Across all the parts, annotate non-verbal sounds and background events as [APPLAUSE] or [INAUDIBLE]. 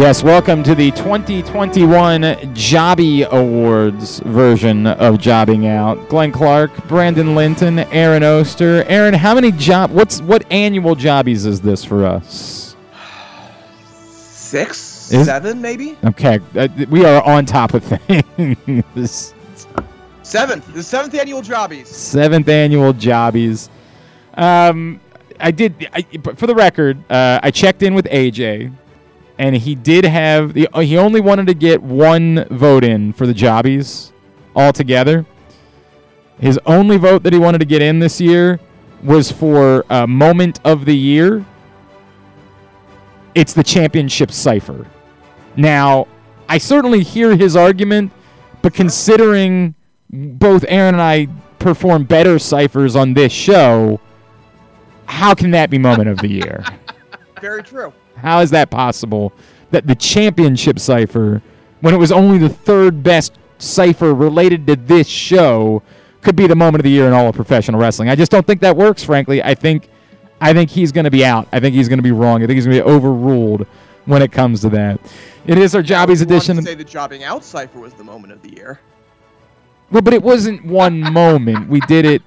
Yes, welcome to the 2021 Jobby Awards version of Jobbing Out. Glenn Clark, Brandon Linton, Aaron Oster. Aaron, how many job? What's what annual jobbies is this for us? Six, Is- seven, maybe Okay, uh, we are on top of [LAUGHS] things. seventh. The seventh annual Jobbies. Seventh annual Jobbies. Um, I did. I, for the record, uh, I checked in with AJ, and he did have the. He only wanted to get one vote in for the Jobbies altogether. His only vote that he wanted to get in this year was for uh, moment of the year. It's the championship cipher. Now, I certainly hear his argument, but considering both Aaron and I perform better ciphers on this show, how can that be moment of the year? [LAUGHS] Very true. How is that possible that the championship cipher, when it was only the third best cipher related to this show, could be the moment of the year in all of professional wrestling? I just don't think that works, frankly. I think I think he's going to be out. I think he's going to be wrong. I think he's going to be overruled when it comes to that. It is our Jobbies edition. To say the jobbing out cipher was the moment of the year. Well, but it wasn't one [LAUGHS] moment. We did it.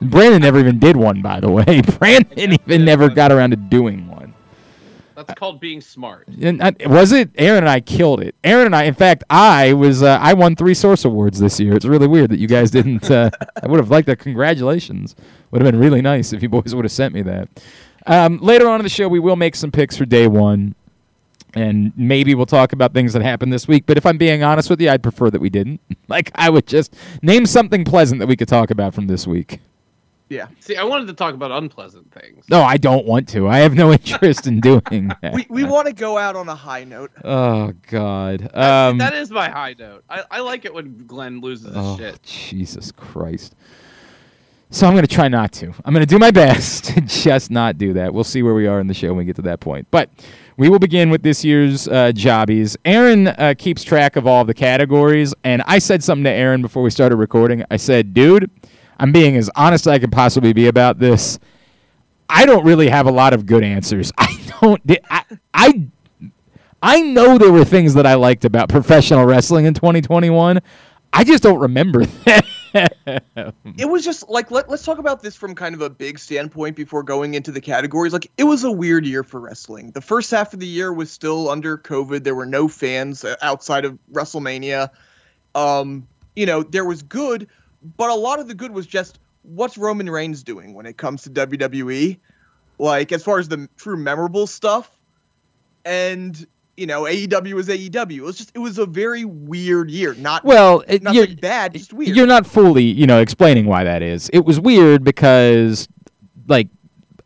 Brandon never even did one, by the way. [LAUGHS] Brandon even never got around to doing one. That's called being smart. And I, was it? Aaron and I killed it. Aaron and I, in fact, I was uh, I won three Source Awards this year. It's really weird that you guys didn't. Uh, [LAUGHS] I would have liked that. Congratulations. Would have been really nice if you boys would have sent me that. Um, later on in the show, we will make some picks for day one, and maybe we'll talk about things that happened this week. But if I'm being honest with you, I'd prefer that we didn't. [LAUGHS] like I would just name something pleasant that we could talk about from this week. Yeah. See, I wanted to talk about unpleasant things. No, I don't want to. I have no [LAUGHS] interest in doing [LAUGHS] that. We, we want to go out on a high note. oh God. That- Um, that is my high note. I, I like it when Glenn loses his oh, shit. Jesus Christ. So I'm going to try not to. I'm going to do my [LAUGHS] best to just not do that. We'll see where we are in the show when we get to that point. But we will begin with this year's uh, jobbies. Aaron uh, keeps track of all of the categories, and I said something to Aaron before we started recording. I said, "Dude, I'm being as honest as I can possibly be about this. I don't really have a lot of good answers. [LAUGHS] I don't. I I, I know there were things that I liked about professional wrestling in 2021. I just don't remember [LAUGHS] that. It was just like let, let's talk about this from kind of a big standpoint before going into the categories. Like it was a weird year for wrestling. The first half of the year was still under COVID. There were no fans uh, outside of WrestleMania. Um, you know, there was good, but a lot of the good was just what's Roman Reigns doing when it comes to WWE? Like as far as the true memorable stuff. And you know, AEW was AEW. It was just it was a very weird year. Not well, it, you're, nothing bad, just weird. you're not fully, you know, explaining why that is. It was weird because, like,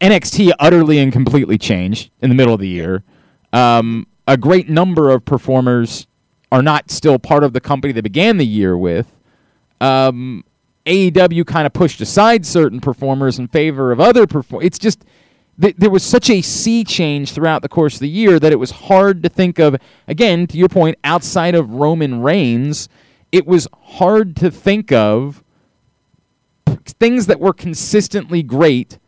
NXT utterly and completely changed in the middle of the year. Um, a great number of performers are not still part of the company they began the year with. Um, AEW kind of pushed aside certain performers in favor of other performers. It's just th- there was such a sea change throughout the course of the year that it was hard to think of. Again, to your point, outside of Roman Reigns, it was hard to think of things that were consistently great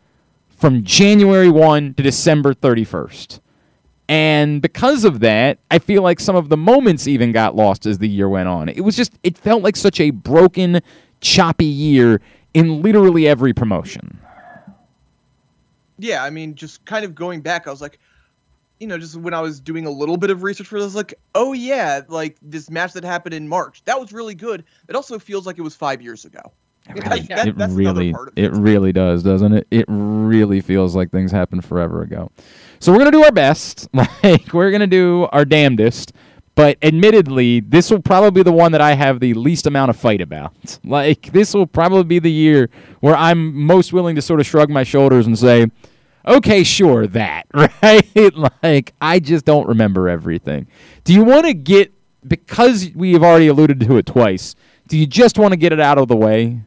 from January 1 to December 31st. And because of that, I feel like some of the moments even got lost as the year went on. It was just, it felt like such a broken, choppy year in literally every promotion. yeah, I mean, just kind of going back, I was like, you know, just when I was doing a little bit of research for this, like, oh yeah, like this match that happened in March, that was really good. It also feels like it was five years ago. That- that- it really, it really does, doesn't it? It really feels like things happened forever ago. So we're gonna do our best. [LAUGHS] Like we're gonna do our damnedest. But admittedly, this will probably be the one that I have the least amount of fight about. Like this will probably be the year where I'm most willing to sort of shrug my shoulders and say, "Okay, sure, that." [LAUGHS] Right? like I just don't remember everything. Do you want to get because we have already alluded to it twice? Do you just want to get it out of the way?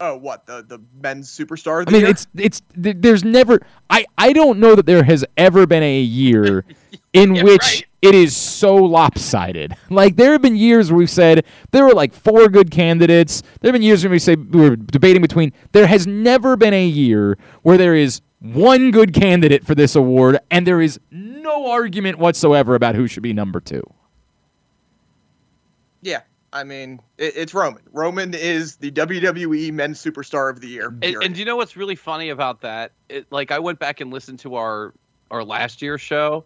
Oh, what the the men's superstar? I mean, year? it's it's there's never I I don't know that there has ever been a year [LAUGHS] in Yeah, which right. it is so lopsided. [LAUGHS] Like there have been years where we've said there were like four good candidates. There have been years when we say we were debating between. There has never been a year where there is one good candidate for this award and there is no argument whatsoever about who should be number two. Yeah, I mean, it, it's Roman. Roman is the WWE Men's Superstar of the Year. And, and do you know what's really funny about that? It, like I went back and listened to our our last year's show.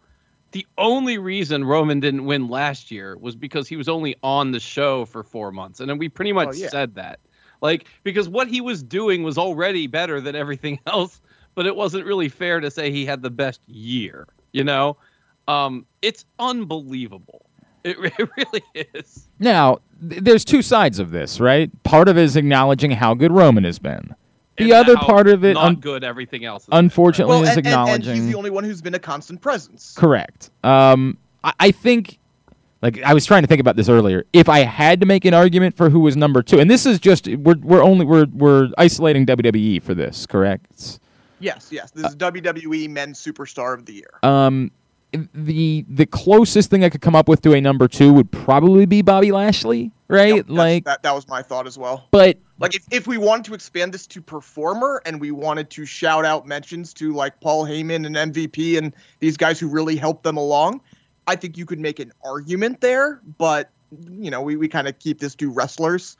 The only reason Roman didn't win last year was because he was only on the show for four months, and then we pretty much Oh, yeah. said that. Like because what he was doing was already better than everything [LAUGHS] else, but it wasn't really fair to say he had the best year. You know, um, it's unbelievable. [LAUGHS] It, it really is. Now, th- there's two sides of this, right? Part of it is acknowledging how good Roman has been. The And other part of it, not un- good. Everything else. has been, unfortunately, well, is and, and- and acknowledging. he's the only one who's been a constant presence. Correct. Um, I, I think, like I was trying to think about this earlier. If I had to make an argument for who was number two, and this is just we're we're only we're we're isolating WWE for this, correct? Yes, yes. This is WWE Men's Superstar of the Year. Um, the the closest thing I could come up with to a number two would probably be Bobby Lashley, right? Yep, like, that, that was my thought as well. but Like if, if we wanted to expand this to performer and we wanted to shout out mentions to like Paul Heyman and MVP and these guys who really helped them along, I think you could make an argument there, but you know, we, we kind of keep this to wrestlers.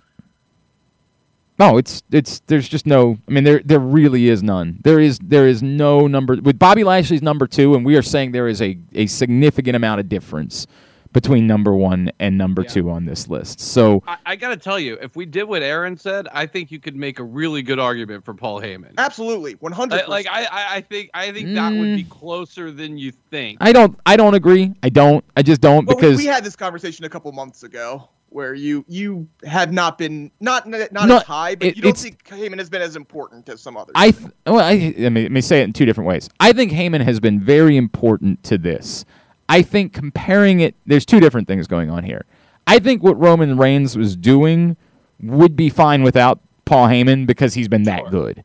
No, it's it's there's just no. I mean, there there really is none. There is there is no number with Bobby Lashley's number two, and we are saying there is a a significant amount of difference between number one and number Yeah. two on this list. So I, I got to tell you, if we did what Aaron said, I think you could make a really good argument for Paul Heyman. Absolutely, hundred. like I, I, I think, I think that would be Mm. closer than you think. I don't I don't agree. I don't. I just don't well, we, because we had this conversation a couple months ago where you you had not been not not No, as high, but it- you don't it's- think Heyman has been as important as some others. I th- well I, I mean, let me say it in two different ways. I think Heyman has been very important to this. I think comparing it, there's two different things going on here. I think what Roman Reigns was doing would be fine without Paul Heyman because he's been that Sure. good.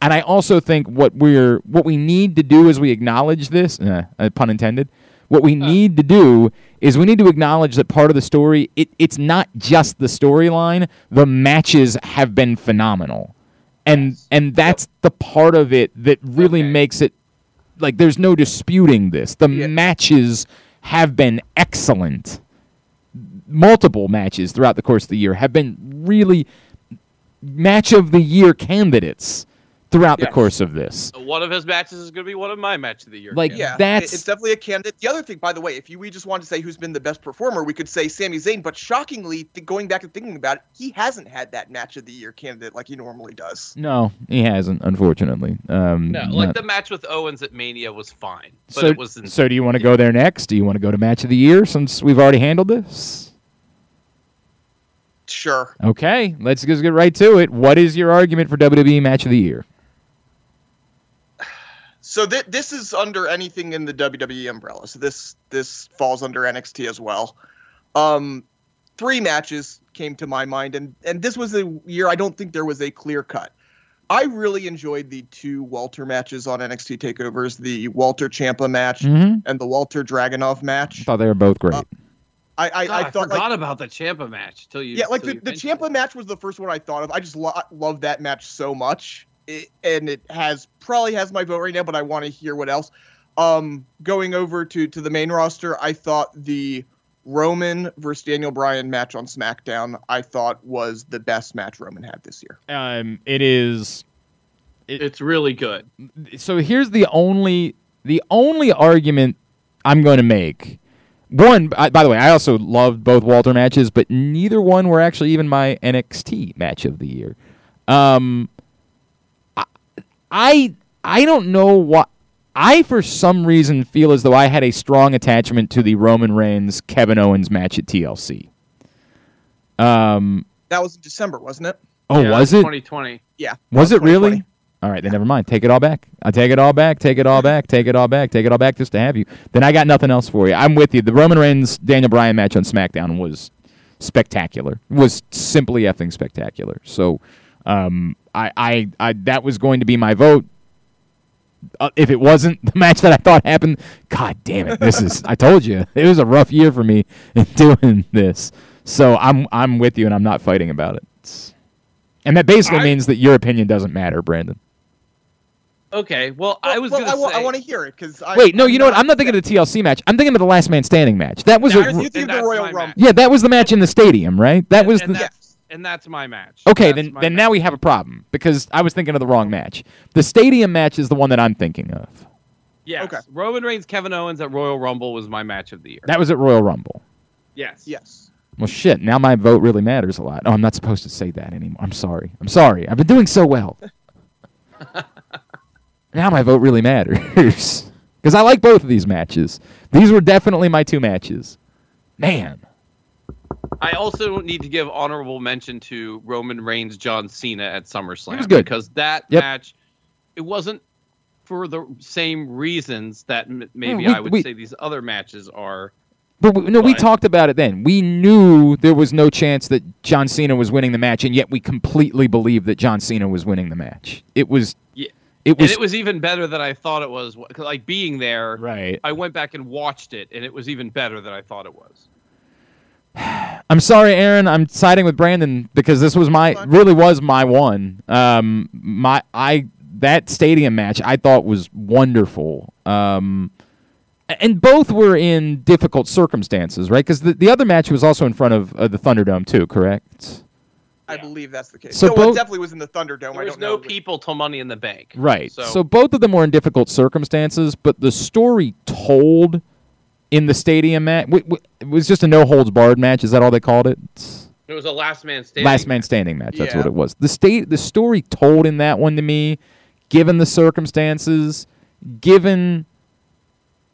And I also think what we're what we need to do is we acknowledge this, uh, pun intended. What we uh. need to do is we need to acknowledge that part of the story it, it's not just the storyline. The matches have been phenomenal, and Yes. and that's the part of it that really Okay. makes it like there's no disputing this. The Yeah. matches have been excellent. Multiple matches throughout the course of the year have been really match of the year candidates throughout the course of this. One of his matches is going to be one of my match of the year. Like, Ken. yeah, that's- it's definitely a candidate. The other thing, by the way, if you, we just wanted to say who's been the best performer, we could say Sami Zayn. But shockingly, th- going back and thinking about it, he hasn't had that match of the year candidate like he normally does. No, he hasn't, unfortunately. Um, no, like not- the match with Owens at Mania was fine, but so, it was in, so do you want to go there next? Do you want to go to match of the year since we've already handled this? Sure. Okay, let's just get right to it. What is your argument for WWE match of the year? So th- this is under anything in the WWE umbrella. So this this falls under NXT as well. Um, three matches came to my mind, and and this was a year I don't think there was a clear cut. I really enjoyed the two Walter matches on NXT takeovers, the Walter Ciampa match Mm-hmm. and the Walter Dragunov match. I match. thought they were both great. Uh, I I, God, I I, thought forgot like about the Ciampa match till you. yeah, like the, the Ciampa match was the first one I thought of. I just lo- love that match so much, it, and it has probably has my vote right now. But I want to hear what else. Um, going over to to the main roster, I thought the Roman versus Daniel Bryan match on SmackDown, I thought was the best match Roman had this year. um, it is. It's really good. so here's the only the only argument I'm going to make. One, I, by the way, I also loved both Walter matches, but neither one were actually even my NXT match of the year. Um, I I, I don't know what I for some reason feel as though I had a strong attachment to the Roman Reigns Kevin Owens match at TLC. Um, That was in December, wasn't it? oh, Yeah, was it? 2020? Yeah. Was that it really? All right, then never mind. Take it all back. I take it all back. Take it all back. Take it all back. Take it all back just to have you. Then I got nothing else for you. I'm with you. The Roman Reigns Daniel Bryan match on SmackDown was spectacular. Was simply effing spectacular. So, um, I, I, I that was going to be my vote. Uh, if it wasn't the [LAUGHS] match that I thought happened, God damn it! This is. I told you it was a rough year for me [LAUGHS] in doing this. So I'm I'm with you, and I'm not fighting about it. It's- and that basically I- means that your opinion doesn't matter, Brandon. Okay, well, I was well, gonna I. I want to hear it because Wait, no, you know what? I'm not thinking of the TLC match. I'm thinking of the Last Man Standing match. That was Yeah, a, I You think the Royal Rumble. yeah, that was the match in the stadium, right? That and, was and the that's, and that's my match. Okay, That's then then match. now we have a problem because I was thinking of the wrong match. The stadium match is the one that I'm thinking of. Yes. Okay. Roman Reigns, Kevin Owens at Royal Rumble was my match of the year. That was at Royal Rumble. yes. Yes. Well, shit. Now my vote really matters a lot. Oh, I'm not supposed to say that anymore. I'm sorry. I'm sorry. I've been doing so well. [LAUGHS] now my vote really matters because I like both of these matches. These were definitely my two matches. Man, I also need to give honorable mention to Roman Reigns, John Cena at SummerSlam It was good. because that Yep. match, it wasn't for the same reasons that m- maybe we- I would we- say these other matches are. but we, no, we talked about it then. We knew there was no chance that John Cena was winning the match, and yet we completely believed that John Cena was winning the match. It was. Yeah. It And was. it was even better than I thought it was. Like being there, right. I went back and watched it, and it was even better than I thought it was. [SIGHS] I'm sorry, Aaron. I'm siding with Brandon because this was my really was my one. Um, my I that stadium match I thought was wonderful. Um, and both were in difficult circumstances, right? Because the, the other match was also in front of uh, the Thunderdome too, correct? I believe that's the case. So no, it both- definitely was in the Thunderdome. There I was don't no know. people till Money in the Bank. Right. So, So, both of them were in difficult circumstances, but the story told in the stadium match w- w- it was just a no holds barred match. Is that all they called it? it was a last man standing. Last man standing match. That's Yeah. what it was. The state, the story told in that one to me, given the circumstances, given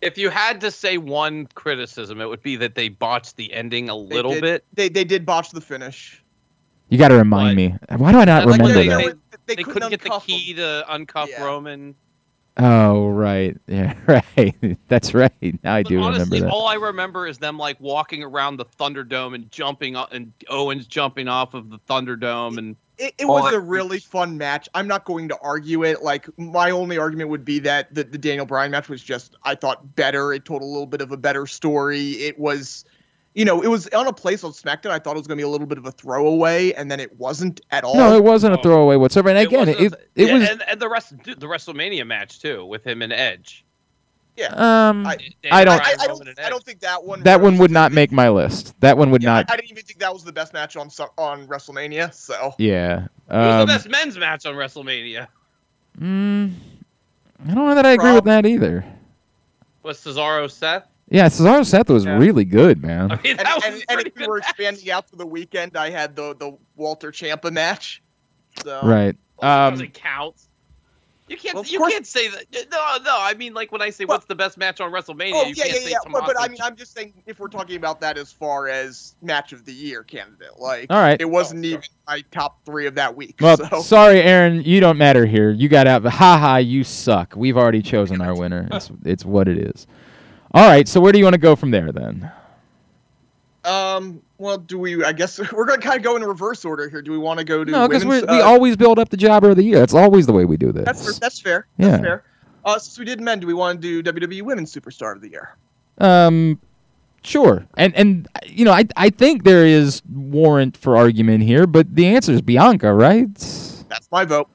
If you had to say one criticism, it would be that they botched the ending a They little did- bit. They they did botch the finish. you got to remind me. Why do I not I'd like to remember that? they- They, They, couldn't, couldn't get the key him. to uncuff Yeah. Roman. Oh right, [LAUGHS] yeah, right. That's right. Now I But do honestly, remember that. all I remember is them like walking around the Thunderdome and jumping up, and Owens jumping off of the Thunderdome, and It, it was a really fun match. I'm not going to argue it. Like my only argument would be that the, the Daniel Bryan match was just I thought better. It told a little bit of a better story. It was, you know, it was on a place on SmackDown. I thought it was going to be a little bit of a throwaway, and then it wasn't at all. no, it wasn't a Oh. throwaway whatsoever. And again, wasn't it it, yeah, was and, and the rest, dude, the WrestleMania match too with him and Edge. Yeah, um I- I don't- I, I don't. I don't think that one. that one would not make my list. That one would Yeah, not. I, I didn't even think that was the best match on on WrestleMania. So yeah. It was Um, the best men's match on WrestleMania. mm, I don't know that I agree with that either. Was Cesaro Seth? Yeah, Cesaro Seth was Yeah. really good, man. I mean, and, and, and if we were match. expanding out to the weekend, I had the the Walter Ciampa match. So Right. Well, Um, doesn't count. You can't. Well, you course- can't say that. No, no. I mean, like when I say Well- what's the best match on WrestleMania, Oh you yeah, can't yeah, say yeah. But, but I mean, I'm just saying if we're talking about that as far as match of the year candidate, like All right. it wasn't Oh, even my top three of that week. Well, so sorry, Aaron, you don't matter here. You got out. Ha ha, you suck. We've already chosen our winner. It's [LAUGHS] it's what it is. All right. So where do you want to go from there then? um, well, do we? I guess [LAUGHS] we're gonna kind of go in reverse order here. Do we want to go to No, because we women's, we uh, always build up the jobber of the year. That's always the way we do this. That's that's fair. Yeah. That's fair. Uh, since we did men, do we want to do WWE Women's Superstar of the Year? Um, sure. And and you know, I I think there is warrant for argument here, but the answer is Bianca, right? That's my vote.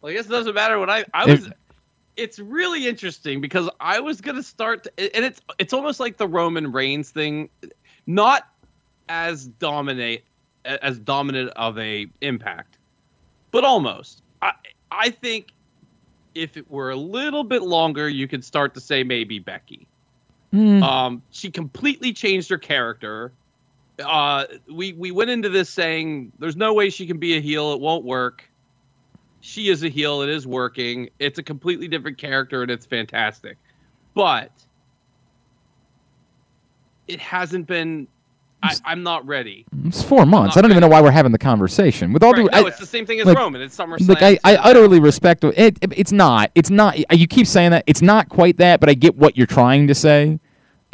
Well, I guess it doesn't matter when I I If- was. It's really interesting because I was gonna start, to, and it's it's almost like the Roman Reigns thing, not as dominate as dominant of a impact, but almost. I I think if it were a little bit longer, you could start to say maybe Becky. Hmm. Um, she completely changed her character. Uh, we we went into this saying there's no way she can be a heel. It won't work. She is a heel. It is working. It's a completely different character, and it's fantastic. But it hasn't been. I, I'm not ready. it's four months. I don't even know why we're having the conversation. With all Right, due, no, I, it's the same thing as like- Roman. It's SummerSlam. like I, I utterly respect it, it. It's not. It's not. You keep saying that. It's not quite that, but I get what you're trying to say.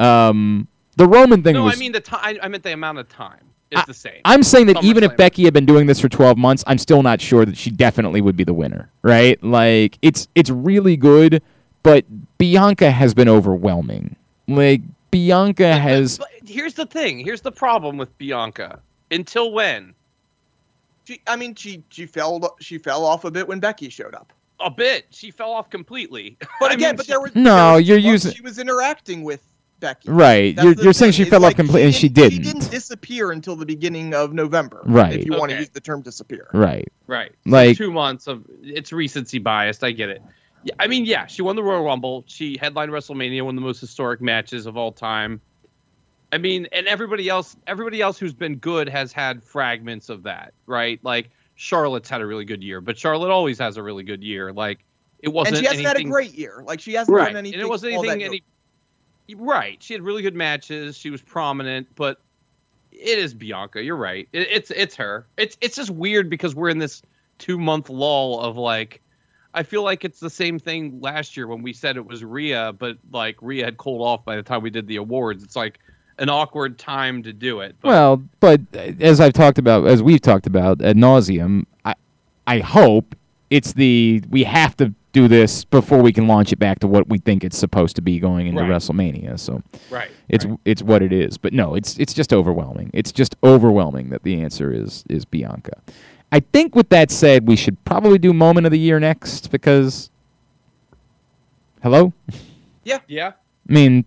Um, the Roman thing No, was. I mean the time. I, I meant the amount of time. It's the same. I'm saying that even if Becky had been doing this for 12 months, I'm still not sure that she definitely would be the winner, right? Like it's it's really good, but Bianca has been overwhelming. Like Bianca But- has but here's the thing. Here's the problem with Bianca. Until when? She, I mean, she she fell she fell off a bit when Becky showed up. A bit. She fell off completely. [LAUGHS] But I again, mean, but she- there was No, there was you're using- She was interacting with Becky. Right. That's You're, you're saying she is, fell like, off completely, and she didn't- didn't. She didn't disappear until the beginning of November. Right. If you want to use the term disappear. Right. Right. Like- two months of it's recency biased. I get it. Yeah, I mean, yeah, she won the Royal Rumble. She headlined WrestleMania, one of the most historic matches of all time. I mean, and everybody else, everybody else who's been good has had fragments of that, right? Like Charlotte's had a really good year, but Charlotte always has a really good year. Like it wasn't And she hasn't anything, had a great year. Like she hasn't right, done anything. and it wasn't all that anything any. Right, she had really good matches. She was prominent, but it is Bianca. You're right. It, it's it's her. It's it's just weird because we're in this two month lull of like. I feel like it's the same thing last year when we said it was Rhea, but like Rhea had cooled off by the time we did the awards. It's like an awkward time to do it. But Well, but as I've talked about, as we've talked about ad nauseum, I, I hope it's the we have to do this before we can launch it back to what we think it's supposed to be going into Right. WrestleMania. So right, it's right. it's what it is. But no, it's it's just overwhelming. It's just overwhelming that the answer is is Bianca. I think with that said, we should probably do moment of the year next because. Hello. yeah. Yeah. I mean,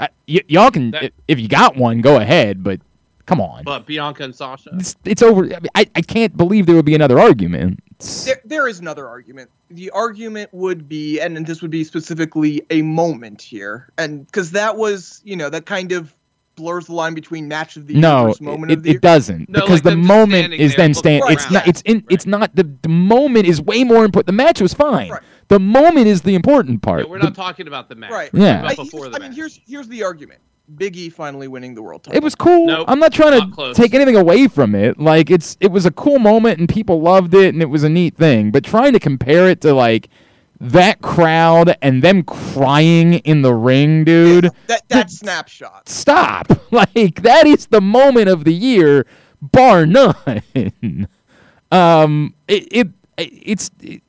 I, y- y'all can That- if, if you got one, go ahead. But come on, But Bianca and Sasha. it's, it's over. I, mean, I I can't believe there would be another argument. There, there is another argument. The argument would be, and, and this would be specifically a moment here, and because that was, you know, that kind of blurs the line between match of the year no, versus moment it, of the year. it doesn't No, because like the moment is there then looking stand. around. It's not. It's in. It's not the the moment is way more important. The match was fine. Right. The moment is the important part. Yeah, we're The- not talking about the match. Right. Yeah. I, before the I mean, match. here's here's the argument: Big E finally winning the world title. It was cool. Nope, I'm not trying not to close. take anything away from it. Like it's it was a cool moment and people loved it and it was a neat thing. But trying to compare it to like that crowd and them crying in the ring, dude. that that snapshot. Stop. [LAUGHS] Like that is the moment of the year, bar none. [LAUGHS] um, it, it it's. It,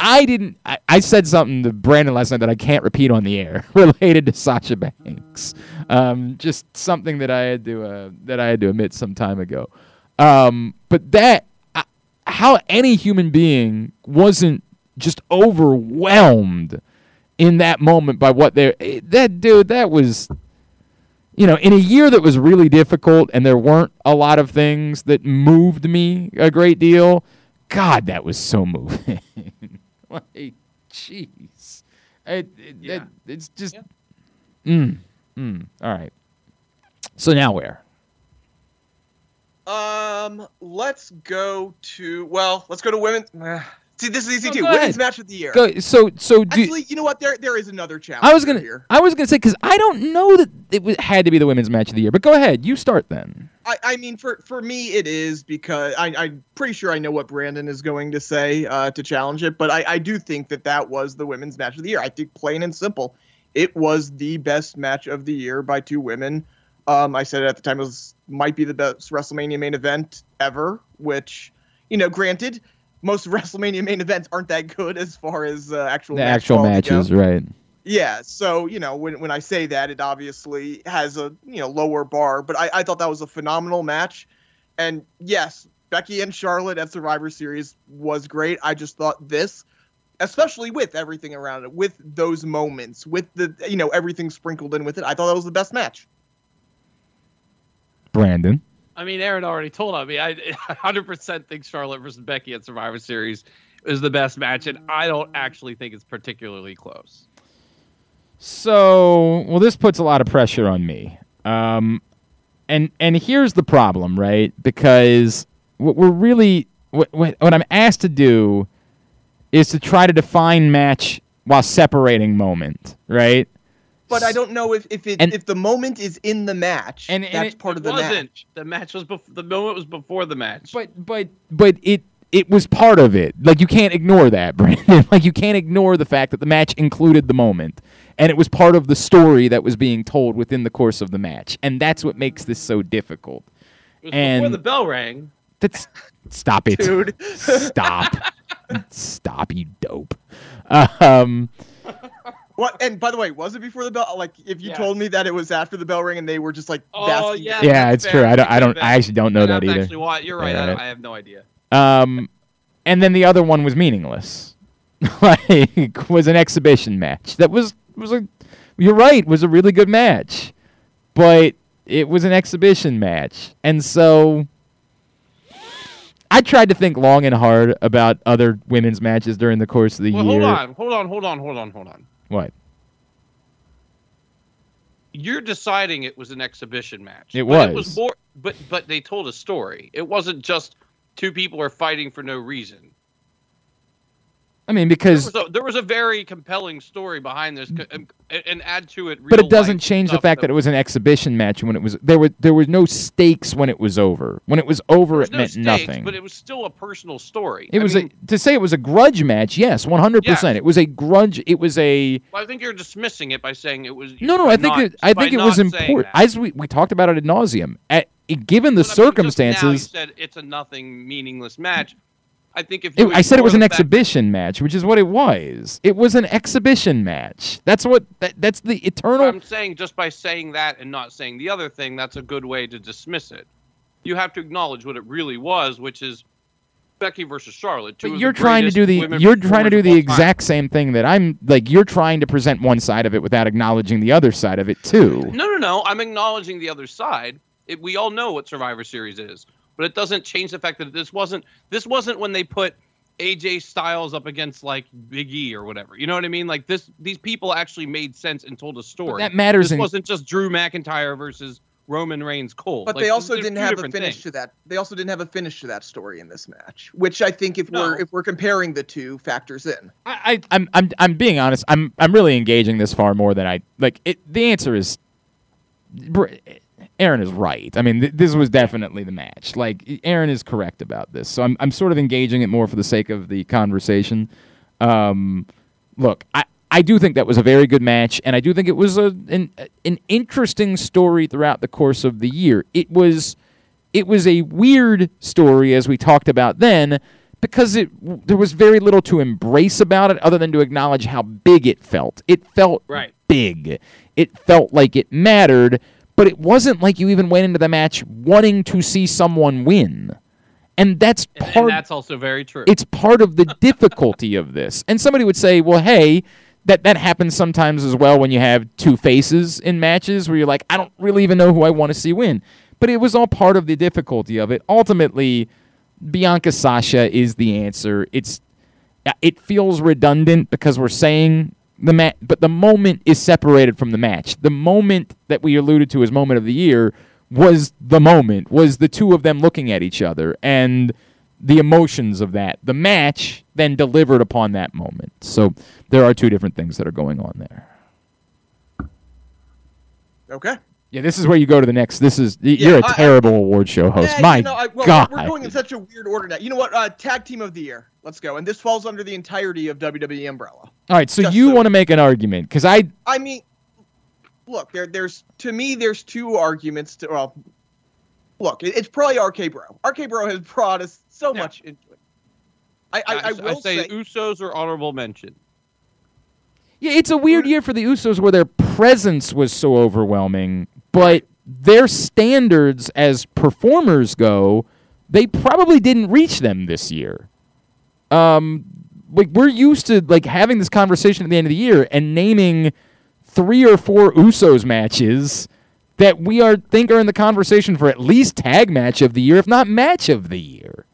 I, didn't. I, I said something to Brandon last night that I can't repeat on the air [LAUGHS] related to Sasha Banks. Um, just something that I had to uh, that I had to admit some time ago. Um, but that how any human being wasn't just overwhelmed in that moment by what they are that dude that was you know in a year that was really difficult and there weren't a lot of things that moved me a great deal god that was so moving [LAUGHS] like jeez it, it, Yeah. it- it's just Yeah. mm, mm, all right so now where Um, let's go to well, let's go to women. See, this is easy No, too. Women's ahead. match of the year. Go, so so do, Actually, you know what? There there is another challenge. I was gonna here. I was gonna say because I don't know that it w- had to be the women's match of the year, but go ahead, you start then. I, I mean, for for me, it is because I, I'm pretty sure I know what Brandon is going to say uh, to challenge it, but I, I do think that that was the women's match of the year. I think plain and simple, it was the best match of the year by two women. Um, I said it at the time it was might be the best WrestleMania main event ever. Which, you know, granted, most [LAUGHS] WrestleMania main events aren't that good as far as uh, actual The match actual matches, goes. right? Yeah, so you know when when I say that, it obviously has a you know lower bar, but I, I thought that was a phenomenal match, and yes, Becky and Charlotte at Survivor Series was great. I just thought this, especially with everything around it, with those moments, with the you know everything sprinkled in with it, I thought that was the best match. Brandon. I mean, Aaron already told on me. I [LAUGHS] 100% think Charlotte versus Becky at Survivor Series is the best match, and I don't actually think it's particularly close. So, well, this puts a lot of pressure on me. Um, and and here's the problem, right? Because what we're really what, what what I'm asked to do is to try to define match while separating moment, right? But I don't know if if it, And- if the moment is in the match, And- and that's it- part it of the wasn't. match. The match was bef- the moment was before the match. But but but it it was part of it. Like you can't ignore that, [LAUGHS] Brandon. like you can't ignore the fact that the match included the moment. And it was part of the story that was being told within the course of the match. And that's what makes this so difficult. it was and- before the bell rang. That's stop it. [LAUGHS] Dude. Stop. Stop, you dope. [LAUGHS] Um What? And by the way, was it before the bell? Like, if you Yes. told me that it was after the bell ring and they were just like, Oh, yeah. yeah, that's it's true. I don't. I don't. I actually don't know that either. Actually, why? You're right. I, Yeah. don't- I have no idea. Um, and then the other one was meaningless. [LAUGHS] like was an exhibition match. That was was a. You're right. Was a really good match, but it was an exhibition match, and so. I tried to think long and hard about other women's matches during the course of the Well, year. hold on, hold on, hold on, hold on, hold on. What? You're deciding it was an exhibition match. It But It was. was more, but but they told a story. It wasn't just two people are fighting for no reason. I mean, There because was a, there was a very compelling story behind this, um, and, and add to it. but it doesn't change the fact that it was an exhibition match when it was there were there were no stakes when it was over. When it was over, was it no meant stakes, nothing. But it was still a personal story. It I was mean, a, to say it was a grudge match. Yes, one hundred percent. It was a grudge. It was a I think you're dismissing it by saying it was. no, no. I think not- it, I think it was important. As we we talked about it ad nauseum. At given the But I mean, just now you circumstances, said it's a nothing, meaningless match. I think if it, I said it was an exhibition match, which is what it was. It was an exhibition match. That's what. That, that's the eternal. I'm saying just by saying that and not saying the other thing, that's a good way to dismiss it. You have to acknowledge what it really was, which is Becky versus Charlotte. two But you're trying to do the you're trying to do the all time. exact same thing that I'm like you're trying to present one side of it without acknowledging the other side of it too. No, no, no. I'm acknowledging the other side. It, we all know what Survivor Series is, but it doesn't change the fact that this wasn't this wasn't when they put AJ Styles up against like Big E or whatever. You know what I mean? Like this, these people actually made sense and told a story. that matters This in wasn't just Drew McIntyre versus Roman Reigns Cole. But Like, they also didn't have a finish things. to that. They also didn't have a finish to that story in this match, which I think if we're if we're comparing the two factors in. I, I I'm I'm I'm being honest. I'm I'm really engaging this far more than I like. It the answer is, Br- Aaron is right. I mean, th- this was definitely the match. Like Aaron is correct about this. So I'm I'm sort of engaging it more for the sake of the conversation. Um, look, I. I do think that was a very good match, and I do think it was a, an an interesting story throughout the course of the year. It was it was a weird story as we talked about then because it there was very little to embrace about it other than to acknowledge how big it felt. It felt Right. big. It felt like it mattered, but it wasn't like you even went into the match wanting to see someone win. And that's And, part and that's also very true. it's part of the difficulty of this. And somebody would say, "Well, hey, that that happens sometimes as well when you have two faces in matches where you're like, I don't really even know who I want to see win." But it was all part of the difficulty of it. Ultimately, Bianca Sasha is the answer. It's it feels redundant because we're saying the match, but the moment is separated from the match. The moment that we alluded to as moment of the year was the moment, was the two of them looking at each other and the emotions of that. The match then delivered upon that moment. So there are two different things that are going on there. Okay. Yeah, this is where you go to the next. This is y- you're a I- I- terrible award show host. Yeah, My you know, I, well, God, we're going in such a weird order now. You know what? Uh, tag team of the year. Let's go. And this falls under the entirety of WWE umbrella. All right. So just you so- want to make an argument because I I mean, look, there, there's to me, there's two arguments. To well, look, it, it's probably RK Bro. RK Bro has brought us so Yeah. much into it. I, I, I, I, will say, say, Usos are honorable mention. Yeah, it's a weird year for the Usos where their presence was so overwhelming, but their standards as performers go, they probably didn't reach them this year. Um, like we're used to like having this conversation at the end of the year and naming three or four Usos matches that we are think are in the conversation for at least tag match of the year, if not match of the year.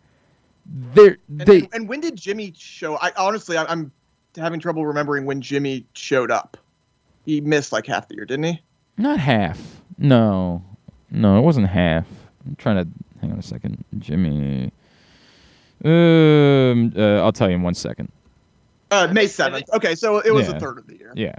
They're, and, they and, and when did Jimmy show? I honestly, I, I'm having trouble remembering when Jimmy showed up. He missed like half the year, didn't he? Not half. No. No, it wasn't half. I'm trying to hang on a second. Jimmy. Um, uh, I'll tell you in one second. Uh, May seventh. Okay, so it was Yeah. a third of the year. Yeah.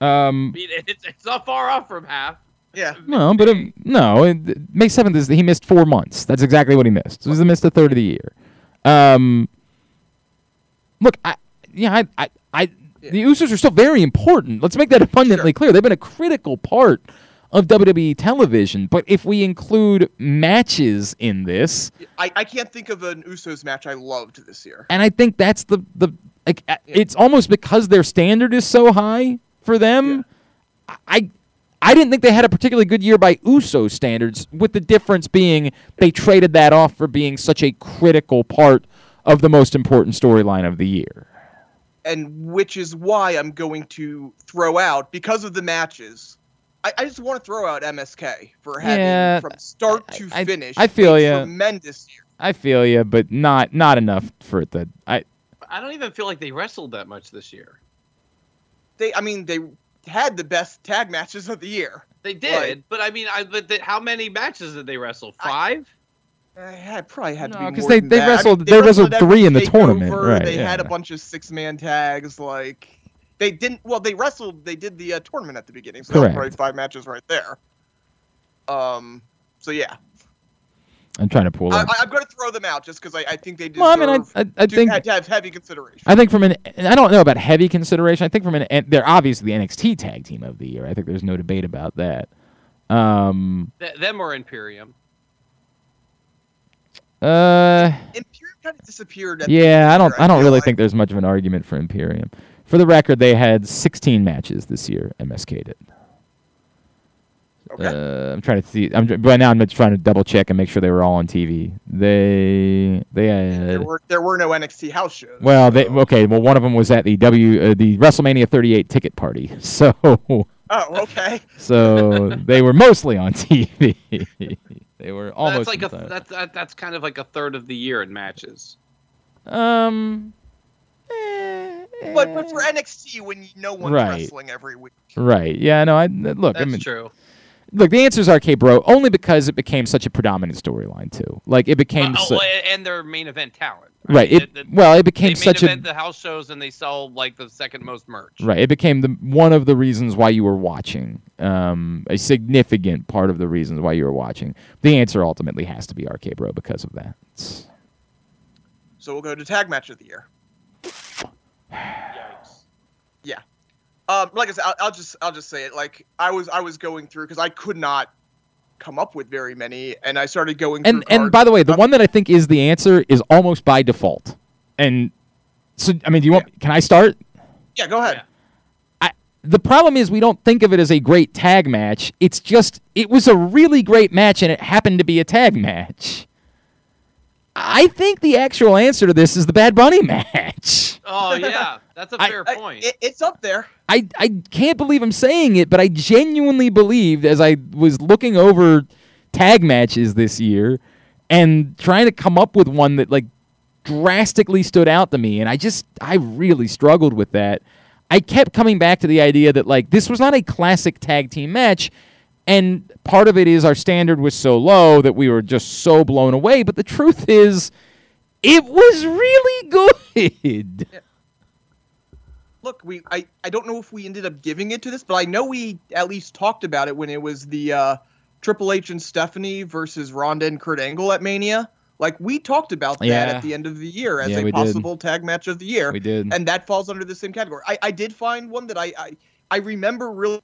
Um. I mean, it's, it's not far off from half. Yeah. No, but um, no. it- May seventh is he missed four months. That's exactly what he missed. So he missed a third of the year. Um. Look, I yeah, I I, I the Usos are still very important. Let's make that abundantly Sure. clear. They've been a critical part of WWE television. But if we include matches in this, I, I can't think of an Usos match I loved this year. and I think that's the the Like uh, it's almost because their standard is so high for them. I I didn't think they had a particularly good year by Uso standards, with the difference being they traded that off for being such a critical part of the most important storyline of the year. and which is why I'm going to throw out because of the matches. I, I just want to throw out MSK for having Yeah, from start I- to I- finish. I feel a ya. Tremendous year. I feel you, but not not enough for it to. I I don't even feel like they wrestled that much this year. They, I mean, they had the best tag matches of the year. They did, Right. but I mean, I but the, how many matches did they wrestle? Five. I had probably had to No, be 'cause more they- they that. I mean, wrestled- they wrestled every three in the takeover, tournament, right, They had a bunch of six man tags. Like they didn't. Well, they wrestled. They did the uh, tournament at the beginning, so that was Correct. probably five matches right there. Um. So yeah, I'm trying to pull I, up. I, I'm going to throw them out just because I, I think they deserve Well, I mean, I I, I to, think have, to have heavy consideration. I think from an I don't know about heavy consideration. I think from an they're obviously the NXT Tag Team of the Year. I think there's no debate about that. Um. Th- them or Imperium. Uh. Imperium kind of disappeared. At the Yeah, I don't. year, I don't really like. think there's much of an argument for Imperium. For the record, they had 16 matches this year. MSK did. Okay. Uh, I'm trying to see. I'm right now. I'm just trying to double check and make sure they were all on TV. They they there were there were no NXT house shows. Well, they okay. Well, one of them was at the W uh, the WrestleMania 38 ticket party. [LAUGHS] So Oh, okay. so they were mostly on TV. [LAUGHS] they were almost. that's like a entirely- that's that, that's kind of like a third of the year in matches. um. Eh, But but for eh. NXT, when you- no one's Right. wrestling every week, Right. Yeah. No. I look. That's I mean, true. look. The answer is RK Bro, only because it became such a predominant storyline too. Like it became. Uh, so- oh, and their main event talent. right. It, They- they- well, it they became main such a. event the house shows and they sell like the second most merch. Right. It became the one of the reasons why you were watching. Um, a significant part of the reasons why you were watching. The answer ultimately has to be RK Bro because of that. It's- so we'll go to tag match of the year. Yikes. Um, like I said, I'll, I'll just I'll just say it. Like I was I was going through because I could not come up with very many, and I started going. and through and by the way, the Uh, one that I think is the answer is almost by default. And so, I mean, do you want? Can I start? yeah, go ahead. the problem is we don't think of it as a great tag match. It's just it was a really great match and it happened to be a tag match. I think the actual answer to this is the Bad Bunny [LAUGHS] match. Oh yeah, that's a fair I- point. it- it's up there. I, I can't believe I'm saying it, but I genuinely believed as I was looking over tag matches this year and trying to come up with one that like drastically stood out to me and I just I really struggled with that. I kept coming back to the idea that like this was not a classic tag team match and part of it is our standard was so low that we were just so blown away, but the truth is it was really good. [LAUGHS] Look, we I, I don't know if we ended up giving it to this, but I know we at least talked about it when it was the uh, Triple H and Stephanie versus Ronda and Kurt Angle at Mania. Like we talked about that Yeah. at the end of the year as Yeah, a we did. possible tag match of the year. We did. and that falls under the same category. I, I did find one that I I, I remember really,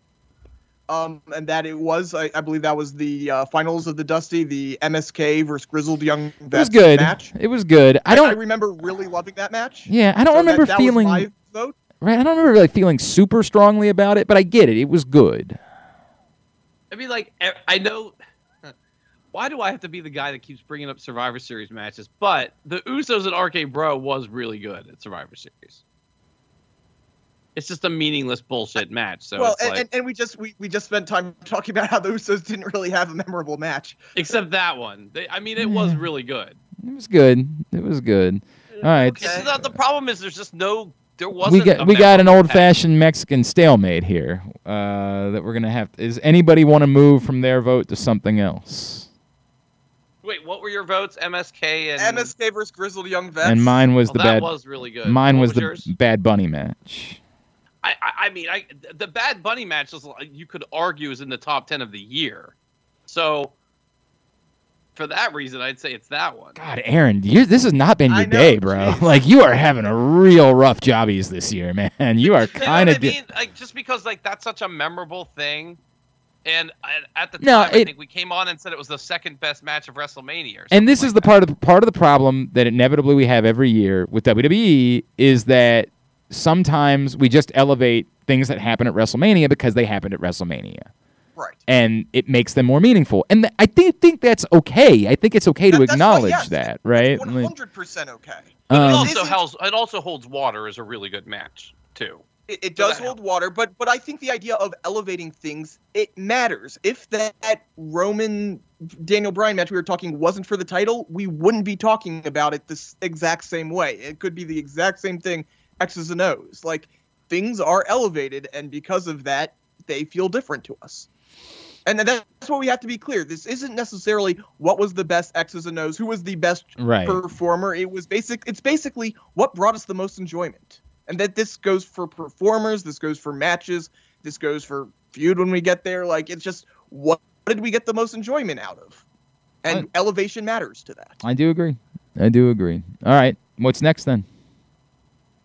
um, and that it was I, I believe that was the uh, finals of the Dusty, the MSK versus Grizzled Young It was good. match. It was good. I I don't I remember really loving that match. Yeah, I don't So that- remember that was feeling my vote. right. I don't remember really feeling super strongly about it, but I get it. It was good. I mean, like I know. Why do I have to be the guy that keeps bringing up Survivor Series matches? But the Usos and RK Bro was really good at Survivor Series. It's just a meaningless bullshit match. So well, and, like, and, and we just we, we just spent time [LAUGHS] talking about how the Usos didn't really have a memorable match. except that one. They, I mean, it was really good. It was good. It was good. All right. It's just not- the problem is there's just no. There We wasn't. We got a we got an old fashioned Mexican stalemate here. Uh, that we're gonna have. Is anybody want to move from their vote to something else? Wait, what were your votes? MSK and MSK versus Grizzled Young Vets. And mine was Oh, the that bad. was really good. mine What was the? Bad Bunny match. I, I, mean, I the Bad Bunny match was—you could argue is in the top ten of the year. So, for that reason, I'd say it's that one. God, Aaron, you, this has not been your know, day, bro. jeez. [LAUGHS] Like you are having a real rough jobbies this year, man. [LAUGHS] You are You know kind of. I mean? Like just because like that's such a memorable thing, and at, at the time No, I think we came on and said it was the second best match of WrestleMania. Or and this something is the like part of the part of the problem that inevitably we have every year with WWE is that sometimes we just elevate things that happen at WrestleMania because they happened at WrestleMania. Right. And it makes them more meaningful. And th- I think think that's okay. I think it's okay to That- that's why- acknowledge yes, that, right? Hundred percent okay. But it Um, also Isn't- holds it also holds water as a really good match too. It, it does that hold water, but but I think the idea of elevating things it matters. If that Roman Daniel Bryan match we were talking wasn't for the title, we wouldn't be talking about it this exact same way. It could be the exact same thing, X's and O's. Like things are elevated, and because of that, they feel different to us. And that's what we have to be clear. This isn't necessarily what was the best X's and O's, who was the best right. performer. It was basic. It's basically what brought us the most enjoyment, and that this goes for performers. This goes for matches. This goes for feud when we get there. Like it's just what did we get the most enjoyment out of, and Right. elevation matters to that. I do agree. I do agree. All right. What's next then?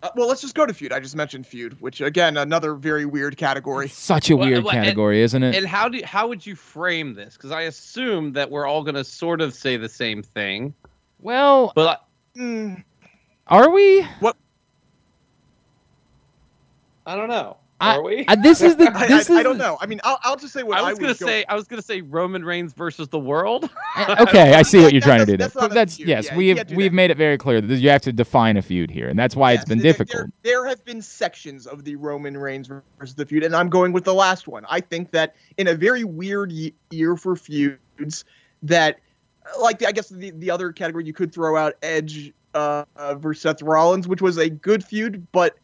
Uh, well, let's just go to feud. I just mentioned feud, which again another very weird category. Such a Well, weird well, and- category, isn't it? And how do how would you frame this? Because I assume that we're all going to sort of say the same thing, well, but Hmm, are we? What? I don't know. I- Are we? Uh, this is the [LAUGHS] I, this I, is I don't know. I mean, I'll, I'll just say what I I, was gonna go- say I was gonna say Roman Reigns versus the world. [LAUGHS] [LAUGHS] Uh, okay, I see what you're That- trying to do. that's- There. that's That's yes, Yeah, we've we've that. made it very clear that you have to define a feud here, and that's why it's been there- difficult. There, there have been sections of the Roman Reigns versus the feud, and I'm going with the last one. I think that in a very weird year for feuds, that like I guess the the other category you could throw out Edge uh, uh, versus Seth Rollins, which was a good feud, but a-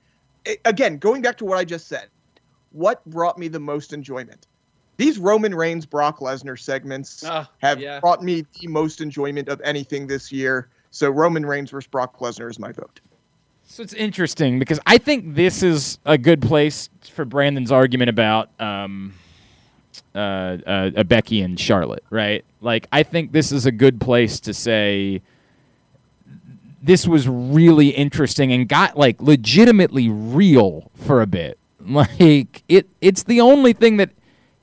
again, going back to what I just said, what brought me the most enjoyment? These Roman Reigns Brock Lesnar segments Ah, have yeah. brought me the most enjoyment of anything this year. So Roman Reigns versus Brock Lesnar is my vote. So it's interesting because I think this is a good place for Brandon's argument about um, uh, uh, uh, Becky and Charlotte, right? Like, I think this is a good place to say this was really interesting and got like legitimately real for a bit. [LAUGHS] Like, it it's the only thing that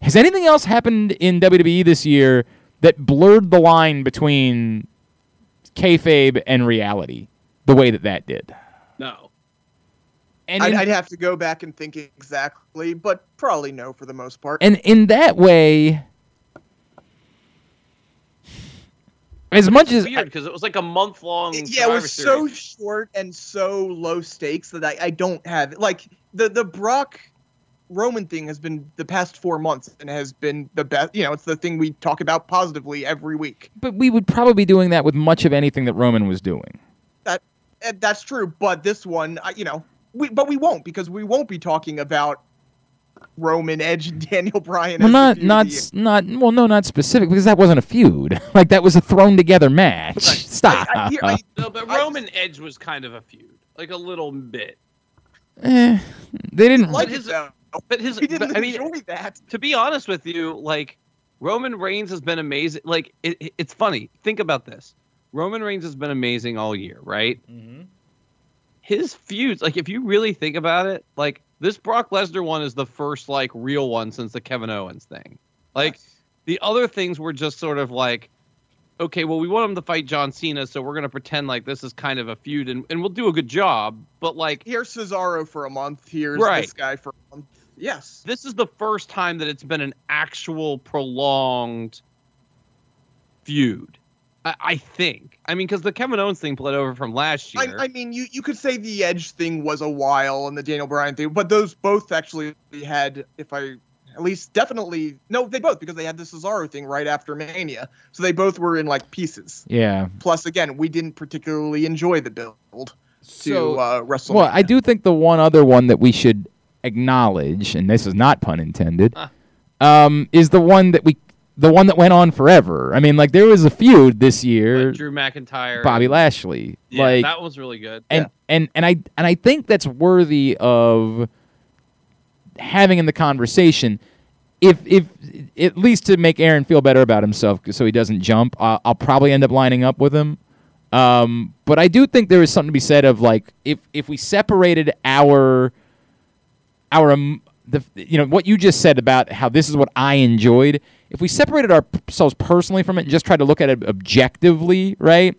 has anything else happened in WWE this year that blurred the line between kayfabe and reality the way that that did. No. And I'd, in, I'd have to go back and think exactly, but probably no for the most part. and in that way, as much as weird because it was like a month long. It- yeah, it was so short and so low stakes that I, I don't have like the the Brock Roman thing has been the past four months and has been the best. You know, it's the thing we talk about positively every week. but we would probably be doing that with much of anything that Roman was doing. And that's true, but this one, I, you know, we but we won't because we won't be talking about Roman Edge and Daniel Bryan. Well, as not not the year. s- not well, no, not specific because that wasn't a feud. [LAUGHS] like that was a thrown together match. Right. [LAUGHS] Stop. I, I, hear- I, [LAUGHS] No, but I- Roman Edge was kind of a feud, like a little bit. Eh, they didn't. like his- though. But his, We didn't but, I mean, enjoy that. to be honest with you, like Roman Reigns has been amazing. Like it, it- it's funny. Think about this. Roman Reigns has been amazing all year, right? His feuds, like if you really think about it, like this Brock Lesnar one is the first like real one since the Kevin Owens thing. Like the other things were just sort of like, okay, well we want him to fight John Cena, so we're gonna pretend like this is kind of a feud, and, and we'll do a good job. But like Here's Cesaro for a month. Here's Right. this guy for a month. Yes. this is the first time that it's been an actual prolonged feud. I, I think. I mean, because the Kevin Owens thing played over from last year. I, I mean, you, you could say the Edge thing was a while and the Daniel Bryan thing, but those both actually had, if I at least definitely, no, they both because they had the Cesaro thing right after Mania, so they both were in like pieces. Yeah. Plus, again, we didn't particularly enjoy the build to So- uh, WrestleMania. Well, I do think the one other one that we should acknowledge, and this is not pun intended, um, is the one that we, the one that went on forever. I mean, like there was a feud this year, Like Drew McIntyre, Bobby Lashley, Yeah, like, that was really good. and and and I and I think that's worthy of having in the conversation. If if at least to make Aaron feel better about himself, so he doesn't jump, I'll, I'll probably end up lining up with him. Um, but I do think there is something to be said of like if if we separated our our um, the you know what you just said about how this is what I enjoyed. If we separated ourselves personally from it and just tried to look at it objectively, right?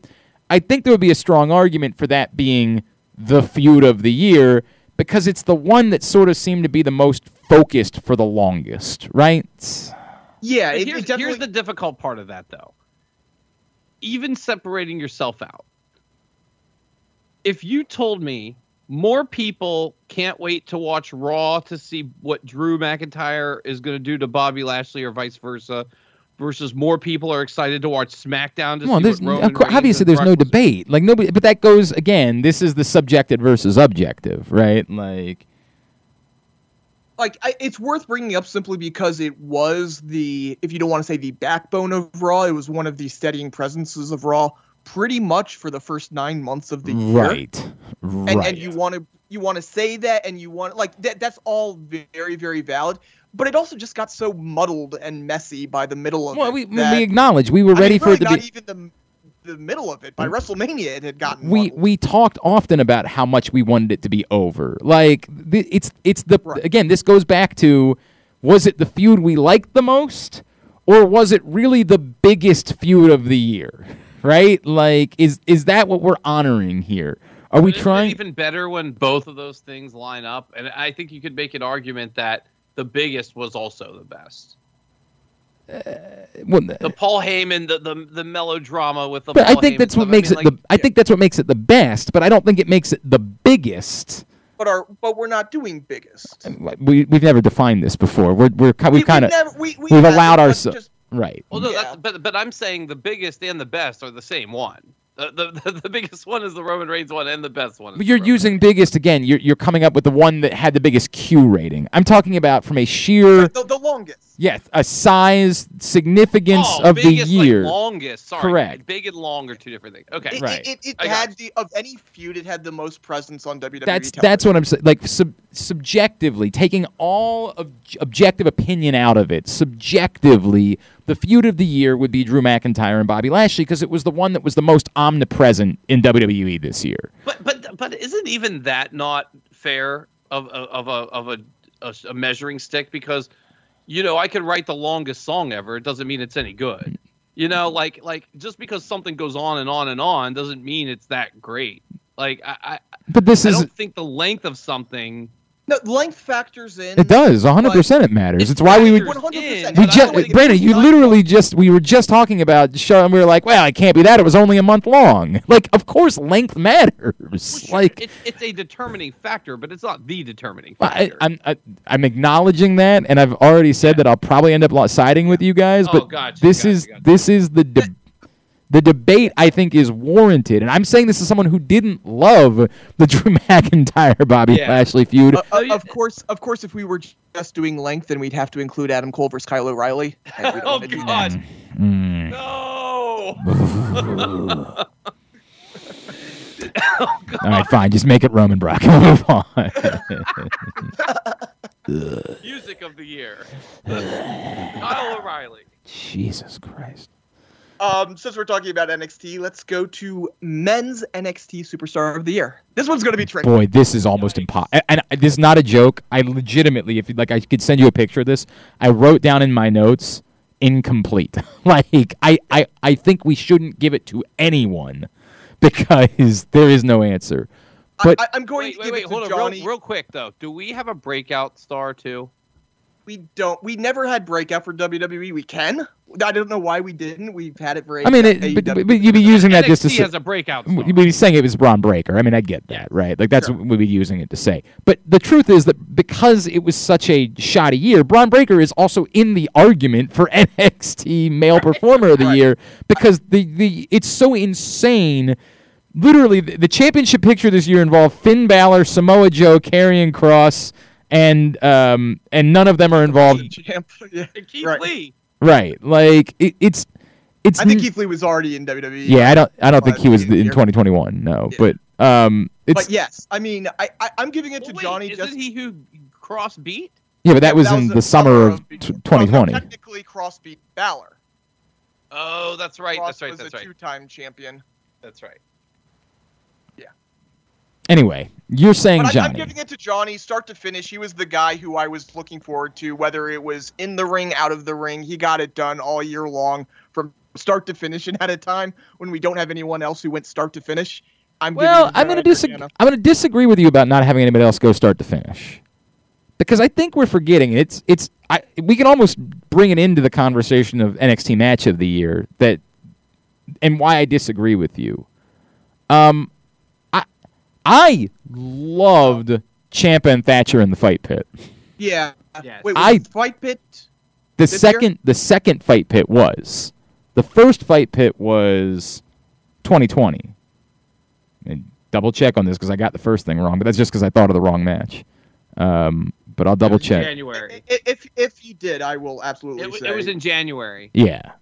I think there would be a strong argument for that being the feud of the year because it's the one that sort of seemed to be the most focused for the longest, right? Yeah, it, here's, it definitely. here's the difficult part of that, though. Even separating yourself out, if you told me more people can't wait to watch Raw to see what Drew McIntyre is going to do to Bobby Lashley or vice versa, versus more people are excited to watch SmackDown to Well, see there's what Roman course, obviously there's Brock no debate. Like nobody, but that goes again. This is the subjective versus objective, right? Like, like I, it's worth bringing up simply because it was the if you don't want to say the backbone of Raw, it was one of the steadying presences of Raw pretty much for the first nine months of the year. right, And right. and you want to you want to say that and you want like that that's all very very valid. But it also just got so muddled and messy by the middle of well, it. we we acknowledge we were I mean, ready for to not be. even the the middle of it. By WrestleMania, it had gotten we muddled. we talked often about how much we wanted it to be over. Like th- it's it's the Right. again this goes back to was it the feud we liked the most or was it really the biggest feud of the year? Right? Like is is that what we're honoring here? Are we Isn't trying even better when both of those things line up? And I think you could make an argument that the biggest was also the best. well, The Paul Heyman, the the, the melodrama with the. but I think Heyman that's what stuff. makes I mean, it the I yeah. think that's what makes it the best, but I don't think it makes it the biggest. but our but we're not doing biggest. We we've never defined this before. We're we're ki- We- we've kind of never- we, we we've allowed ourselves just- right. Well, no, Yeah. that's, but but I'm saying the biggest and the best are the same one. The, the, the, the biggest one is the Roman Reigns one, and the best one. Is But you're Roman using biggest again. You're you're coming up with the one that had the biggest Q rating. I'm talking about from a sheer the, the longest. yes, a size significance oh, of the biggest, like, year. longest. Sorry, Correct. Big and long are two different things. Okay. It, Right. it, it, it had the of any feud, it had the most presence on WWE. that's television. that's what I'm saying. Like sub- subjectively, taking all of objective opinion out of it, subjectively, the feud of the year would be Drew McIntyre and Bobby Lashley because it was the one that was the most omnipresent in WWE this year. But but but isn't even that not fair of of, of a of a, a, measuring stick? Because you know I could write the longest song ever. It doesn't mean it's any good. You know, like like just because something goes on and on and on doesn't mean it's that great. Like I I, But this is I is don't think the length of something. No length factors in. it does 100. percent It matters. It's It's why we would. 100%. We but I but I just, don't Brandon, you not- literally just we were just talking about the show, and we were like, "Well, it can't be that. It was only a month long." [LAUGHS] Like, of course, length matters. Well, sure, Like, it's, it's a determining factor, but it's not the determining I, factor. I'm I, I'm acknowledging that, and I've already said that I'll probably end up lo- siding with you guys. Oh, But gotcha, this gotcha, is gotcha. this is the de- the debate. I think is warranted, and I'm saying this is someone who didn't love the Drew [LAUGHS] McIntyre Bobby Yeah. Lashley feud. Uh, uh, of course, of course, if we were just doing length, then we'd have to include Adam Cole versus Kyle O'Reilly. and we [LAUGHS] don't oh wanna do that. God, Mm. no! oh, [LAUGHS] God. All right, fine. Just make it Roman Brock. Move on. Music of the year. Kyle O'Reilly. Jesus Christ. Um, since we're talking about NXT, let's go to men's NXT Superstar of the Year. This one's gonna be tricky. Boy, this is almost impossible. And, and this is not a joke. I legitimately, if you like, I could send you a picture of this. I wrote down in my notes incomplete. [LAUGHS] like I, I, I think we shouldn't give it to anyone [LAUGHS] because there is no answer. But I, I'm going Wait, to wait, give wait. it to Hold on, Johnny. real, real quick though. Do we have a breakout star too? We don't. We never had breakout for WWE. We can. I don't know why we didn't. We've had it for. I mean, it, but, but you'd be using that just to NXT say. has a breakout star. You'd be saying it was Bron Breakker. I mean, I get that, right? Like that's Sure. what we'd be using it to say. But the truth is that because it was such a shoddy year, Bron Breakker is also in the argument for [LAUGHS] NXT Male Performer of the Right. Year because the the it's so insane. Literally, the, the championship picture this year involved Finn Balor, Samoa Joe, Karrion Cross, and um and none of them are involved. [LAUGHS] Champ. Yeah. And Keith Right. Lee. Right? Like it, it's it's. I think n- Keith Lee was already in WWE. yeah, I don't. I don't think he was beginning in of the year. 2021. No, Yeah. but um, it's But yes, I mean, I, I I'm giving it to wait, Johnny. isn't just he who Cross beat? Yeah, but that Yeah, was in the summer of be- t- well, 2020. technically, Cross beat Balor. Oh, that's right. Cross That's right. was That's a right. two-time champion. That's right. Anyway, you're saying But I, I'm giving it to Johnny, start to finish. He was the guy who I was looking forward to, whether it was in the ring, out of the ring. He got it done all year long, from start to finish, [LAUGHS] and at a time when we don't have anyone else who went start to finish. I'm Well, I'm going to disagree. I'm going to disagree with you about not having anybody else go start to finish, because I think we're forgetting it's it's. I, we can almost bring it into the conversation of NXT match of the year that, and why I disagree with you. Um, I loved Ciampa and Thatcher in the fight pit. Yeah. Yes. Wait, was I- the fight pit? The This year? second the second fight pit was the first fight pit was 2020. And double check on this because I got the first thing wrong, but that's just because I thought of the wrong match. Um, but I'll double check. January. I- If if you did, I will absolutely It, say. it was in January. Yeah,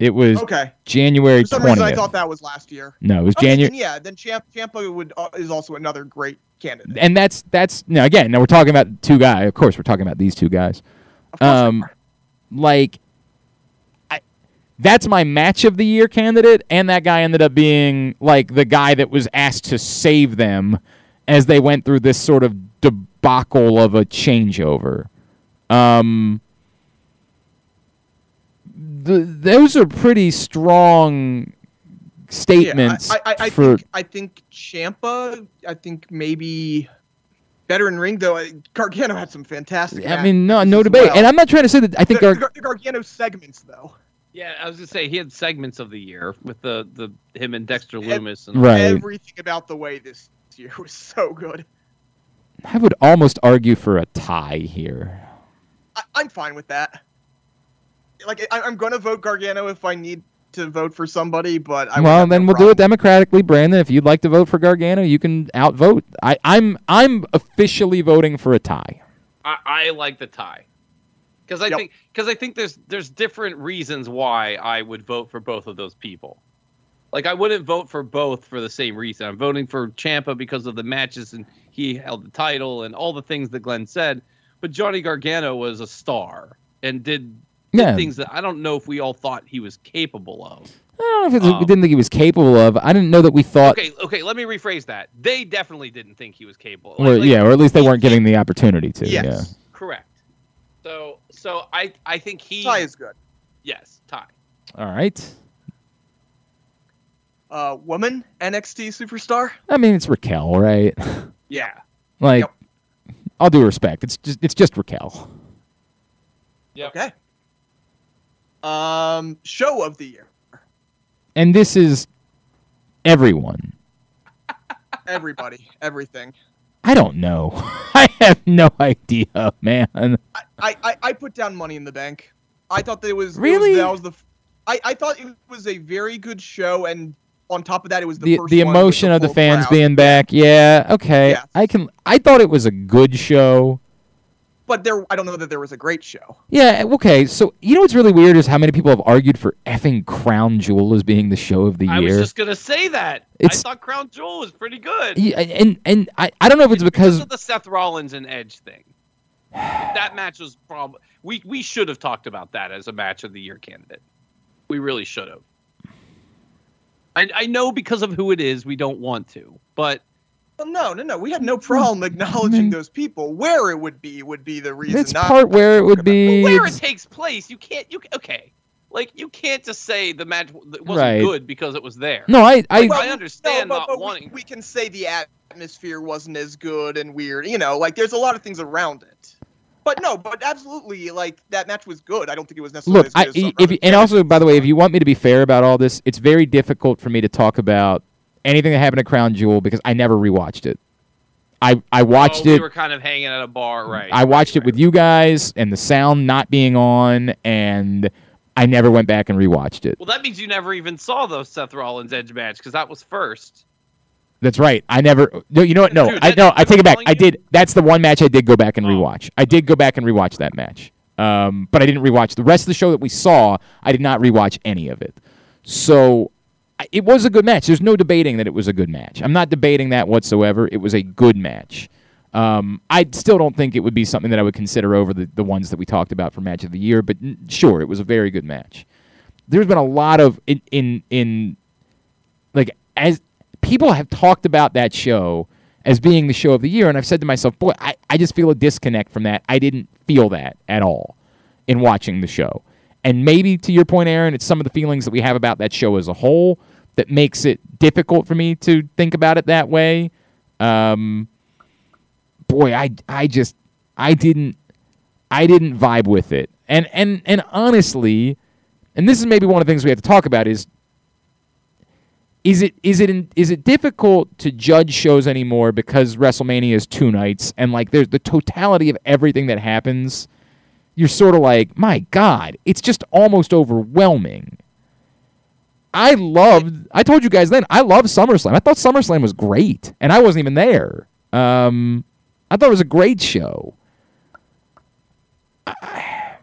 it was Okay. January For some reason, I thought that was last year. no, it was January. yeah, then Champ Ciampa would uh, is also another great candidate. And that's that's now again. Now we're talking about two guys. Of course, we're talking about these two guys. Um, like I, that's my match of the year candidate and that guy ended up being like the guy that was asked to save them as they went through this sort of debacle of a changeover um th- those are pretty strong statements Yeah, I, I, I for think I think Ciampa. I think maybe better in ring though. I- Gargano had some fantastic. I mean no no debate well. and I'm not trying to say that I think the, our, the, Gar- the Gargano segments though. Yeah, I was gonna say he had segments of the year with the the him and Dexter Lumis and Right. Everything about the way this year was so good. I would almost argue for a tie here I, I'm fine with that. Like I, I'm gonna vote Gargano if I need to vote for somebody, but I well, have no then we'll do it democratically, Brandon. If you'd like to vote for Gargano, you can outvote. I, I'm I'm officially voting for a tie. I, I like the tie because I Yep. think because I think there's there's different reasons why I would vote for both of those people. Like I wouldn't vote for both for the same reason. I'm voting for Ciampa because of the matches and he held the title and all the things that Glenn said. But Johnny Gargano was a star and did, did Yeah, things that I don't know if we all thought he was capable of. I don't know if it's, we Um, didn't think he was capable of. I didn't know that we thought. Okay, okay. Let me rephrase that. They definitely didn't think he was capable. or, Like- like, yeah, or at least they he- weren't giving the opportunity to. Yes, correct. So, so I I think he tie is good. yes tie. All right. Uh, woman NXT superstar. I mean, it's Raquel, right? [LAUGHS] Yeah. like, Yep. all due respect, it's just it's just Raquel. Yep. Okay. Um, show of the year. And this is everyone. [LAUGHS] Everybody, everything. I don't know. [LAUGHS] I have no idea, man. I, I, I- put down Money in the Bank. I thought that it was it was- Really? that was the. I, I thought it was a very good show, and on top of that, it was the the first the emotion of the fans crowd. being back. Yeah, okay. Yes. I can. I thought it was a good show. But there, I don't know that there was a great show. Yeah. Okay. So you know what's really weird is how many people have argued for effing Crown Jewel as being the show of the year. I was just gonna say that. It's- I thought Crown Jewel was pretty good. Yeah, and and I, I don't know if it's because because of the Seth Rollins and Edge thing. [SIGHS] that match was probably we we should have talked about that as a match of the year candidate. We really should have. I I know because of who it is, we don't want to, but Well, no, no, no. We had no problem acknowledging mean- those people. Where it would be would be the reason. it's not part where it would talk about be. where it takes place, you can't. You okay? Like you can't just say the match wasn't Right. good because it was there. no, I I Well, I understand no, but, not but we- wanting- We, can say the atmosphere wasn't as good and weird. You know, like there's a lot of things around it. But no, but absolutely, like that match was good. I don't think it was necessarily look. as I, good as if and also by the way, if you want me to be fair about all this, it's very difficult for me to talk about anything that happened to Crown Jewel because I never rewatched it. I I watched oh, it. We were kind of hanging at a bar, right? I watched right, it with you guys and the sound not being on, and I never went back and rewatched it. Well, that means you never even saw the Seth Rollins Edge match because that was first. That's right. I never. No, you know what? No, Dude, I no. I'm take it back. I did. That's the one match I did go back and Oh. rewatch. I did go back and rewatch that match. Um, but I didn't rewatch the rest of the show that we saw. I did not rewatch any of it. So I- it was a good match. There's no debating that it was a good match. I'm not debating that whatsoever. It was a good match. Um, I still don't think it would be something that I would consider over the, the ones that we talked about for match of the year. But mm, sure, it was a very good match. There's been a lot of in in, in like as people have talked about that show as being the show of the year and i've said to myself boy I, I just feel a disconnect from that i didn't feel that at all in watching the show and maybe to your point aaron it's some of the feelings that we have about that show as a whole that makes it difficult for me to think about it that way. Um, boy, I I just I didn't I didn't vibe with it. And and and honestly, and this is maybe one of the things we have to talk about is is it is it is it difficult to judge shows anymore because WrestleMania is two nights and like there's the totality of everything that happens you're sort of like my god it's just almost overwhelming I loved I told you guys then I love SummerSlam I thought SummerSlam was great and I wasn't even there um I thought it was a great show I,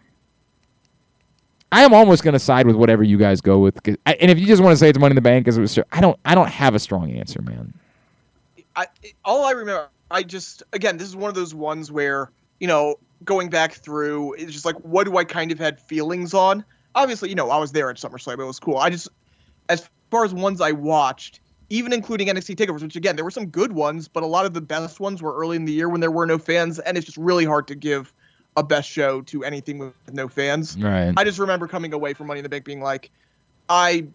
I am almost going to side with whatever you guys go with. I, and if you just want to say it's Money in the Bank, because it was, I don't, I don't have a strong answer, man. I all I remember, I just again, this is one of those ones where you know, going back through, it's just like, what do I kind of had feelings on? Obviously, you know, I was there at SummerSlam; it was cool. I just, as far as ones I watched, even including NXT takeovers, which again, there were some good ones, but a lot of the best ones were early in the year when there were no fans, and it's just really hard to give a best show to anything with no fans. Right. I just remember coming away from Money in the Bank being like, I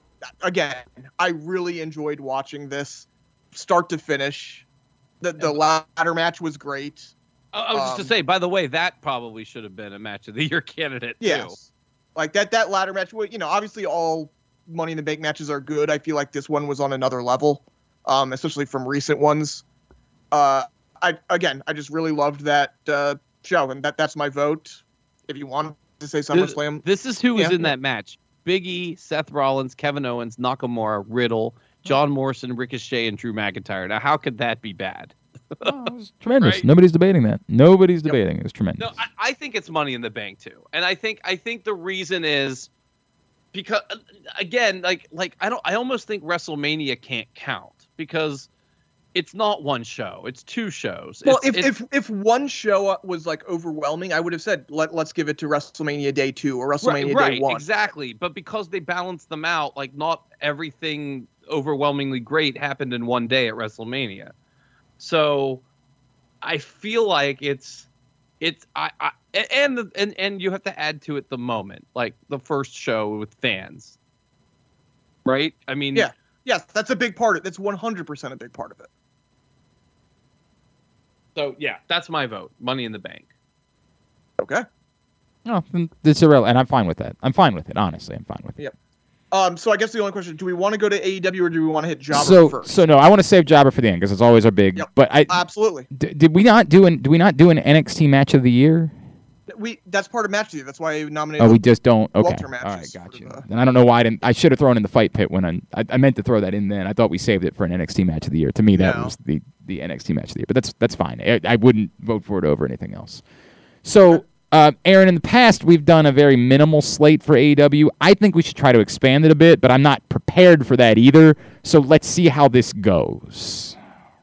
again, I really enjoyed watching this start to finish. The the ladder match was great. I was just to Um, say, by the way, that probably should have been a match of the year [LAUGHS] candidate too. Yes. Like that that ladder match, well, you know, obviously all Money in the Bank matches are good. I feel like this one was on another level, um, especially from recent ones. Uh, I again, I just really loved that uh, show, and that that's my vote. If you want to say SummerSlam, This is who was Yeah. in that match: Big E, Seth Rollins, Kevin Owens, Nakamura, Riddle, John Morrison, Ricochet, and Drew McIntyre. Now, how could that be bad? Oh, it was [LAUGHS] tremendous. Right. Nobody's debating that. Nobody's Yep. debating. It was tremendous. No, I, I think it's Money in the Bank too, and I think I think the reason is because again, like like I don't I almost think WrestleMania can't count because it's not one show; it's two shows. well, It's- if, it's- if if one show was like overwhelming, I would have said let let's give it to WrestleMania Day Two or WrestleMania right, Day One. exactly, but because they balance them out, like not everything overwhelmingly great happened in one day at WrestleMania. So I feel like it's it's I, I and the, and and you have to add to it the moment, like the first show with fans. Right? I mean, Yeah. Yes, that's a big part of it. That's 100% a big part of it. so yeah, that's my vote. Money in the Bank. Okay. No, then it's irrelevant, and I'm fine with that. I'm fine with it. Honestly, I'm fine with it. Um, so I guess the only question: Do we want to go to AEW or do we want to hit Jobber so, first? so no, I want to save Jobber for the end because it's always our big. Yep. But I Absolutely. d- did we not do an do we not do an NXT match of the year? We that's part of match of the year. That's why I nominated. Oh, we just don't. Okay, all right, got you. the- Then I don't know why I didn't. I should have thrown in the fight pit when I, I I meant to throw that in. Then I thought we saved it for an NXT match of the year. To me, that No. was the the NXT match of the year. But that's that's fine. I, I wouldn't vote for it over anything else. So, uh, Aaron, in the past we've done a very minimal slate for AEW. I think we should try to expand it a bit, but I'm not prepared for that either. So let's see how this goes.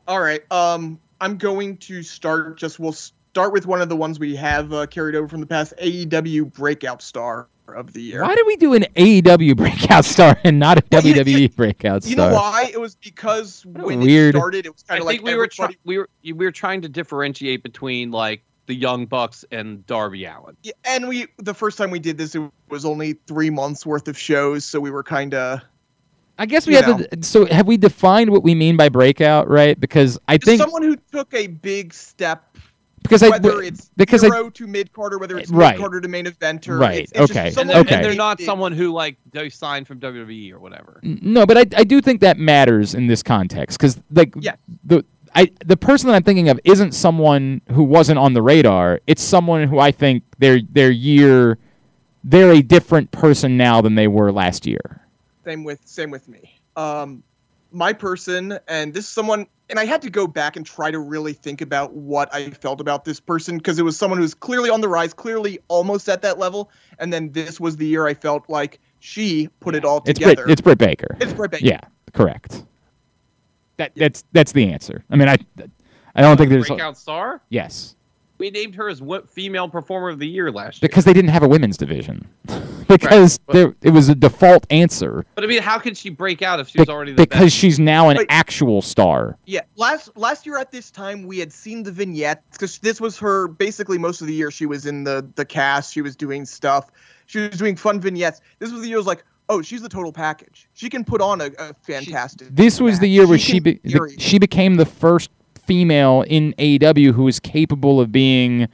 All right. Um, I'm going to start. Just we'll start with one of the ones we have uh, carried over from the past. AEW Breakout Star of the year. Why did we do an AEW breakout star and not a Well, [LAUGHS] WWE you- breakout star? You know why? It was because when weird- it started, it was kind of like we were everybody- trying we were we were trying to differentiate between like the Young Bucks and Darby Allin. Yeah, and we the first time we did this, it was only three months worth of shows, so we were kind of I guess we you have to. So have we defined what we mean by breakout, right? Because I think someone who took a big step, because I whether it's because I hero to mid carder, whether it's Right. mid carder to main eventer. Right, It's, it's okay, Just And someone they're, who and they're not big- someone who like they signed from WWE or whatever. no, but I I do think that matters in this context because like Yeah. the. I, the person that I'm thinking of isn't someone who wasn't on the radar. It's someone who I think their their year, they're a different person now than they were last year. Same with same with me. Um, my person, and this is someone, and I had to go back and try to really think about what I felt about this person because it was someone who was clearly on the rise, clearly almost at that level, and then this was the year I felt like she put it all together. It's. Britt, it's Britt Baker. It's Britt Baker. Yeah, correct. That that's that's the answer. I mean, I I don't think there's breakout star. yes We named her as what female performer of the year last year. because they didn't have a women's division [LAUGHS] because but- there it was a default answer But I mean, how could she break out if she was Be- already the because best? she's now an But- actual star. Yeah, last last year at this time we had seen the vignettes because this was her basically most of the year she was in the the cast. She was doing stuff. She was doing fun vignettes. This was the year I was like, oh, she's the total package. She can put on a, a fantastic. This was the year where she can be, the- she became the first female in AEW who was capable of being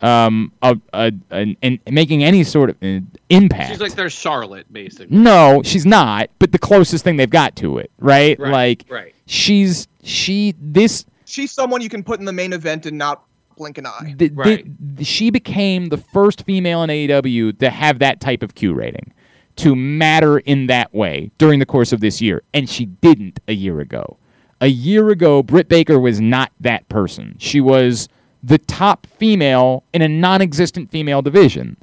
um a, a, an and making any sort of uh, impact. She's like their Charlotte, basically. no, she's not, but the closest thing they've got to it, right? Right, Like right. she's she this she's someone you can put in the main event and not blink an eye. th- th- Right. she became the first female in AEW to have that type of Q rating, to matter in that way during the course of this year, and she didn't a year ago. A year ago, Britt Baker was not that person. She was the top female in a non-existent female division.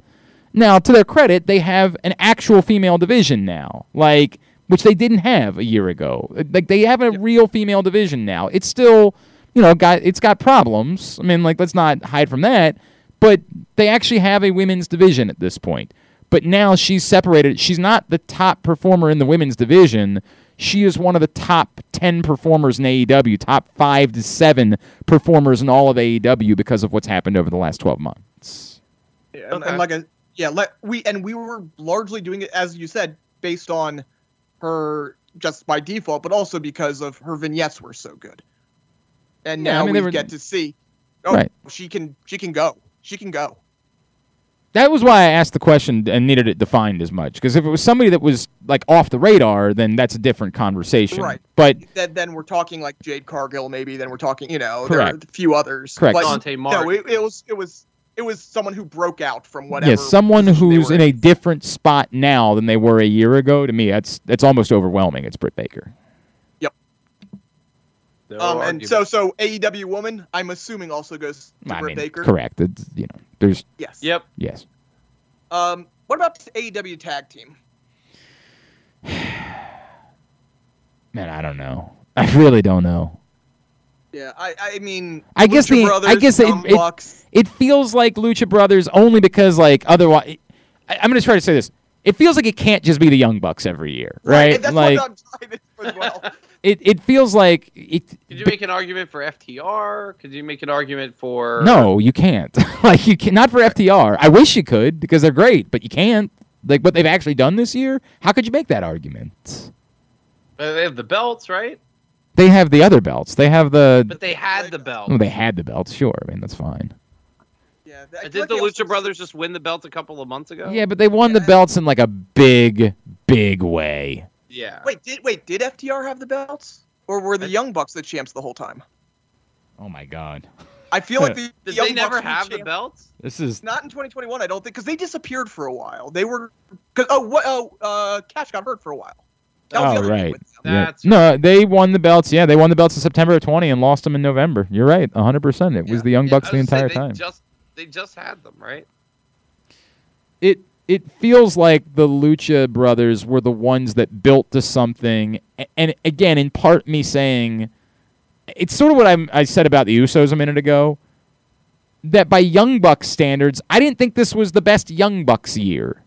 Now, to their credit, they have an actual female division now, like which they didn't have a year ago. Like they have a real female division now. It's still, you know, got it's got problems. I mean, like let's not hide from that, but they actually have a women's division at this point. But now she's separated. She's not the top performer in the women's division. She is one of the top 10 performers in AEW, top 5 to 7 performers in all of AEW because of what's happened over the last 12 months. Yeah, and, and like a yeah, let we and we were largely doing it as you said, based on her just by default, but also because of her vignettes were so good. And Yeah, I now mean, we were- get to see, oh, Right. she can she can go, she can go. That was why I asked the question and needed it defined as much. Because if it was somebody that was like off the radar, then that's a different conversation. Right. But Then then we're talking like Jade Cargill, maybe. Then we're talking, you know, there are Correct. a few others. Correct. But Dante no, it, it was it was it was someone who broke out from whatever. yeah, someone who's were in a different spot now than they were a year ago. To me, that's that's almost overwhelming. It's Britt Baker. No Um, and argument. so so AEW woman, I'm assuming also goes to I Britt mean, Baker. correct. It's, you know, there's Yes. Yep. yes. Um, what about the AEW tag team? [SIGHS] Man, I don't know. I really don't know. Yeah, I I mean, I guess Lucha the- I guess it- it- It feels like Lucha Brothers only because like otherwise. I, I'm going to try to say this. It feels like it can't just be the Young Bucks every year, right? and that's like what I'm trying to as well. [LAUGHS] it, it feels like it. Could you make an argument for FTR? Could you make an argument for No, you can't. [LAUGHS] like you can not for FTR. I wish you could because they're great, but you can't. Like what they've actually done this year. How could you make that argument? Uh, they have the belts, right? They have the other belts. They have the. But they had the belt. oh, they had the belts. Sure, I mean that's fine. Yeah, I Did like the they also- Lucha Brothers just win the belt a couple of months ago? Yeah, but they won the belts in like a big, big way. Yeah. Wait, did wait did FTR have the belts, or were the I- Young Bucks the champs the whole time? Oh my god, I feel like [LAUGHS] the Did Young they never Bucks have the champs- belts? this is Not in 2021, I don't think, because they disappeared for a while. They were, cause oh what oh uh Cash got hurt for a while. That was Oh, the other right. with. Yeah. That's No, they won the belts. Yeah, they won the belts in September of 20 and lost them in November. You're right, 100%. It was the Young Yeah, Bucks the was say, entire they time. Just they just had them, right? it it feels like the Lucha brothers were the ones that built to something. And again, in part, me saying it's sort of what I'm, I said about the Usos a minute ago. That by Young Bucks standards, I didn't think this was the best Young Bucks year.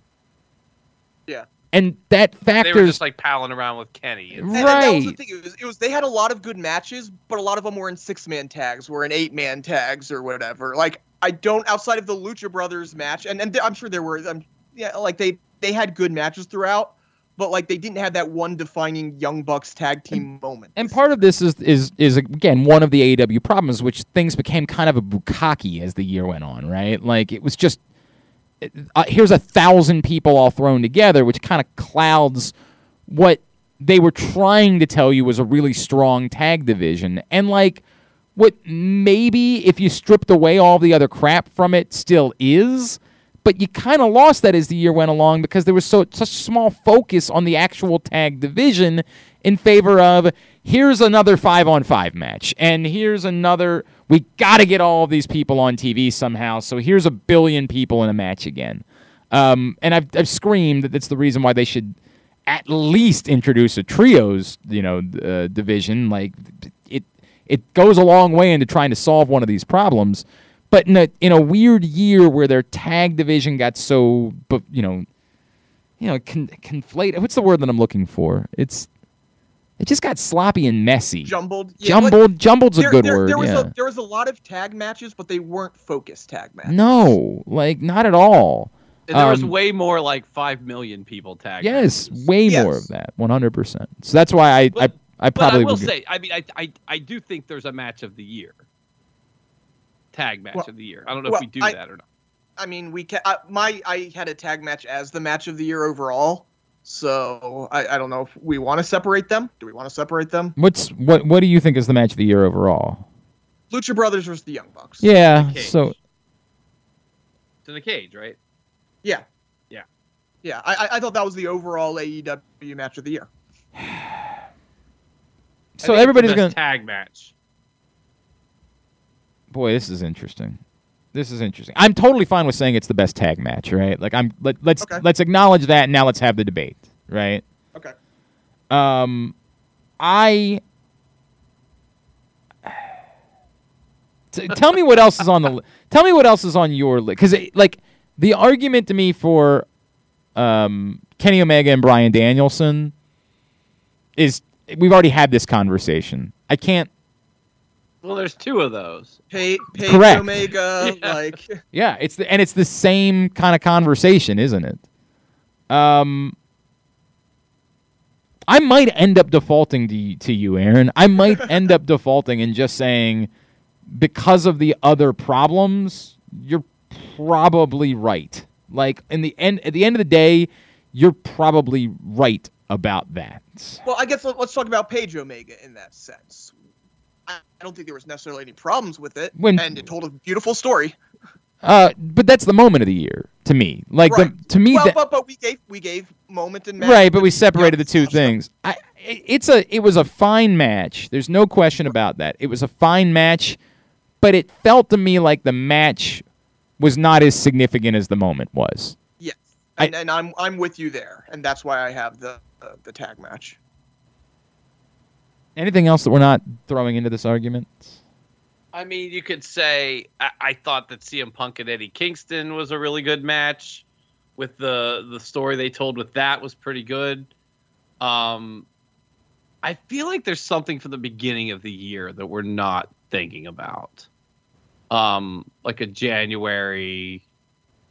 Yeah. And that factor. They were just like palling around with Kenny. And- and that was the thing. It was, it was they had a lot of good matches, but a lot of them were in six man tags, were in eight man tags or whatever. Like I don't outside of the Lucha Brothers match, and and I'm sure there were, um, yeah, like they they had good matches throughout, but like they didn't have that one defining Young Bucks tag team moment. And part of this is is is again one of the AEW problems, which things became kind of a bukkake as the year went on, right? Like it was just uh, here's a thousand people all thrown together, which kind of clouds what they were trying to tell you was a really strong tag division, and like what maybe if you stripped away all the other crap from it still is but you kind of lost that as the year went along because there was so such small focus on the actual tag division in favor of here's another five on five match and here's another we got to get all of these people on TV somehow so here's a billion people in a match again. Um, and I've, I've screamed that that's the reason why they should at least introduce a trios you know uh, division like it it goes a long way into trying to solve one of these problems but in a in a weird year where their tag division got so but you know you know con- conflate what's the word that I'm looking for it's it just got sloppy and messy jumbled, yeah, like, jumbled jumbled's a there- good there- word There was yeah a there was a lot of tag matches, but they weren't focused tag matches. no like not at all And there was Um, way more like five million people tagged. Yes, matches. way more of that. One hundred percent. So that's why I But- I, I But probably I will would say, I mean, I, I I do think there's a match of the year. Tag match Well- of the year. I don't know well, if we do I- that or not. I mean, we can. I, my I had a tag match as the match of the year overall. So I, I don't know if we want to separate them. Do we want to separate them? What's what what do you think is the match of the year overall? Lucha Brothers versus the Young Bucks. Yeah. Cage. So It's in a cage, right? Yeah. Yeah. Yeah. I, I- I thought that was the overall AEW match of the year. [SIGHS] So think it's the everybody's gonna. tag match. Boy, this is interesting. This is interesting. I'm totally fine with saying it's the best tag match, right? Like I'm let, let's Okay. let's acknowledge that and now let's have the debate, right? Okay. Um I T- tell me what else is on the li- [LAUGHS] tell me what else is on your list cuz like the argument to me for um Kenny Omega and Bryan Danielson is we've already had this conversation. I can't Well, there's two of those. Pay, Page Correct. Omega, [LAUGHS] Yeah. like Yeah, it's the and it's the same kind of conversation, isn't it? Um I might end up defaulting to, to you, Aaron. I might [LAUGHS] end up defaulting and just saying because of the other problems, you're probably right. Like in the end at the end of the day, you're probably right about that. Well, I guess let, us talk about Page Omega in that sense. I, I don't think there was necessarily any problems with it, When- and it told a beautiful story. Uh, but that's the moment of the year to me. Like the, Right. to me, well, that- but but we gave we gave moment and match right but we separated the two things I, it- it's a it was a fine match there's no question about that it was a fine match but it felt to me like the match was not as significant as the moment was Yes, I- and, and I'm I'm with you there, and that's why I have the uh, the tag match. Anything else that we're not throwing into this argument I mean, you could say I, I thought that CM Punk and Eddie Kingston was a really good match. With the the story they told with that was pretty good. Um, I feel like there's something from the beginning of the year that we're not thinking about, um, like a January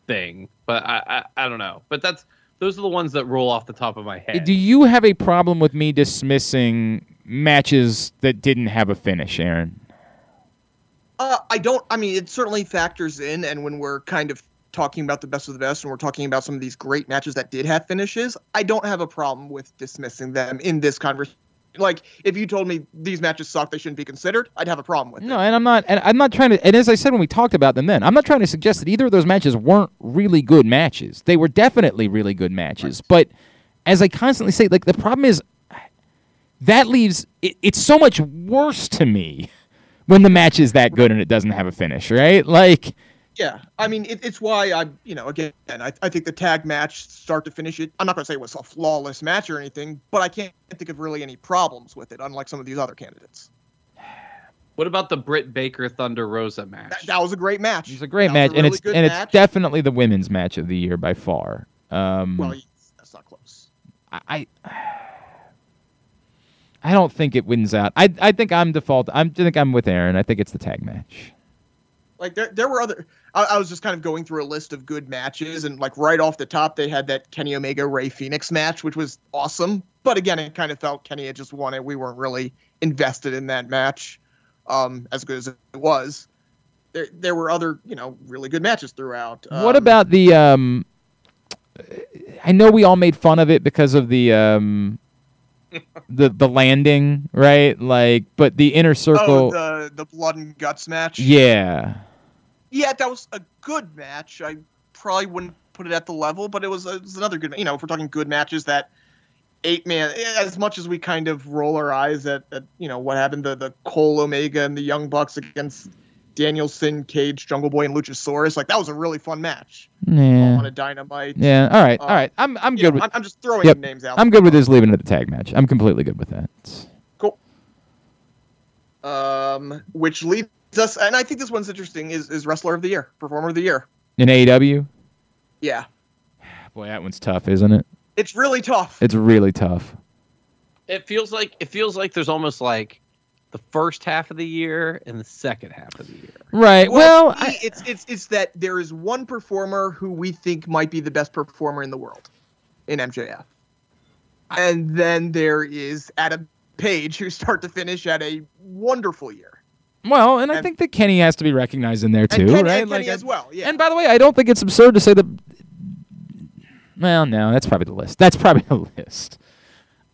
thing. But I, I I don't know. But that's those are the ones that roll off the top of my head. do you have a problem with me dismissing matches that didn't have a finish aaron Uh, I don't. I mean, it certainly factors in, and when we're kind of talking about the best of the best, and we're talking about some of these great matches that did have finishes, I don't have a problem with dismissing them in this conversation. Like, if you told me these matches suck, they shouldn't be considered, I'd have a problem with No, it. and I'm not. And I'm not trying to. And as I said when we talked about them, then I'm not trying to suggest that either of those matches weren't really good matches. They were definitely really good matches. But as I constantly say, like the problem is that leaves it, it's so much worse to me when the match is that good and it doesn't have a finish, right? Like, Yeah, I mean, it, it's why I, you know, again, I, I think the tag match, start to finish, it. I'm not going to say it was a flawless match or anything, but I can't think of really any problems with it, unlike some of these other candidates. what about the Britt Baker Thunder Rosa match? That, that was a great match. it was a great That match, was a and it's and match. it's definitely the women's match of the year by far. Um, well, that's not close. I I don't think it wins out. I I think I'm default. I'm, I think I'm with Aaron. I think it's the tag match. Like there, there were other. I, I was just kind of going through a list of good matches, and like right off the top, they had that Kenny Omega Rey Fenix match, which was awesome. But again, it kind of felt Kenny had just won it. We weren't really invested in that match, um, as good as it was. There, there were other, you know, really good matches throughout. what Um, about the um? I know we all made fun of it because of the um, the the landing, right? Like, but the inner Oh, circle. the the blood and guts match. yeah. yeah, that was a good match. I probably wouldn't put it at the level, but it was, it was another good. You know, if we're talking good matches, that eight man. Eh, as much as we kind of roll our eyes at, at you know what happened to the Cole Omega and the Young Bucks against Danielson, Cage, Jungle Boy, and Luchasaurus, like that was a really fun match Yeah. on a Dynamite. Yeah. All right. Uh, all right. I'm I'm good know, with I'm, I'm just throwing Yep. names out. I'm good with this leaving it at the tag match. I'm completely good with that. Cool. Um, which leads us, and I think this one's interesting. Is is Wrestler of the Year, Performer of the Year? In AEW, Yeah, boy, that one's tough, isn't it? it's really tough. It's really tough. it feels like it feels like there's almost like the first half of the year and the second half of the year. Right. Well, to me, I, it's it's it's that there is one performer who we think might be the best performer in the world in MJF, and then there is Adam Page, who start to finish had a wonderful year, well, and I think that Kenny has to be recognized in there too, and Kenny, right? and Kenny I- as well. Yeah, And by the way, I don't think it's absurd to say that. Well, no, that's probably the list. That's probably [LAUGHS] the list.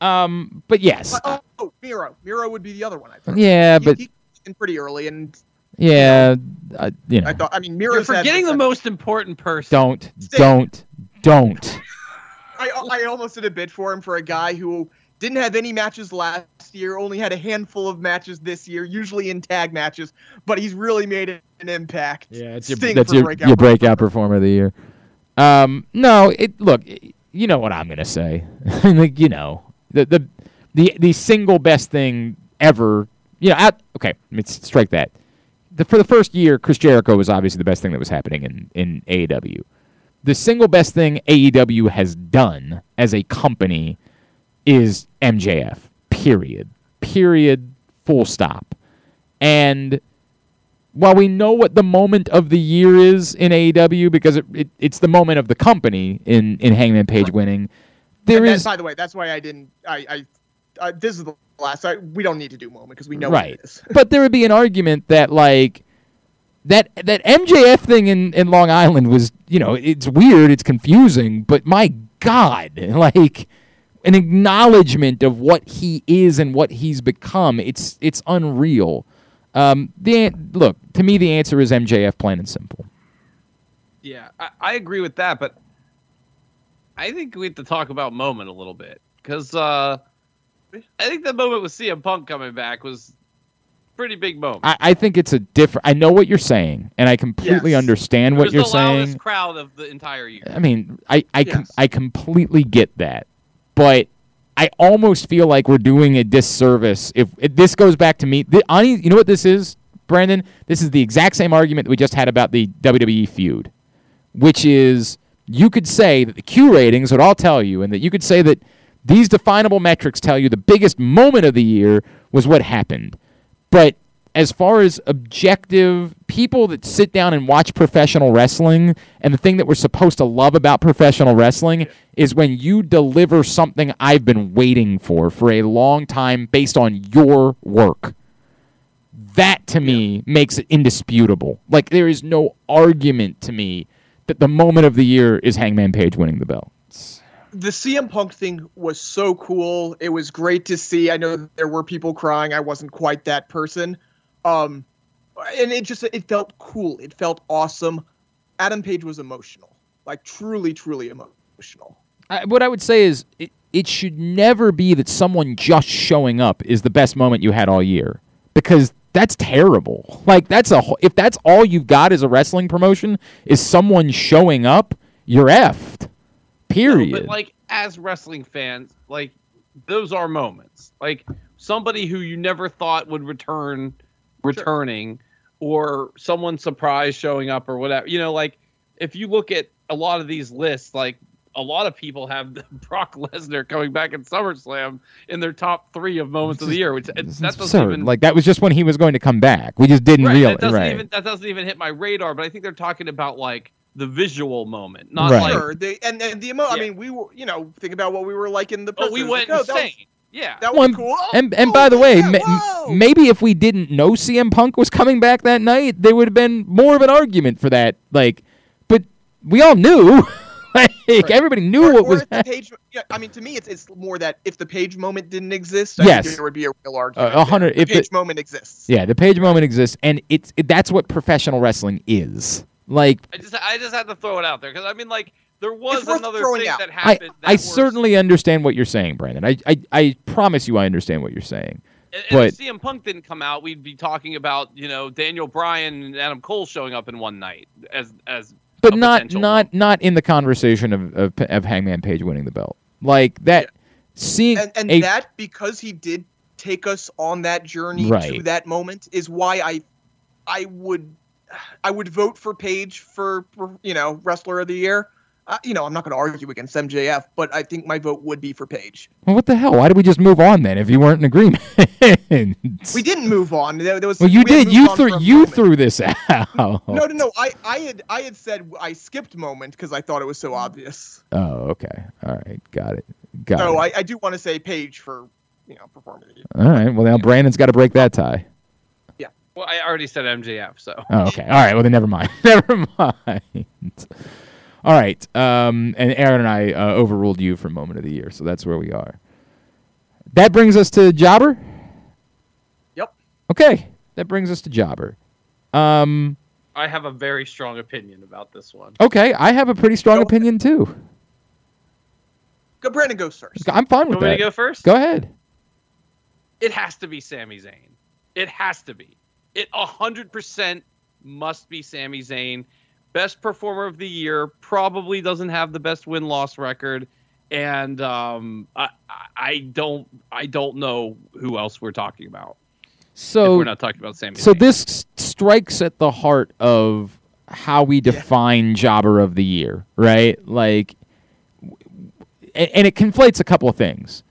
Um, but yes, But- oh, Miro, Miro would be the other one. I thought. yeah, He- but he, in pretty early, and yeah, uh, you know, I thought. I mean, Miro. You're forgetting the most important person. don't, Stay- don't, don't. [LAUGHS] I, I almost did a bid for him for a guy who didn't have any matches last year, only had a handful of matches this year, usually in tag matches, but he's really made an impact. Yeah, it's your, Sting that's your, breakout your breakout performer of the year. Um, no, it look, you know what I'm gonna say. [LAUGHS] like, you know, the the the the single best thing ever. You know, out, okay, let's strike that. The, for the first year, Chris Jericho was obviously the best thing that was happening in in AEW. The single best thing AEW has done as a company is MJF. Period. Period. Full stop. And while we know what the moment of the year is in AEW because it, it it's the moment of the company in in Hangman Page winning, there And that- is by the way, that's why I didn't. I, I, uh, this is the last. I, we don't need to do moment because we know Right. what it is. [LAUGHS] but there would be an argument that like that that MJF thing in in Long Island was you know it's weird, it's confusing, but my God, [LAUGHS] like an acknowledgement of what he is and what he's become. It's it's unreal. Um, the look to me, the answer is MJF, plain and simple. Yeah, I, I agree with that, but I think we have to talk about moment a little bit because uh, I think the moment with CM Punk coming back was pretty big moment. I, I think it's a different. I know what you're saying, and I completely Yes. understand it what was you're the loudest saying. crowd of the entire year. I mean, I I, com- I completely get that, but I almost feel like we're doing a disservice if, if this goes back to me. The, Ani, you know what this is, Brandon? This is the exact same argument that we just had about the WWE feud, which is you could say that the Q ratings would all tell you, and that you could say that these definable metrics tell you the biggest moment of the year was what happened. But as far as objective people that sit down and watch professional wrestling, and the thing that we're supposed to love about professional wrestling is when you deliver something I've been waiting for for a long time based on your work. That to me makes it indisputable. Like there is no argument to me that the moment of the year is Hangman Page winning the belt. The CM Punk thing was so cool. It was great to see. I know there were people crying. I wasn't quite that person. Um, and it just it felt cool. It felt awesome. Adam Page was emotional, like truly, truly emotional. I, what I would say is it, it should never be that someone just showing up is the best moment you had all year because that's terrible. Like that's a if that's all you've got as a wrestling promotion is someone showing up, you're effed. No, Period. but like as wrestling fans, like those are moments. Like somebody who you never thought would return returning or someone surprise showing up or whatever. You know, like if you look at a lot of these lists, like a lot of people have [LAUGHS] Brock Lesnar coming back in SummerSlam in their top three of moments of the year, which uh, It's that doesn't absurd. even like that was just when he was going to come back. We just didn't right, realize. that doesn't right. even that doesn't even hit my radar. But I think they're talking about like the visual moment, not Right. like Sure, they, and and the emo. I mean, we were you know think about what we were like in the. oh we went Like, oh, that was- insane. yeah, That Well, was cool. Oh, And and oh, by the way, yeah, ma- maybe if we didn't know CM Punk was coming back that night, there would have been more of an argument for that. Like, but we all knew. [LAUGHS] like everybody knew or, what or was. the page. Yeah, I mean, to me, it's it's more that if the page moment didn't exist, I Yes. think there would be a real argument. a hundred- if the the- page moment exists. Yeah, the page moment exists, and it's it, that's what professional wrestling is. Like, I just I just had to throw it out there because I mean like there was another thing out. that I happened. that I certainly understand what you're saying, Brandon. I, I I promise you, I understand what you're saying. and- and but- if CM Punk didn't come out, we'd be talking about you know Daniel Bryan and Adam Cole showing up in one night as as But not not moment. not in the conversation of, of of Hangman Page winning the belt. Like that, seeing and and a that because he did take us on that journey to that moment is why I I would I would vote for Page for, for you know wrestler of the year. uh, you know, I'm not going to argue against MJF, but I think my vote would be for Page. Well, what the hell? Why did we just move on then? If you weren't in agreement, we didn't move on. There, there was. Well, you we did. You threw you moment. threw this out. No, no, no. I, I had, I had said I skipped moment because I thought it was so obvious. Oh, okay. All right. Got it. Got So it. I, I do want to say Page for, you know, performance. of the year. All right. Well, now Brandon's got to break that tie. Well, I already said MJF, so Oh, okay. All right. Well, then never mind. [LAUGHS] never mind. All right. Um, and Aaron and I uh, overruled you for moment of the year, so that's where we are. That brings us to Jobber. Yep. Okay. That brings us to Jobber. Um, I have a very strong opinion about this one. okay. I have a pretty strong Go ahead. opinion too. Go, Brandon goes first. I'm fine with You with want me to go first? Go ahead. It has to be Sami Zayn. It has to be. It 100% must be Sami Zayn. Best performer of the year. Probably doesn't have the best win loss record, and um, I, I- I don't I don't know who else we're talking about. if So we're not talking about Sami. So Zayn. this strikes at the heart of how we define jobber of the year, right? Like, and it conflates a couple of things.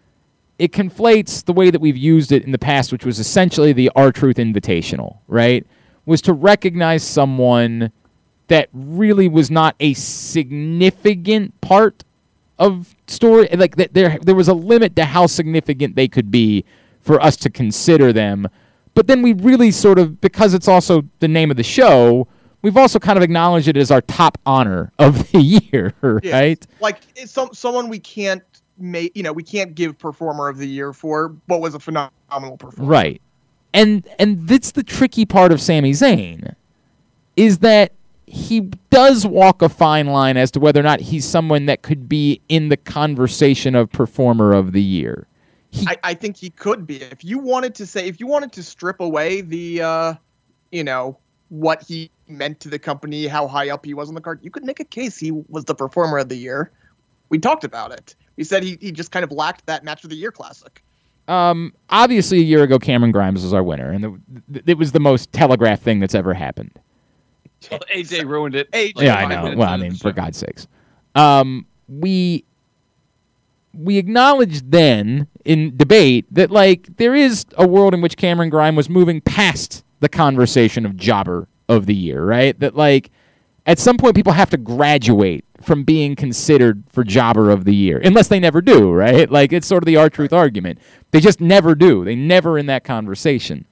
It conflates the way that we've used it in the past, which was essentially the R Truth Invitational, right? Was to recognize someone that really was not a significant part of story like that there there was a limit to how significant they could be for us to consider them. But then we really sort of because it's also the name of the show we've also kind of acknowledged it as our top honor of the [LAUGHS] year right? Like it's some someone we can't make. You know, we can't give performer of the year for, what was a phenomenal performance. right and and that's the tricky part of Sami Zayn is that he does walk a fine line as to whether or not he's someone that could be in the conversation of performer of the year he I, I think he could be. If you wanted to say, if you wanted to strip away the, uh, you know, what he meant to the company, how high up he was on the card, you could make a case he was the performer of the year. We talked about it. We said he, he just kind of lacked that match of the year classic. Um, obviously, a year ago, Cameron Grimes was our winner, and the, th- it was the most telegraphed thing that's ever happened. Well, AJ ruined it. AJ yeah, I know. Well, I mean, for show. God's sakes, um, we we acknowledged then in debate that like there is a world in which Cameron Grimes was moving past the conversation of jobber of the year, right? That like at some point people have to graduate from being considered for jobber of the year, unless they never do, right? Like it's sort of the R truth argument. They just never do. They never in that conversation.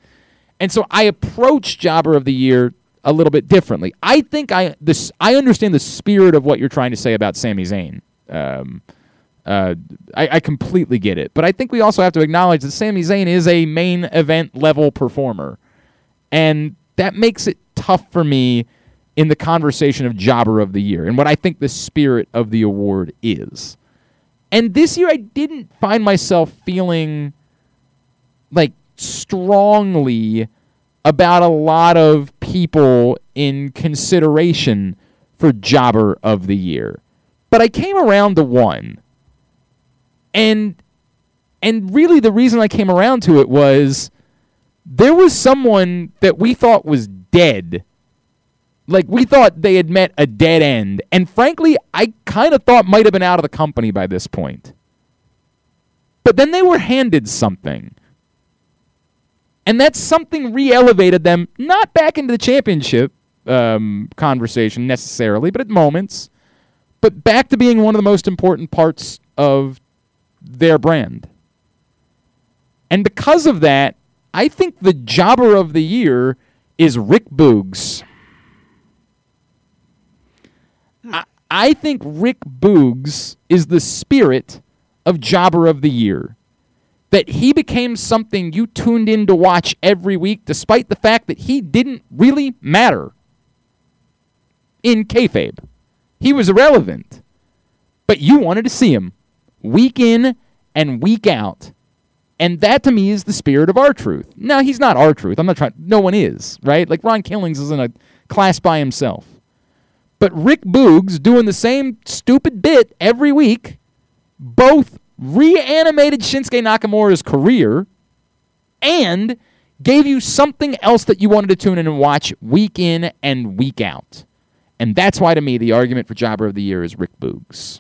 And so I approach Jobber of the Year a little bit differently. I think I this I understand the spirit of what you're trying to say about Sami Zayn. Um, uh, I, I completely get it, but I think we also have to acknowledge that Sami Zayn is a main event level performer, and that makes it tough for me in the conversation of Jobber of the Year and what I think the spirit of the award is. And this year, I didn't find myself feeling like strongly about a lot of people in consideration for jobber of the year. But I came around to one. And and really the reason I came around to it was there was someone that we thought was dead. Like we thought they had met a dead end. And frankly, I kind of thought might have been out of the company by this point. But then they were handed something. And that something re elevated them, not back into the championship um, conversation necessarily, but at moments, but back to being one of the most important parts of their brand. And because of that, I think the jobber of the year is Rick Boogs. I, think Rick Boogs is the spirit of jobber of the year that he became something you tuned in to watch every week, despite the fact that he didn't really matter in kayfabe. He was irrelevant, but you wanted to see him week in and week out. And that to me is the spirit of R-Truth. Now he's not R-Truth. I'm not trying. No one is right. Like Ron Killings is in a class by himself. But Rick Boogs doing the same stupid bit every week, both reanimated Shinsuke Nakamura's career and gave you something else that you wanted to tune in and watch week in and week out. And that's why, to me, the argument for Jobber of the Year is Rick Boogs.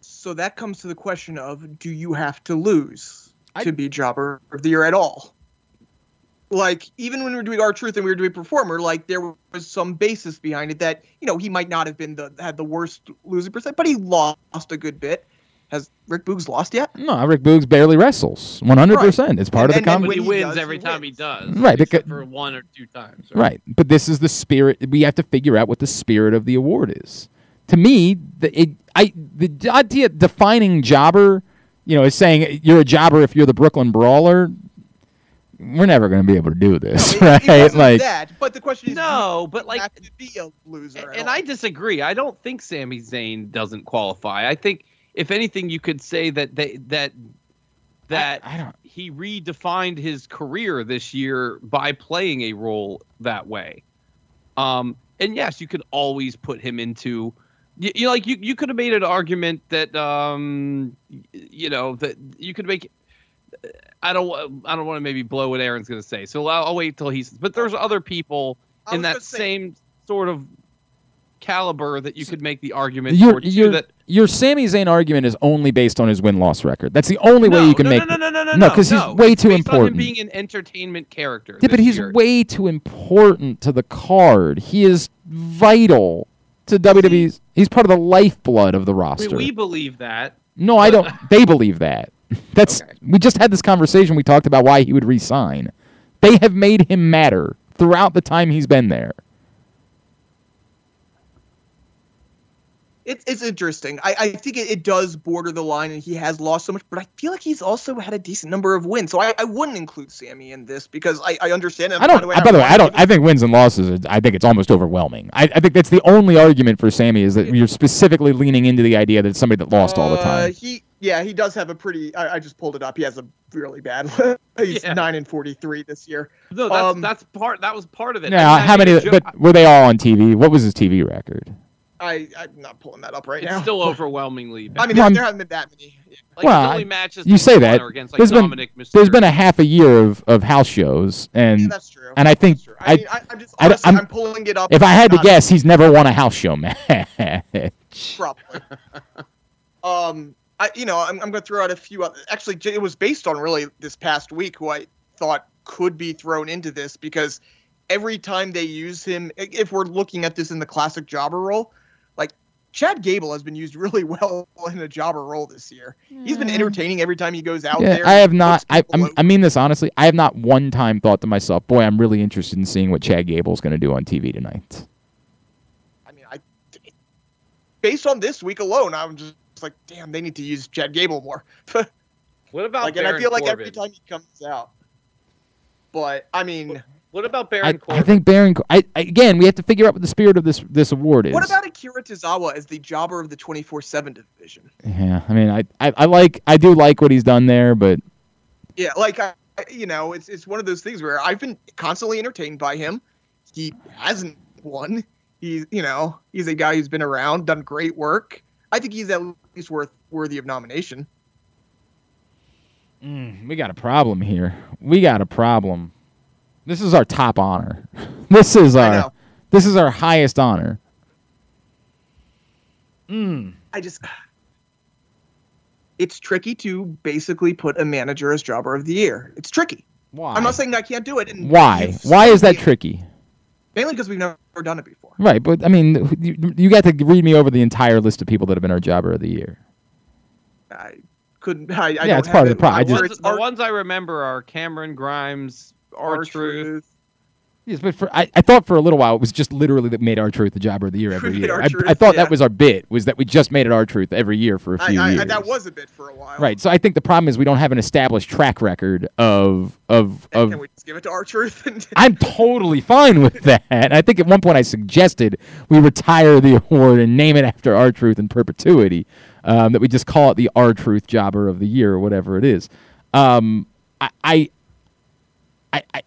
So that comes to the question of do you have to lose I- to be Jobber of the Year at all? Like, even when we were doing R-Truth and we were doing performer, like there was some basis behind it that, you know, he might not have been the had the worst losing percent, but he lost a good bit. Has Rick Boogs lost yet? No, Rick Boogs barely wrestles. 100%. It's part And- of the and- and comedy. He when he wins does, every he time he does. Right, because- for one or two times. Right. But this is the spirit. We have to figure out what the spirit of the award is. To me, the it, I the idea defining jobber, you know, is saying you're a jobber if you're the Brooklyn Brawler. We're never going to be able to do this, It- right? it wasn't like, that, but the question is, No, but like have to be a loser. at and? I disagree. I don't think Sami Zayn doesn't qualify. I think if anything, you could say that they that that I, I don't. he redefined his career this year by playing a role that way. Um, and yes, you could always put him into. You, you know, like you, you could have made an argument that um, you know that you could make. I don't. I don't want to maybe blow what Aaron's going to say, so I'll, I'll wait till he's. But there's other people in that gonna say- same sort of caliber that you could make the argument Your for too your that your Sami Zayn argument is only based on his win loss record. That's the only way you can no, make. no, no, no, no, No, 'cause he's no. way too based on him important. being an entertainment character. Yeah, but he's year. way too important to the card. He is vital to WWE's. He's part of the lifeblood of the roster. mean, we believe that. no, I don't. They believe that. That's Okay. we just had this conversation. We talked about why he would resign. They have made him matter throughout the time he's been there. It's it's interesting. I, I think it, it does border the line, and he has lost so much. But I feel like he's also had a decent number of wins. So I, I wouldn't include Sami in this because I, I understand. Him. I don't. By the way, I- by the way, I don't. I think wins and losses. I think it's almost overwhelming. I, I think that's the only argument for Sami is that you're specifically leaning into the idea that it's somebody that lost all the Uh, time. he yeah, he does have a pretty. I, I just pulled it up. He has a really bad. [LAUGHS] he's Yeah. nine and forty three this year. No, that's Um, that's part. That was part of it. Now, I mean, I how many? joke- But were they all on TV? What was his TV record? I I'm not pulling that up right it's now. still [LAUGHS] overwhelmingly. Bad. I mean, there, I'm- there haven't been that many. like well, his only matches you say that. against like There's been- Mysterio. There's been a half a year of, of house shows, and yeah, that's true. and I think That's true. I- I, mean, I, I'm just I- honestly, I'm- I'm, pulling it up. if I had to guess, he's never won a house show [LAUGHS] match. Probably. um, I you know I'm, I'm going to throw out a few. Other, actually, it was based on really this past week who I thought could be thrown into this because every time they use him, if we're looking at this in the classic jobber role, like Chad Gable has been used really [LAUGHS] well in a jobber role this year. He's been hmm. entertaining every time he goes out Yeah, there. I have not. I, I'm, I mean this honestly. I have not one time thought to myself, "Boy, I'm really interested in seeing what Chad Gable's going to do on TV tonight." I mean, I based on this week alone, I'm just like, damn, they need to use Chad Gable more. [LAUGHS] What about like, and I Baron feel like Corbin? every time he comes out. But I mean, What about Baron I, Corbin? I think Baron. Co- I, I- again, we have to figure out what the spirit of this this award is. what about Akira Tozawa as the jobber of the 24/7 division? Yeah, I mean, I, I, I like, I do like what he's done there, but Yeah, like I, I- you know, it's it's one of those things where I've been constantly entertained by him. He hasn't won. He's you know he's a guy who's been around, done great work. I think he's at least worth worthy of nomination. mm, we got a problem here. We got a problem. This is our top honor. [LAUGHS] This is I our, know. this is our highest honor. Mm. I just it's tricky to basically put a manager as jobber of the year. It's tricky. Why? I'm not saying I can't do it. And Why? Why is that me- tricky? Mainly because we've never done it before. Right, but I mean, you, you got to read me over the entire list of people that have been our jobber of the year. I couldn't. I, I Yeah, don't it's part have of the problem. pro- the, ones, the ones I remember are Cameron Grimes, R art Truth. Yes, but for I, I thought for a little while it was just literally that made R-Truth the jobber of the year every [LAUGHS] year. I, R-Truth, I thought yeah. that was our bit was that we just made it R-Truth every year for a few I, years. I, that was a bit for a while. right. So I think the problem is we don't have an established track record of of And of. can we just give it to R-Truth? I'm totally fine with that. I think at one point I suggested we retire the award and name it after R-Truth in perpetuity. Um, that we just call it the R-Truth jobber of the year or whatever it is. Um, I, I, I, I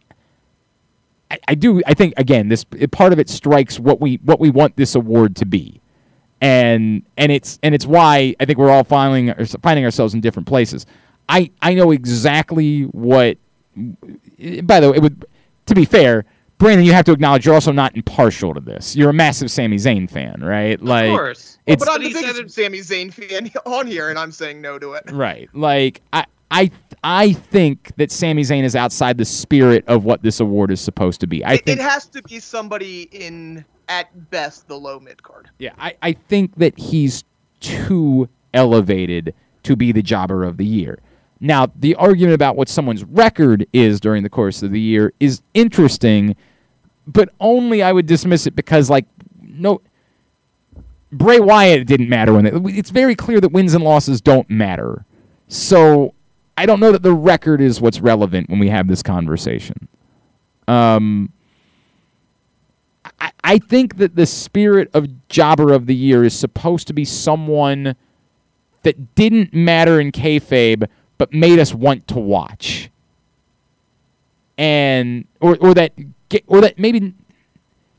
I, I do. I think again, this part of it strikes what we what we want this award to be, and and it's and it's why I think we're all finding finding ourselves in different places. I I know exactly what. Eh, by the way, it would to be fair, Brandon, you have to acknowledge you're also not impartial to this. You're a massive Sami Zayn fan, right? Like, of course. Well, but I'm the he biggest said Sami Zayn fan [LAUGHS] on here, and I'm saying no to it. right. Like, I, I, I think that Sami Zayn is outside the spirit of what this award is supposed to be. I it, think, it has to be somebody in, at best, the low mid card. yeah, I, I think that he's too elevated to be the jobber of the year. Now, the argument about what someone's record is during the course of the year is interesting, but only I would dismiss it because, like, no. Bray Wyatt didn't matter when it, it's very clear that wins and losses don't matter. So I don't know that the record is what's relevant when we have this conversation. Um, I, I think that the spirit of Jobber of the Year is supposed to be someone that didn't matter in kayfabe, but made us want to watch, and or or that or that maybe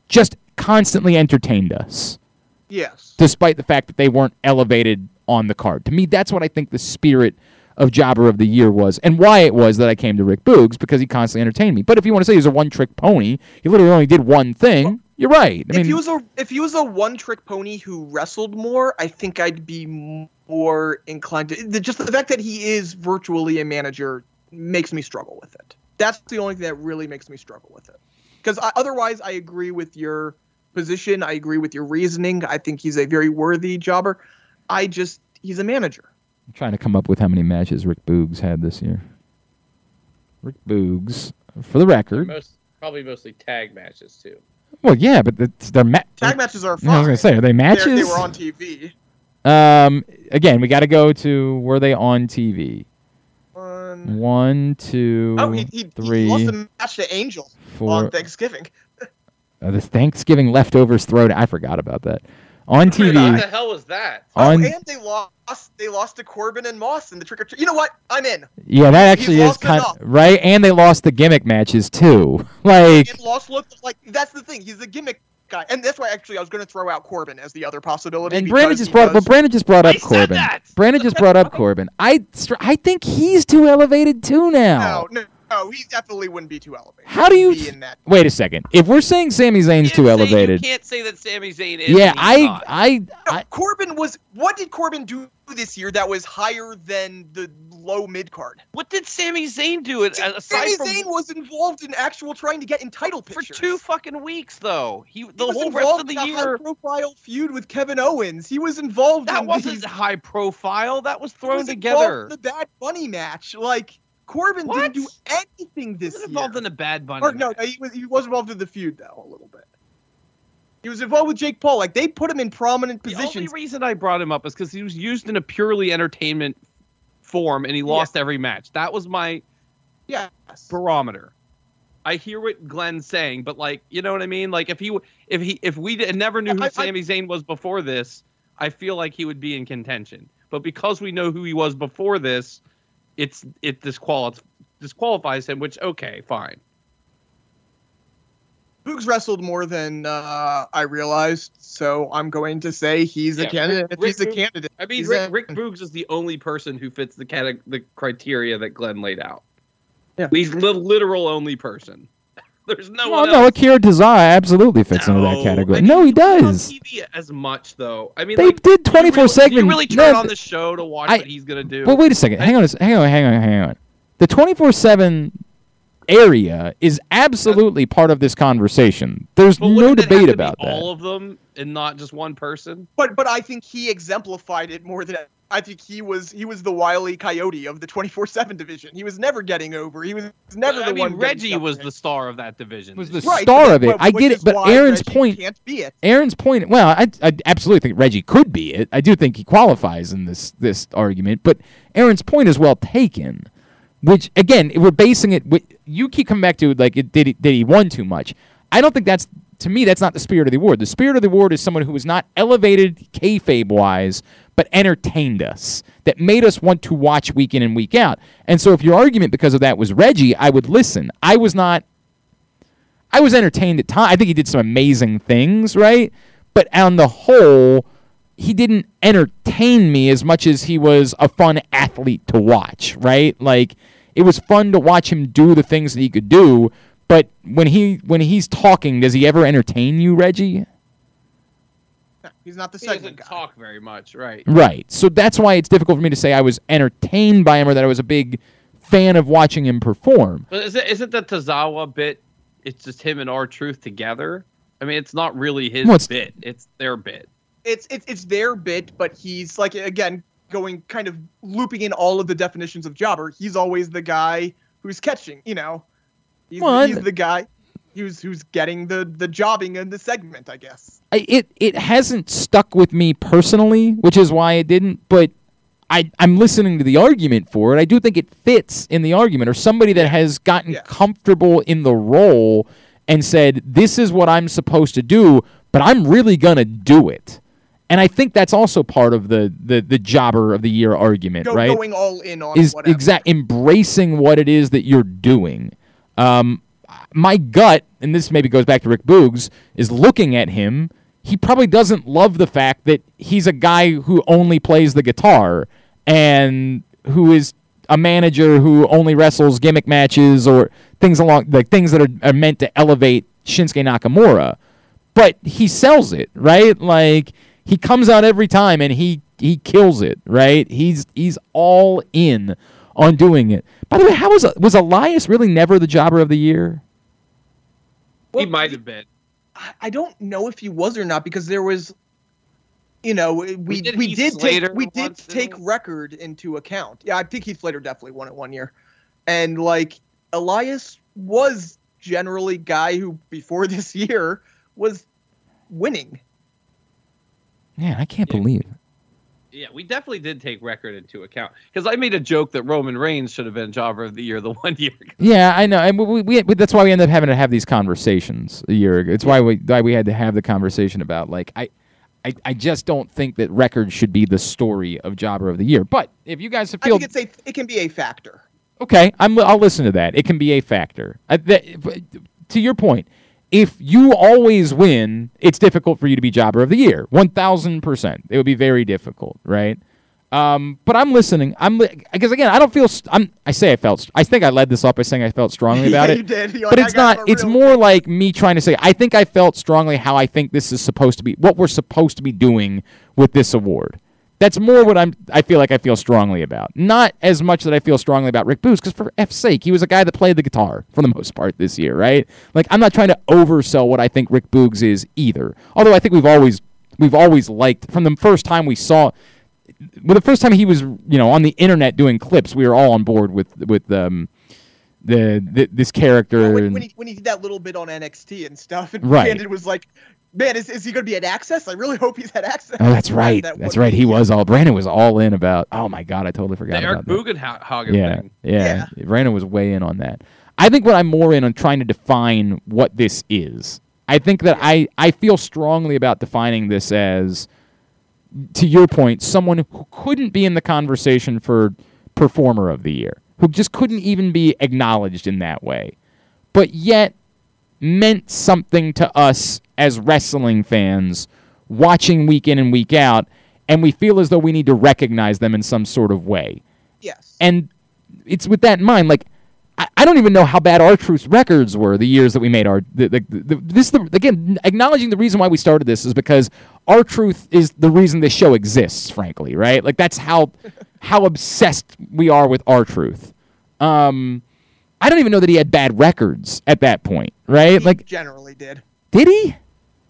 just constantly entertained us Yes. despite the fact that they weren't elevated on the card. To me, that's what I think the spirit of Jobber of the Year was, and why it was that I came to Rick Boogs because he constantly entertained me. But if you want to say he's a one-trick pony, he literally only did one thing. You're right. I mean, if he was a if he was a one trick pony who wrestled more, I think I'd be more inclined to. the- Just the fact that he is virtually a manager makes me struggle with it. That's the only thing that really makes me struggle with it. Because otherwise, I agree with your position. I agree with your reasoning. I think he's a very worthy jobber. I just he's a manager. I'm trying to come up with how many matches Rick Boogs had this year. Rick Boogs, for the record. Most probably mostly tag matches too. Well, yeah, but it's, they're ma- Tag matches are Yeah, fine. I was gonna say, are they They're- matches? They were on TV. Um, again, we got to go to were they on TV? Um, One, two, oh, he, he, three, he lost the match to Angel four. on Thanksgiving. [LAUGHS] Uh, the Thanksgiving leftovers thrown. I forgot about that. On TV. What the hell was that? Oh, On oh, and they lost. They lost to Corbin and Moss in the trick or treat. You know what? I'm in. yeah, that actually is kind enough. right. And they lost the gimmick matches too. [LAUGHS] Like And lost looked like that's the thing. He's a gimmick guy, and that's why actually I was going to throw out Corbin as the other possibility. and Brandon just he brought. Well, does- Brandon just brought I up said Corbin. that! Brandon just brought up Corbin. I I think he's too elevated too now. no, no, no, he definitely wouldn't be too elevated. How do you be in that? Wait a second. If we're saying Sami Zayn's too elevated, You can't say that Sami Zayn is. yeah, and he's I. I No, Corbin was. What did Corbin do this year that was higher than the low mid card? What did Sami Zayn do? It aside Sami from Zayn was involved in actual trying to get in title pictures for two fucking weeks though. He the He was whole rest of the in year. high-profile feud with Kevin Owens. He was involved. That in wasn't these- high profile. That was he thrown was together. in The Bad Bunny match. Like Corbin What? didn't do anything this He was year. involved in a bad bunny. Or no, he was he was involved in the feud though a little bit. He was involved with Jake Paul. Like they put him in prominent positions. The only reason I brought him up is because he was used in a purely entertainment form, and he lost every match. That was my yes. barometer. I hear what Glenn's saying, but like, you know what I mean? Like, if he, if he, if we never knew who I- I- Zayn was before this, I feel like he would be in contention. But because we know who he was before this, it's it disqual- disqualifies him. Which okay, fine. Boogs wrestled more than uh, I realized, so I'm going to say he's Yeah, a candidate. Rick- he's a Rick Boog- candidate. I mean, He's Rick, a- Rick Boogs is the only person who fits the cate- the criteria that Glenn laid out. Yeah. he's the literal only person. [LAUGHS] There's no well, one no, else. Akira Tozawa absolutely fits into that category. I mean, no, he you put on does. TV as much though. I mean, They like, did 24 really- segment. Do you really turn no, on the show to watch I- what he's gonna do? Well, wait a second. Hang on. Hang on. Hang on. Hang on. The 24/7 area is absolutely part of this conversation. There's no wouldn't it have debate to be about that. All of them, and not just one person. But but I think he exemplified it more than I think he was he was the wily coyote of the 24/7 division. He was never getting over. He was never I the mean, one. getting Reggie was the star of that division. Was the right, star of it. that- I get it, but Aaron's Reggie point- can't be it. Aaron's point. Well, I, I absolutely think Reggie could be it. I do think he qualifies in this this argument. But Aaron's point is well taken. Which again, we're basing it. wi- You keep coming back to like, it, did he, did he won too much? I don't think that's to me. That's not the spirit of the award. The spirit of the award is someone who was not elevated kayfabe wise, but entertained us. That made us want to watch week in and week out. And so, if your argument because of that was Reggie, I would listen. I was not I was entertained at times. I think he did some amazing things, right? But on the whole, he didn't entertain me as much as he was a fun athlete to watch, right? Like it was fun to watch him do the things that he could do, but when he when he's talking, does he ever entertain you, Reggie? No, he's not the He segment doesn't guy. talk very much, right? Right. So that's why it's difficult for me to say I was entertained by him or that I was a big fan of watching him perform. But is it, isn't the Tozawa bit? It's just him and R-Truth together. I mean, it's not really his Well, it's- bit; it's their bit. It's it's it's their bit, but he's like again going kind of looping in all of the definitions of jobber. He's always the guy who's catching. You know, he's, Well, he's the guy who's who's getting the the jobbing in the segment. I guess. I, it it hasn't stuck with me personally, which is why it didn't. But I I'm listening to the argument for it. I do think it fits in the argument, or somebody that has gotten Yeah. comfortable in the role and said, "This is what I'm supposed to do," but I'm really gonna do it. And I think that's also part of the the the jobber of the year argument, Go, right? Going all in on is exact embracing what it is that you're doing. Um, my gut, and this maybe goes back to Rick Boogs, is looking at him. He probably doesn't love the fact that he's a guy who only plays the guitar and who is a manager who only wrestles gimmick matches or things along like things that are, are meant to elevate Shinsuke Nakamura. But he sells it, right? Like he comes out every time and he he kills it, right? He's he's all in on doing it. By the way, how was was Elias really never the jobber of the year? Well, he might have been. I- I don't know if he was or not because there was, you know, we we, did we did take we did take we? record into account. Yeah, I think Heath Slater definitely won it one year, and like Elias was generally guy who before [LAUGHS] this year was winning. Man, I can't Yeah. believe. Yeah, we definitely did take record into account because I made a joke that Roman Reigns should have been Jobber of the Year the [LAUGHS] one year. Yeah, I know, and we, we, we that's why we end up having to have these conversations a year ago. It's why we why we had to have the conversation about like I. I, I just don't think that record should be the story of Jobber of the Year. But if you guys I feel think it's a it can be a factor. Okay, I'm. I'll listen to that. It can be a factor. I, that, to your point, if you always win, it's difficult for you to be jobber of the year. One thousand percent. It would be very difficult, right? Um, but I'm listening. I'm because again, I don't feel. St- I'm. I say I felt. st- I think I led this up by saying I felt strongly [LAUGHS] about yeah, it you did. You're but like, it's not it's more like me trying to say i think i felt strongly how i think this is supposed to be what we're supposed to be doing with this award that's more what i'm i feel like i feel strongly about not as much that i feel strongly about rick boogs because for f's sake he was a guy that played the guitar for the most part this year right like i'm not trying to oversell what i think rick boogs is either although i think we've always we've always liked from the first time we saw well, the first time he was, you know, on the internet doing clips, we were all on board with with um, the, the this character. when, when he when he did that little bit on NXT and stuff, and Right. Brandon was like, "Man, is, is he going to be at Access? I really hope he's at Access." Oh, that's right. that that's right. He was all. Brandon was all in about. Oh my god, I totally forgot The Eric about that. Bugenhagen Yeah, thing. yeah, Brandon was way in on that. I think what I'm more in on trying to define what this is. I think that I I feel strongly about defining this as, to your point, someone who couldn't be in the conversation for performer of the year, who just couldn't even be acknowledged in that way, but yet meant something to us as wrestling fans watching week in and week out, and we feel as though we need to recognize them in some sort of way. Yes. And it's with that in mind, like I, I don't even know how bad R-Truth records were the years that we made our the, the, the, this the, again acknowledging the reason why we started this is because R-Truth is the reason this show exists frankly right like that's how [LAUGHS] how obsessed we are with R-Truth um i don't even know that he had bad records at that point right He like generally did. did he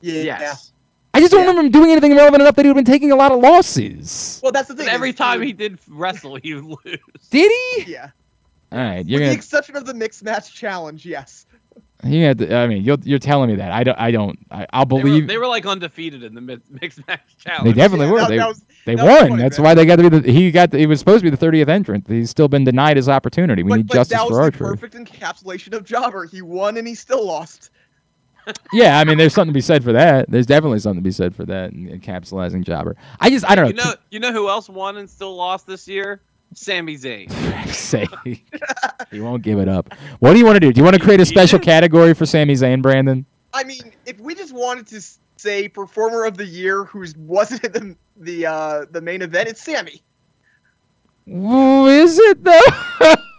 Yeah. Yes. i just don't Yeah. remember him doing anything relevant enough that he'd been taking a lot of losses Well, that's the thing. Every time he he did wrestle, he would lose. did he Yeah. all right you're With the gonna exception of the mixed match challenge, yes. you had to, i mean you're, you're telling me that i don't i don't I, i'll They were, believe they were like undefeated in the mid- mixed match challenge. They definitely Yeah, were. that- they that was- they that won. That's man. why they got to be the. He got. The, he was supposed to be the 30th entrant. He's still been denied his opportunity. We but, need but justice that was for our the perfect encapsulation of Jobber. He won and he still lost. [LAUGHS] Yeah, I mean, there's something to be said for that. There's definitely something to be said for that. And encapsulating Jobber. I just. I don't You know. know, you know who else won and still lost this year? Sami Zayn. [LAUGHS] Say [LAUGHS] he won't give it up. What do you want to do? Do you want to create a special category for Sami Zayn, Brandon? I mean, if we just wanted to say performer of the year who wasn't in the the uh, the main event, it's Sami. Ooh, is it though?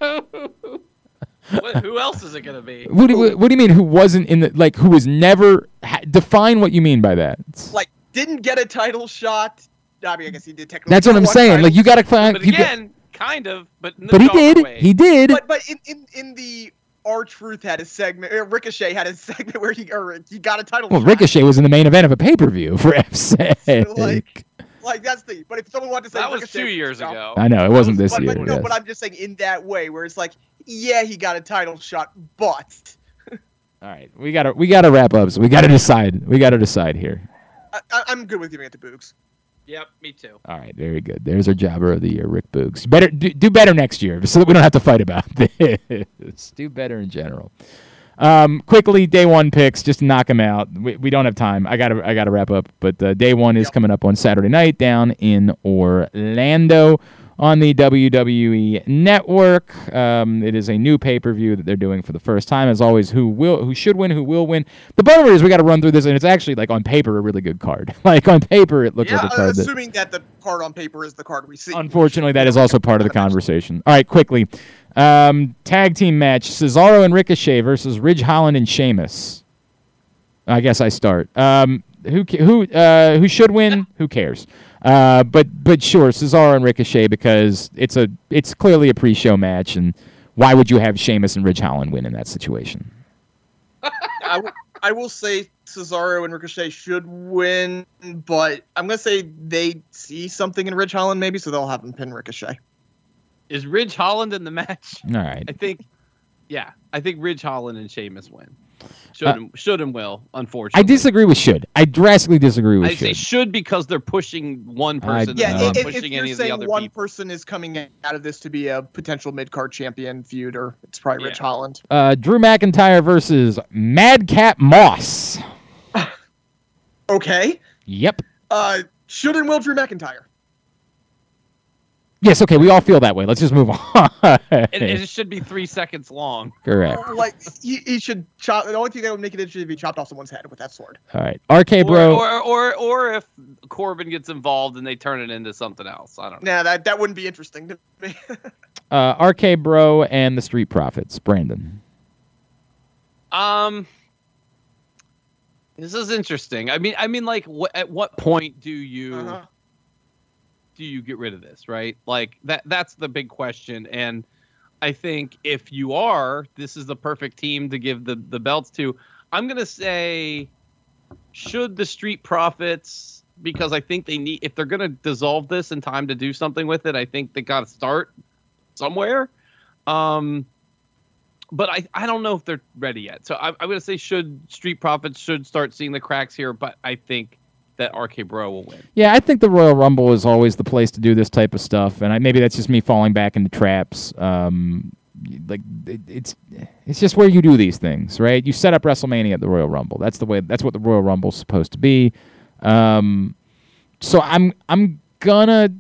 [LAUGHS] what, who else is it gonna be? What do, you, what do you mean? Who wasn't in the like? Who was never? Ha, define what you mean by that. Like, didn't get a title shot. I mean, I guess he did technically. That's what I'm saying. title Like you got to find. But you got- again, kind of. But in the but he did. way. He did. But but in in in the R Truth had a segment. Uh, Ricochet had a [LAUGHS] segment where he or he got a title. well, shot. Ricochet was in the main event of a pay per view for F's [LAUGHS] sake. Like- Like that's the. But if someone wanted to say that was Ricochet two years no. ago. I know it wasn't this But, year. but no, yes. but I'm just saying in that way where it's like, yeah, he got a title shot, but All right, we gotta we gotta wrap up. So we gotta decide. We gotta decide here. I, I, I'm good with giving it to Boogs. Yep, me too. All right, very good. There's our jobber of the year, Rick Boogs. Better do, do better next year, so that we don't have to fight about [LAUGHS] this. do better in general. Um, quickly, day one picks, just knock them out. We, we don't have time. I gotta I gotta wrap up. But uh, day one is Yep. coming up on Saturday night down in Orlando on the WWE Network. Um, it is a new pay per view that they're doing for the first time. As always, who will who should win, who will win. The bummer is we got to run through this, and it's actually like on paper a really good card. [LAUGHS] like on paper, it looks Yeah, like a uh, card that. assuming that the card on paper is the card we see. Unfortunately, that is also part of the conversation. All right, quickly. Um, tag team match Cesaro and Ricochet versus Ridge Holland and Sheamus. I guess I start. Um, who who uh, who should win? Who cares? Uh, but but sure, Cesaro and Ricochet because it's a it's clearly a pre-show match, and why would you have Sheamus and Ridge Holland win in that situation? [LAUGHS] I, w- I will say Cesaro and Ricochet should win, but I'm gonna say they see something in Ridge Holland maybe, so they'll have him pin Ricochet. Is Ridge Holland in the match? All right. I think, yeah, I think Ridge Holland and Sheamus win. Should Uh, and, should and will, unfortunately. I disagree with should. I drastically disagree with I say should. should because they're pushing one I- person. Yeah, and No. not if, if pushing you're any of the saying other one people. person is coming out of this to be a potential mid card champion feud, or it's probably Ridge Holland. Uh, Drew McIntyre versus Madcap Moss. [LAUGHS] Okay. Yep. Uh, should and will Drew McIntyre. Yes, okay, we all feel that way. Let's just move [LAUGHS] on. And, and it should be three seconds long. Correct. Like he, he should chop. The only thing that would make it interesting if he chopped off someone's head with that sword. All right. RK Bro. Or, or, or, or if Corbin gets involved and they turn it into something else. I don't know. Nah, that that wouldn't be interesting to me. [LAUGHS] uh, RK Bro and the Street Profits. Brandon. Um, this is interesting. I mean, I mean, like, wh- at what point do you Uh-huh. Do you get rid of this? Right? Like that. That's the big question. And I think if you are, this is the perfect team to give the the belts to. I'm gonna say, should the Street Profits because I think they need if they're gonna dissolve this in time to do something with it. I think they got to start somewhere. Um, but I, I don't know if they're ready yet. So I, I'm going to say should Street Profits should start seeing the cracks here, but I think that RK Bro will win. Yeah, I think the Royal Rumble is always the place to do this type of stuff, and I, maybe that's just me falling back into traps. Um, like it, it's it's just where you do these things, right? You set up WrestleMania at the Royal Rumble. That's the way. That's what the Royal Rumble's supposed to be. Um, so I'm I'm gonna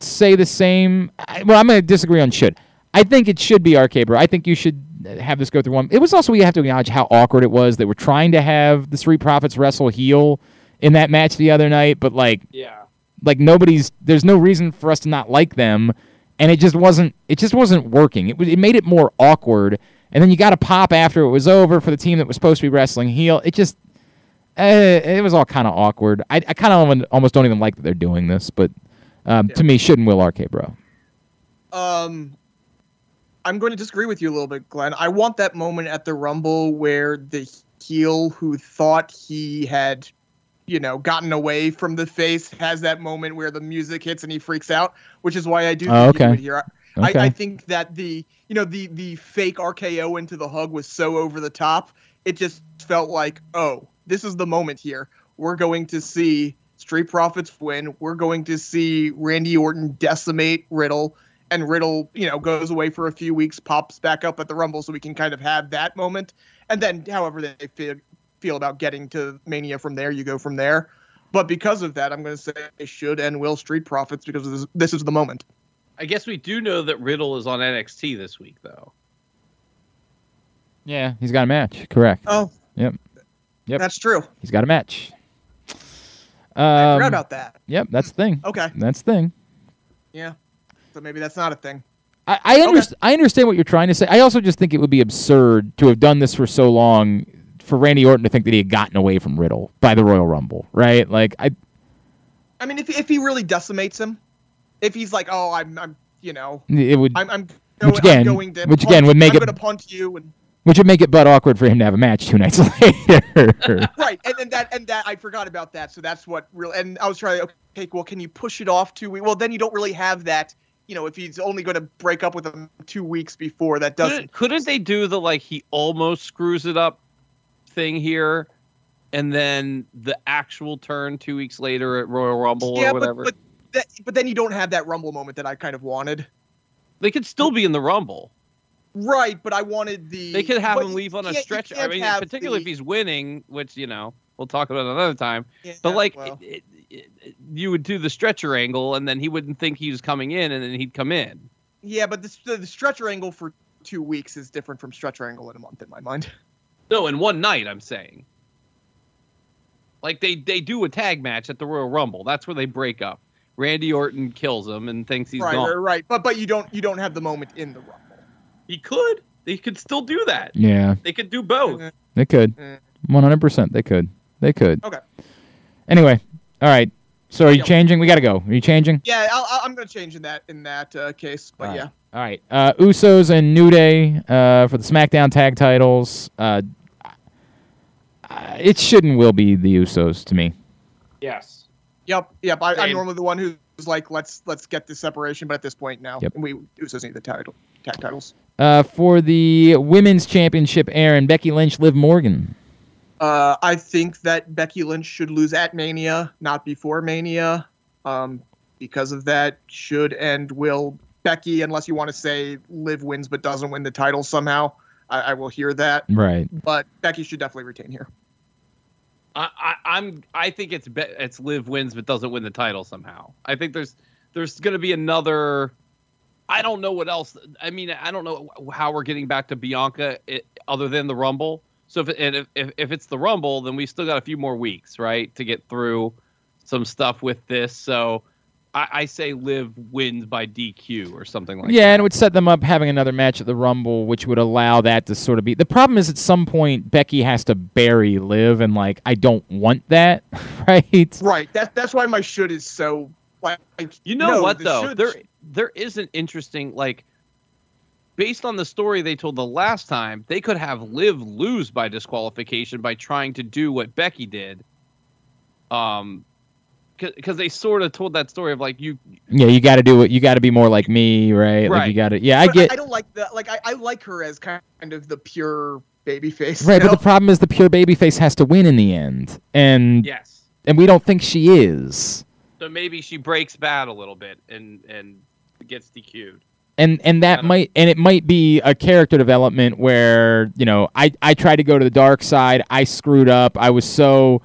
say the same. I, well, I'm gonna disagree on should. I think it should be RK Bro. I think you should have this go through one. It was also you have to acknowledge how awkward it was. They were trying to have the Street Profits wrestle heel in that match the other night, but like Yeah. like nobody's there's no reason for us to not like them and it just wasn't it just wasn't working. It, was- it made it more awkward and then you got to pop after it was over for the team that was supposed to be wrestling heel. It just uh, it was all kind of awkward. I, I kind of almost don't even like that they're doing this but um, to me shouldn't will rk bro. Um, I'm going to disagree with you a little bit, Glenn. I want that moment at the Rumble where the heel who thought he had, you know, gotten away from the face has that moment where the music hits and he freaks out, which is why I do oh, think Oh, okay. would here. I, okay I, I think that the you know the the fake RKO into the hug was so over the top. It just felt like, oh, this is the moment here. We're going to see Street Profits win. We're going to see Randy Orton decimate Riddle, and Riddle, you know, goes away for a few weeks, pops back up at the Rumble, so we can kind of have that moment. And then, however they feel feel about getting to Mania from there, you go from there. But because of that, I'm going to say they should and will Street Profits because this, this is the moment. I guess we do know that Riddle is on NXT this week, though. yeah he's got a match correct Oh, Yep. Yep. That's true. he's got a match I um, forgot about that. yep that's the thing Okay. that's the thing Yeah. So maybe that's not a thing. I, I, underst- I understand what you're trying to say. I also just think it would be absurd to have done this for so long for Randy Orton to think that he had gotten away from Riddle by the Royal Rumble, right? Like I. I mean, if if he really decimates him, if he's like, oh, I'm, I'm, you know, it would. I'm, I'm, which again, I'm going to which punt, again would make I'm it. going to punt you and. Which would make it butt awkward for him to have a match two nights [LAUGHS] later. right, and then that and that I forgot about that. So that's what real. And I was trying. To okay, well, can you push it off two weeks? Well, then you don't really have that. You know, if he's only going to break up with him two weeks before, that doesn't. Couldn't, couldn't they do the like he almost screws it up thing here, and then the actual turn two weeks later at Royal Rumble yeah, or whatever? But, but, that, but then you don't have that Rumble moment that I kind of wanted. They could still be in the Rumble. Right, but I wanted the. They could have him leave on a stretcher. I mean, particularly the- if he's winning, which you know we'll talk about another time. Yeah, But like, well, it, it, it, you would do the stretcher angle, and then he wouldn't think he was coming in, and then he'd come in. yeah, but the, the stretcher angle for two weeks is different from stretcher angle in a month in my mind. No, in one night, I'm saying. Like they they do a tag match at the Royal Rumble. That's where they break up. Randy Orton kills him and thinks he's right, gone. right, right. But but you don't you don't have the moment in the Rumble. He could. They could still do that. yeah, They could do both. Mhm. they could. Mm. One hundred percent, they could. They could. Okay. Anyway, all right. So are you changing? We got to go. Are you changing? Yeah, I'll, I'll- I'm going to change in that in that uh, case. But All right. yeah, All right. Uh, Usos and New Day uh, for the SmackDown tag titles. Uh, it should and will be the Usos to me. Yes. yep, yep. I, I'm normally the one who's like, let's let's get this separation, but at this point now, Yep. we Usos need the title tag titles. Uh, for the women's championship, Aaron Becky Lynch, Liv Morgan. Uh, I think that Becky Lynch should lose at Mania, not before Mania. Um, because of that, should and will Becky, unless you want to say Liv wins but doesn't win the title somehow. I, I will hear that, Right. but Becky should definitely retain here. I, I, I'm. I think it's be, it's Liv wins but doesn't win the title somehow. I think there's there's going to be another. I don't know what else. I mean, I don't know how we're getting back to Bianca it, other than the Rumble. So if, if if if it's the Rumble, then we still got a few more weeks, right, to get through some stuff with this. So I, I say Liv wins by DQ or something like yeah, that. and it would set them up having another match at the Rumble, which would allow that to sort of be. The problem is, at some point, Becky has to bury Liv, and like, I don't want that, [LAUGHS] right? Right. That that's why my should is so like. You know no, what the though? should- There there is an interesting like based on the story they told the last time, they could have Liv lose by disqualification by trying to do what Becky did. Um because they sort of told that story of like you Yeah, you got to do it. You got to be more like me, right? Like you got to. Yeah, I but get. I, don't like that. Like I, I like her as kind of the pure baby face. Right, you but the problem is the pure babyface has to win in the end, and yes. and we don't think she is. So maybe she breaks bad a little bit and and gets DQ'd. And and that might and it might be a character development where you know I I tried to go to the dark side. I screwed up. I was so,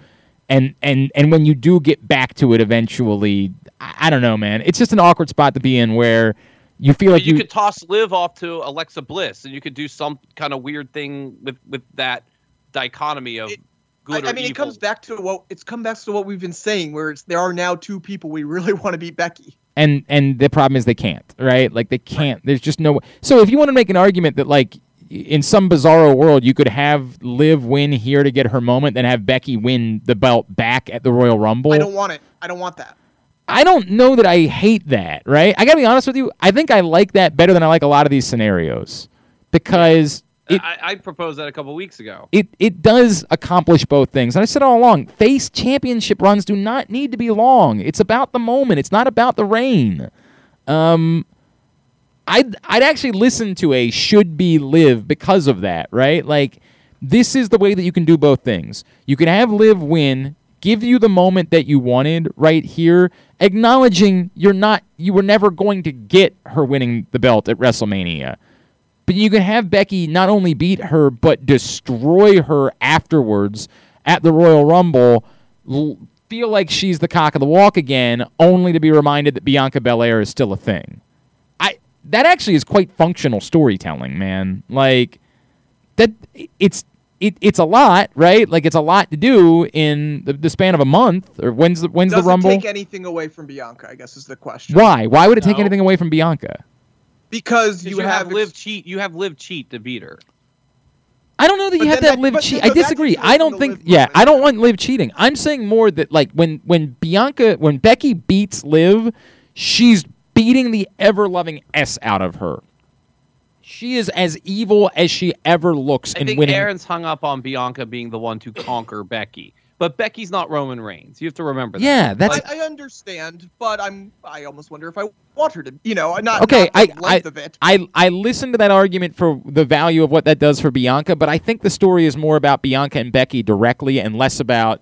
and and and when you do get back to it eventually, I, I don't know, man. It's just an awkward spot to be in where you feel like you, you, could toss Liv off to Alexa Bliss and you could do some kind of weird thing with with that dichotomy of It- good I, or I mean, evil. it comes back to what it's come back to what we've been saying, where it's, there are now two people we [LAUGHS] really want to beat Becky. and and the problem is they can't right like they can't there's just no so if you want to make an argument that like in some bizarro world you could have liv win here to get her moment then have becky win the belt back at the royal rumble I don't want it. I don't want that. I don't know that i hate that right i gotta be honest with you i think i like that better than i like a lot of these scenarios because it, I, I proposed that a couple weeks ago. it it does accomplish both things. And I said all along, face championship runs do not need to be long. It's about the moment. It's not about the reign. Um, I'd I'd actually listen to a should be Liv because of that, right? Like this is the way that you can do both things. You can have Liv win, give you the moment that you wanted right here, acknowledging you're not you were never going to get her winning the belt at WrestleMania. But you can have Becky not only beat her, but destroy her afterwards at the Royal Rumble, l- feel like she's the cock of the walk again, only to be reminded that Bianca Belair is still a thing. I that actually is quite functional storytelling, man. Like that it's it, it's a lot, right? Like it's a lot to do in the, the span of a month. Or when's the when's Doesn't the Rumble? take anything away from Bianca. I guess is the question. Why? Why would it take anything away from Bianca? because you, You, have, have Liv cheat. You have Liv cheat to beat her. I don't know that you have to that- Liv but cheat. no, I disagree. I don't think. Yeah. I don't want Liv cheating. I'm saying more that like when when Bianca when Becky beats Liv, she's beating the ever loving s out of her. She is as evil as she ever looks I in think winning. Aaron's hung up on Bianca being the one to conquer Becky, but Becky's not Roman Reigns. You have to remember that. yeah, that's I, I understand, but I'm I almost wonder if I want her to, you know, not Okay, not the I- length of it. I I listened to that argument for the value of what that does for Bianca, but I think the story is more about Bianca and Becky directly and less about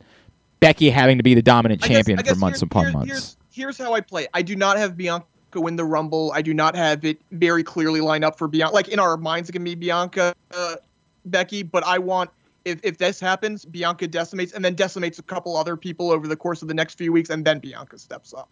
Becky having to be the dominant I guess- champion I guess for months here's- upon here's- months. Here's, here's how I play. I do not have Bianca win the Rumble. I do not have it very clearly lined up for Bianca. Like in our minds, it can be Bianca, uh, Becky, but I want. If, if this happens, Bianca decimates and then decimates a couple other people over the course of the next few weeks, and then Bianca steps up.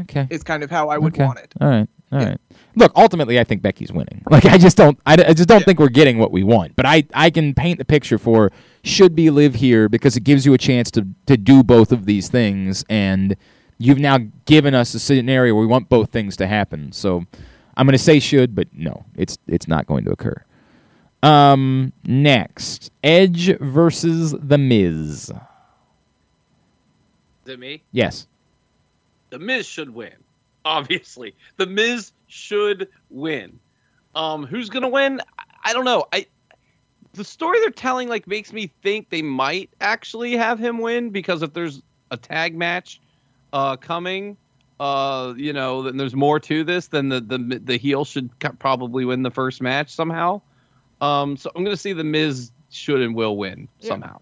Okay. Is kind of how I would okay. want it. All right. All right. Yeah. Look, ultimately, I think Becky's winning. Like, I just don't. I, I just don't Yeah. think we're getting what we want. But I, I can paint the picture for should be Liv here because it gives you a chance to to do both of these things, and you've now given us a scenario where we want both things to happen. So, I'm going to say should, but no, it's it's not going to occur. Um, next, Edge versus The Miz. Is it me? Yes. The Miz should win. Obviously, the Miz should win. Um, who's gonna win? I- I don't know. I the story they're telling like makes me think they might actually have him win because if there's a tag match uh, coming, uh, you know, then there's more to this. than the the the heel should probably win the first match somehow. Um, so I'm gonna see the Miz should and will win Yeah. somehow.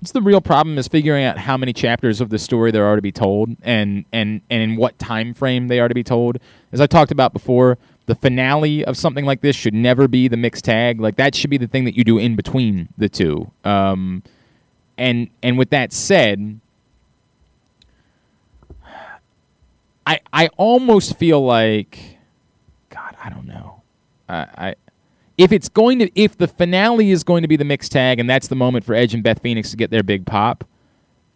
It's the real problem is figuring out how many chapters of the story there are to be told and and and in what time frame they are to be told. As I talked about before, the finale of something like this should never be the mixed tag. Like that should be the thing that you do in between the two. Um, and and with that said, I I almost feel like God, I don't know. I, I if it's going to if the finale is going to be the mixed tag and that's the moment for Edge and Beth Phoenix to get their big pop,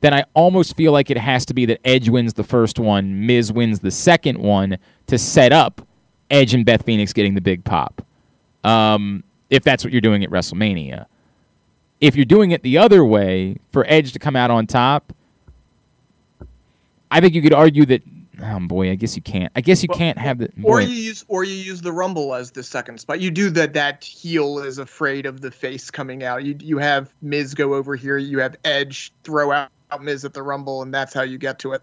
then I almost feel like it has to be that Edge wins the first one, Miz wins the second one to set up Edge and Beth Phoenix getting the big pop. Um, if that's what you're doing at WrestleMania. If you're doing it the other way for Edge to come out on top, I think you could argue that. Oh boy, I guess you can't. I guess you Well, can't have the. Or boy. you use or you use the Rumble as the second spot. You do that. That heel is afraid of the face coming out. You you have Miz go over here. You have Edge throw out, out Miz at the Rumble, and that's how you get to it.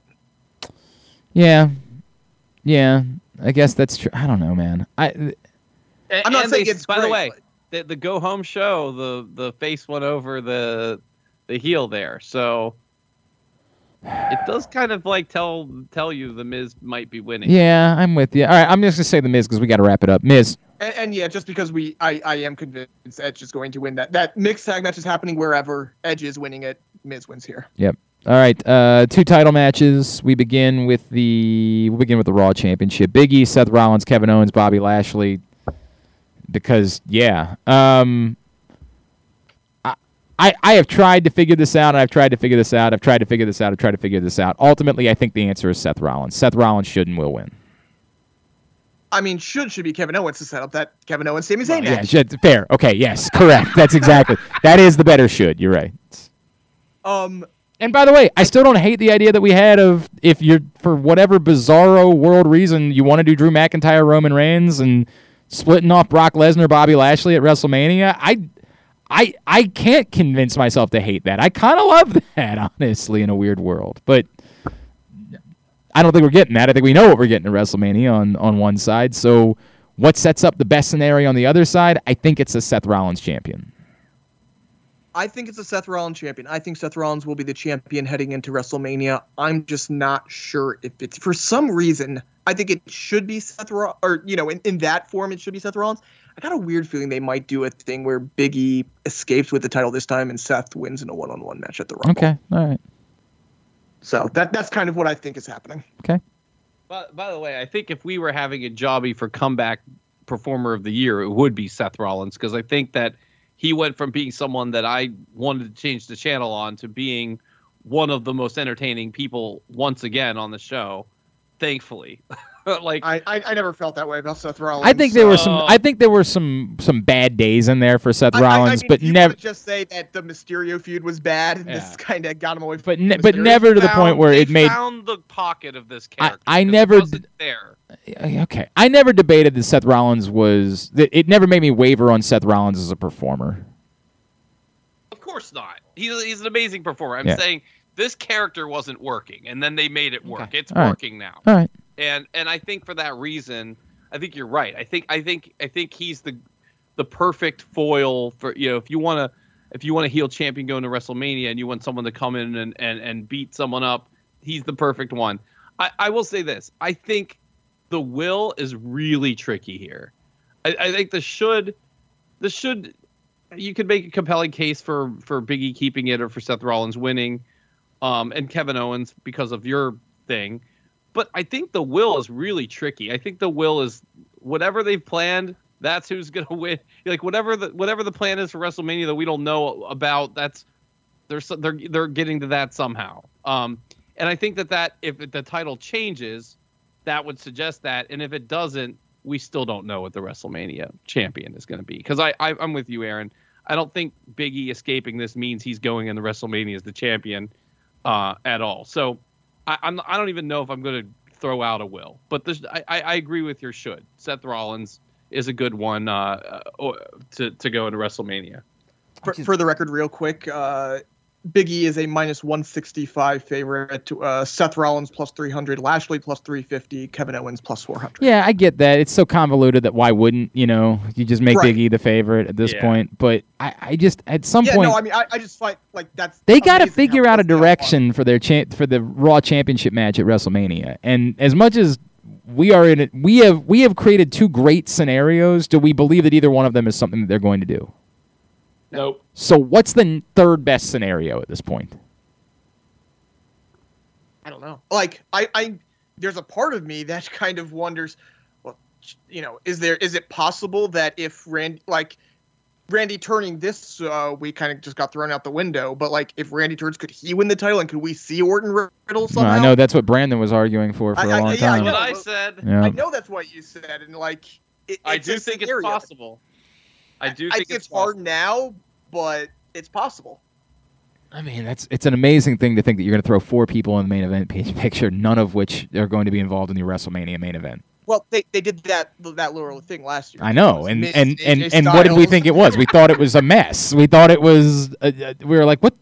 Yeah, yeah. I guess that's true. I don't know, man. I And- I'm not saying they- it's by the way, the, the go home show, the the face went over the the heel there, so it does kind of like tell tell you the Miz might be winning. yeah, I'm with you. All right, I'm just gonna say the Miz because we got to wrap it up. Miz. And, and yeah, just because we, I, I am convinced Edge is going to win that. That mixed tag match is happening wherever Edge is winning it. Miz wins here. Yep. All right, uh, two title matches. We begin with the we begin with the Raw Championship. Big E, Seth Rollins, Kevin Owens, Bobby Lashley. Because yeah, um, I, I have tried to figure this out. and I've tried to figure this out. I've tried to figure this out. I've tried to figure this out. Ultimately, I think the answer is Seth Rollins. Seth Rollins should and will win. I mean, should should be Kevin Owens to set up that Kevin Owens Sami Zayn Yeah, match. should- fair. Okay, yes, correct. That's exactly that is the better should. You're right. Um, And by the way, I still don't hate the idea that we had of if you're for whatever bizarro world reason you want to do Drew McIntyre, Roman Reigns, and splitting off Brock Lesnar, Bobby Lashley at WrestleMania. I, I, I can't convince myself to hate that. I kind of love [LAUGHS] that, honestly, in a weird world. But I don't think we're getting that. I think we know what we're getting at WrestleMania on on one side. So what sets up the best scenario on the other side? I think it's a Seth Rollins champion. I think it's a Seth Rollins champion. I think Seth Rollins will be the champion heading into WrestleMania. I'm just not sure if it's for some reason. I think it should be Seth Rollins, or you know, in, in that form, it should be Seth Rollins. I got a weird feeling they might do a thing where Big E escapes with the title this time and Seth wins in a one-on-one match at the Rumble. Okay, all right. So that that's kind of what I think is happening. Okay. But by the way, I think if we were having a jobby for comeback performer of the year, it would be Seth Rollins because I think that he went from being someone that I wanted to change the channel on to being one of the most entertaining people once again on the show. thankfully. [LAUGHS] [LAUGHS] like I, I I never felt that way about Seth Rollins. I think there were some. Uh, I think there were some some bad days in there for Seth I- I- I Rollins, mean, but never. just say that the Mysterio feud was bad, and Yeah. this kind of got him away. From But ne- but never to the point where it made. found the pocket of this I- character. I 'cause it never wasn't there. Okay, I never debated that Seth Rollins was. That it never made me waver on Seth Rollins as a performer. Of course not. He's he's an amazing performer. I'm Yeah. saying this character wasn't working, and then they made it work. Okay. It's All right. working now. All right. And and I think for that reason, I think you're right. I think I think I think he's the the perfect foil for you know if you want to if you want a heel champion going to WrestleMania and you want someone to come in and and, and beat someone up, he's the perfect one. I, I will say this: I think the will is really tricky here. I, I think the should the should you could make a compelling case for for Biggie keeping it or for Seth Rollins winning, um, and Kevin Owens because of your thing but I think the will is really tricky. I think the will is whatever they've planned. That's who's [LAUGHS] gonna win. Like whatever the whatever the plan is for WrestleMania that we don't know about. That's they're they're they're getting to that somehow. Um, and I think that that if the title changes, that would suggest that. And if it doesn't, we still don't know what the WrestleMania champion is going to be. Because I, I I'm with you, Aaron. I don't think Biggie escaping this means he's going in the WrestleMania as the champion uh, at all. So I, I'm I don't even know if I'm going to throw out a will, but this, I, I I agree with your should. Seth Rollins is a good one uh, uh, to to go into WrestleMania. for, for the record, real quick, uh, Biggie is a minus 165 favorite. To, uh, Seth Rollins plus 300, Lashley plus 350, Kevin Owens plus 400. Yeah, I get that. It's so convoluted that why wouldn't you know? You just make Right. Biggie the favorite at this Yeah. point. But I, I just at some Yeah, point no, I mean, I, I just find like that's they got to figure out a close they all are. direction for their cha- for the Raw Championship match at WrestleMania. And as much as we are in it, we have we have created two great scenarios. Do we believe that either one of them is something that they're going to do? Nope. So what's the third best scenario at this point? I don't know. Like I, I there's a part of me that [LAUGHS] kind of wonders, well, you know, is there is it possible that if Randy like Randy turning this uh, we kind of just got thrown out the window, but like if Randy turns, could he win the title and could we see Orton Riddle somehow? I know that's what Brandon was arguing for for I- a I- long yeah, I time. What know. I said. Yeah. I know that's what you said, and like it, I do a think it's possible. I do I think think it's hard now, but it's possible. I mean, that's it's an amazing thing to think that you're going to throw four people in the main event [LAUGHS] picture, none of which are going to be involved in the WrestleMania main event. Well, they, they did that that little thing last year. I know, It and Miz, and and, and what did we think it was? We thought it was a mess. We thought it was. Uh, uh, we were like, what?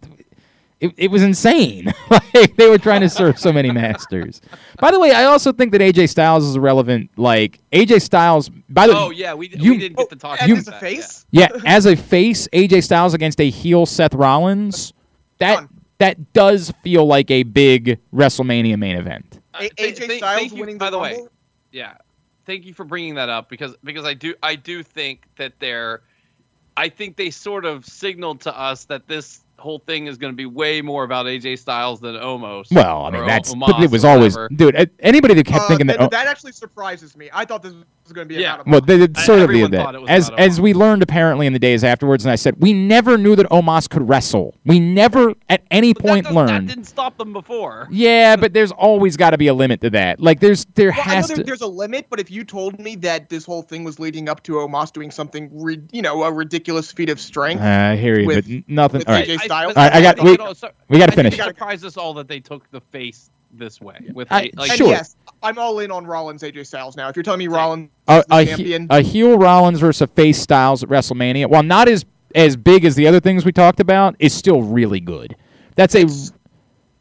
It, it was insane. [LAUGHS] like they were trying to serve so many masters. By the way, I also think that AJ Styles is relevant. Like AJ Styles. By the Oh yeah, we, you- we didn't get to talk As about as a face, yeah, [LAUGHS] as a face, AJ Styles against a heel Seth Rollins. That that does feel like a big WrestleMania main event. Uh, th- AJ th- Styles thank you- winning by the the way, yeah thank you for bringing that up because because i do i do think that they're i think they sort of signaled to us that this whole thing is going to be way more about aj styles than omos Well, I mean that's O- but it was always dude. Anybody that kept Uh, thinking that. that, that actually surprises me. I thought this was going to be Yeah. about. Well, they, they I- sort of everyone did that. As as we learned apparently in the days afterwards, and I said we never knew that Omos could wrestle. We never at any But point doesn't- learned. that didn't stop them before Yeah, but there's always got to be a limit to that. Like there's there Well, I know has there, to. there's a limit, but if you told me that this whole thing was leading up to Omos doing something, re, you know, a ridiculous feat of strength, I hear you, with- but nothing. with All right, AJ Styles. but All right, I got- think we- it also- we got to think finish. it surprised us all that they took the face this way with I- like and sure. yes, I'm all in on Rollins, AJ Styles now. If you're telling me Rollins A, is the a, champion, a heel Rollins versus a face Styles at WrestleMania, while not as as big as the other things we talked about, is still really good. That's a it's,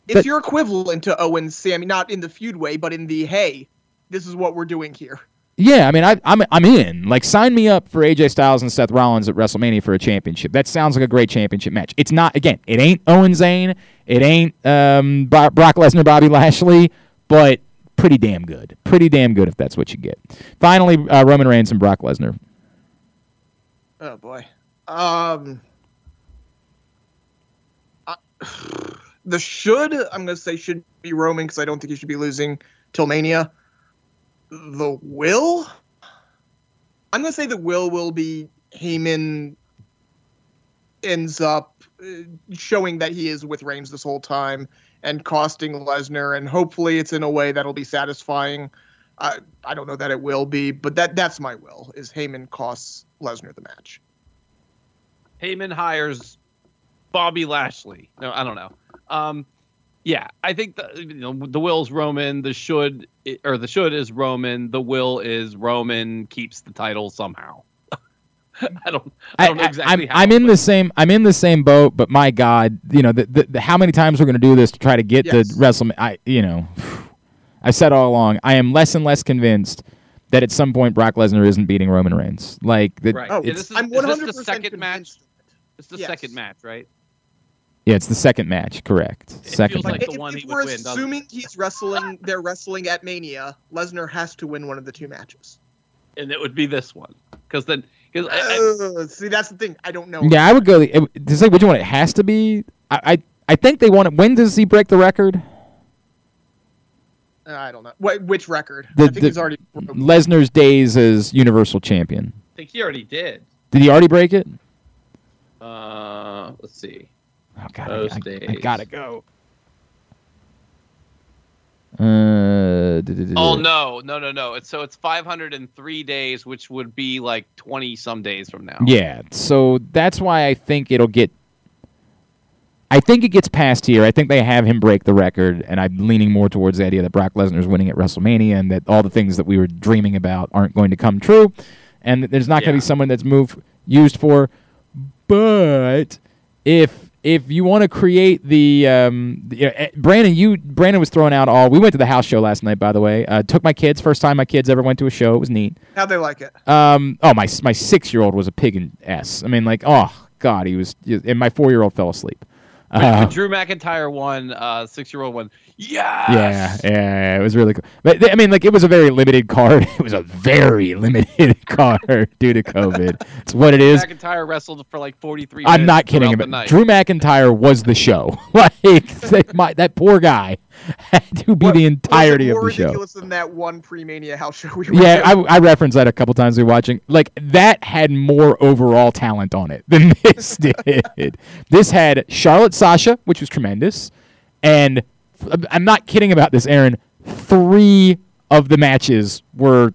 it's your equivalent to Owens, Sami, not in the feud way, but in the hey, this is what we're doing here. Yeah, I mean, I, I'm I'm in. Like, sign me up for AJ Styles and Seth Rollins at WrestleMania for a championship. That sounds like a great championship match. It's not. Again, it ain't Owen Zayn. It ain't um, Brock Lesnar, Bobby Lashley, but pretty damn good. Pretty damn good if that's what you get. Finally, uh, Roman Reigns and Brock Lesnar. Oh boy. Um. I- [SIGHS] the should I'm gonna say should be Roman because I don't think he should be losing till Mania. The will. I'm gonna say the will will be Heyman. ends up uh, showing that he is with Reigns this whole time and costing Lesnar, and hopefully it's in a way that'll be satisfying. I I don't know that it will be, but that that's my will is Heyman costs Lesnar the match. Heyman hires Bobby Lashley. No, I don't know. Um, yeah, I think the you know the will's Roman. The should or the should is Roman. The will is Roman keeps the title somehow. [LAUGHS] I don't. I don't know exactly I'm, how. I'm in the same. I'm in the same boat, but my God, you know, the, the, the how many times we're going to do this to try to get Yes. to WrestleMania? I, you know, I said all along, I am less and less convinced that at some point Brock Lesnar isn't beating Roman Reigns. Like, that Right. Oh, Yeah, this is, I'm is this the second match. It's the Yes. second match, right? yeah, it's the second match, correct? It second feels match. like Like the if, one if he we're would win, doesn't assuming he's wrestling, they're wrestling at Mania. Lesnar has to win one of the two matches. And it would be this one because then because I, I, Uh, see, that's the thing. I don't know. yeah, I would go the- to say which one it has to be. I, I, I think they want it. When does he break the record? Uh, I don't know. Wait, which record? The- I think the- he's already. broken. Lesnar's days as Universal Champion. I think he already did. Did he already break it? Uh, let's see. Oh God, Those I, I, I gotta go. Uh, Oh no, no, no, no! It's so it's 503 days, which would be like 20 some days from now. Yeah, so that's why I think it'll get. I think it gets past here. I think they have him break the record, and I'm leaning more towards the idea that Brock Lesnar's winning at WrestleMania, and that all the things that we were dreaming about aren't going to come true, and that there's not going to be someone that's moved used for. But if if you want to create the, um, the you know, eh, Brandon, you Brandon was throwing out all. We went to the house show last night, by the way. Uh, took my kids. First time my kids ever went to a show. It was neat. How'd they like it? Um, oh, my my six year old was a pig in s. I mean, like, oh god, he was, and my four year old fell asleep. [LAUGHS] But Uh, Drew McIntyre won. Uh, six-year-old won. yeah, Yes! yeah, yeah, it was really cool. But I mean, like, it was a very limited card. [LAUGHS] It was a very limited [LAUGHS] card due to COVID. It's what it is. McIntyre wrestled for like 43. I'm not kidding throughout about. Drew McIntyre was the show. like that, my, that poor guy had to be What- the entirety of the show. More ridiculous than that one pre-Mania house show we were Yeah. I, I referenced that a couple times we were watching. Like that had more overall talent on it than this did. This had Charlotte Sasha, which was tremendous, and I'm not kidding about this, Aaron. Three of the matches were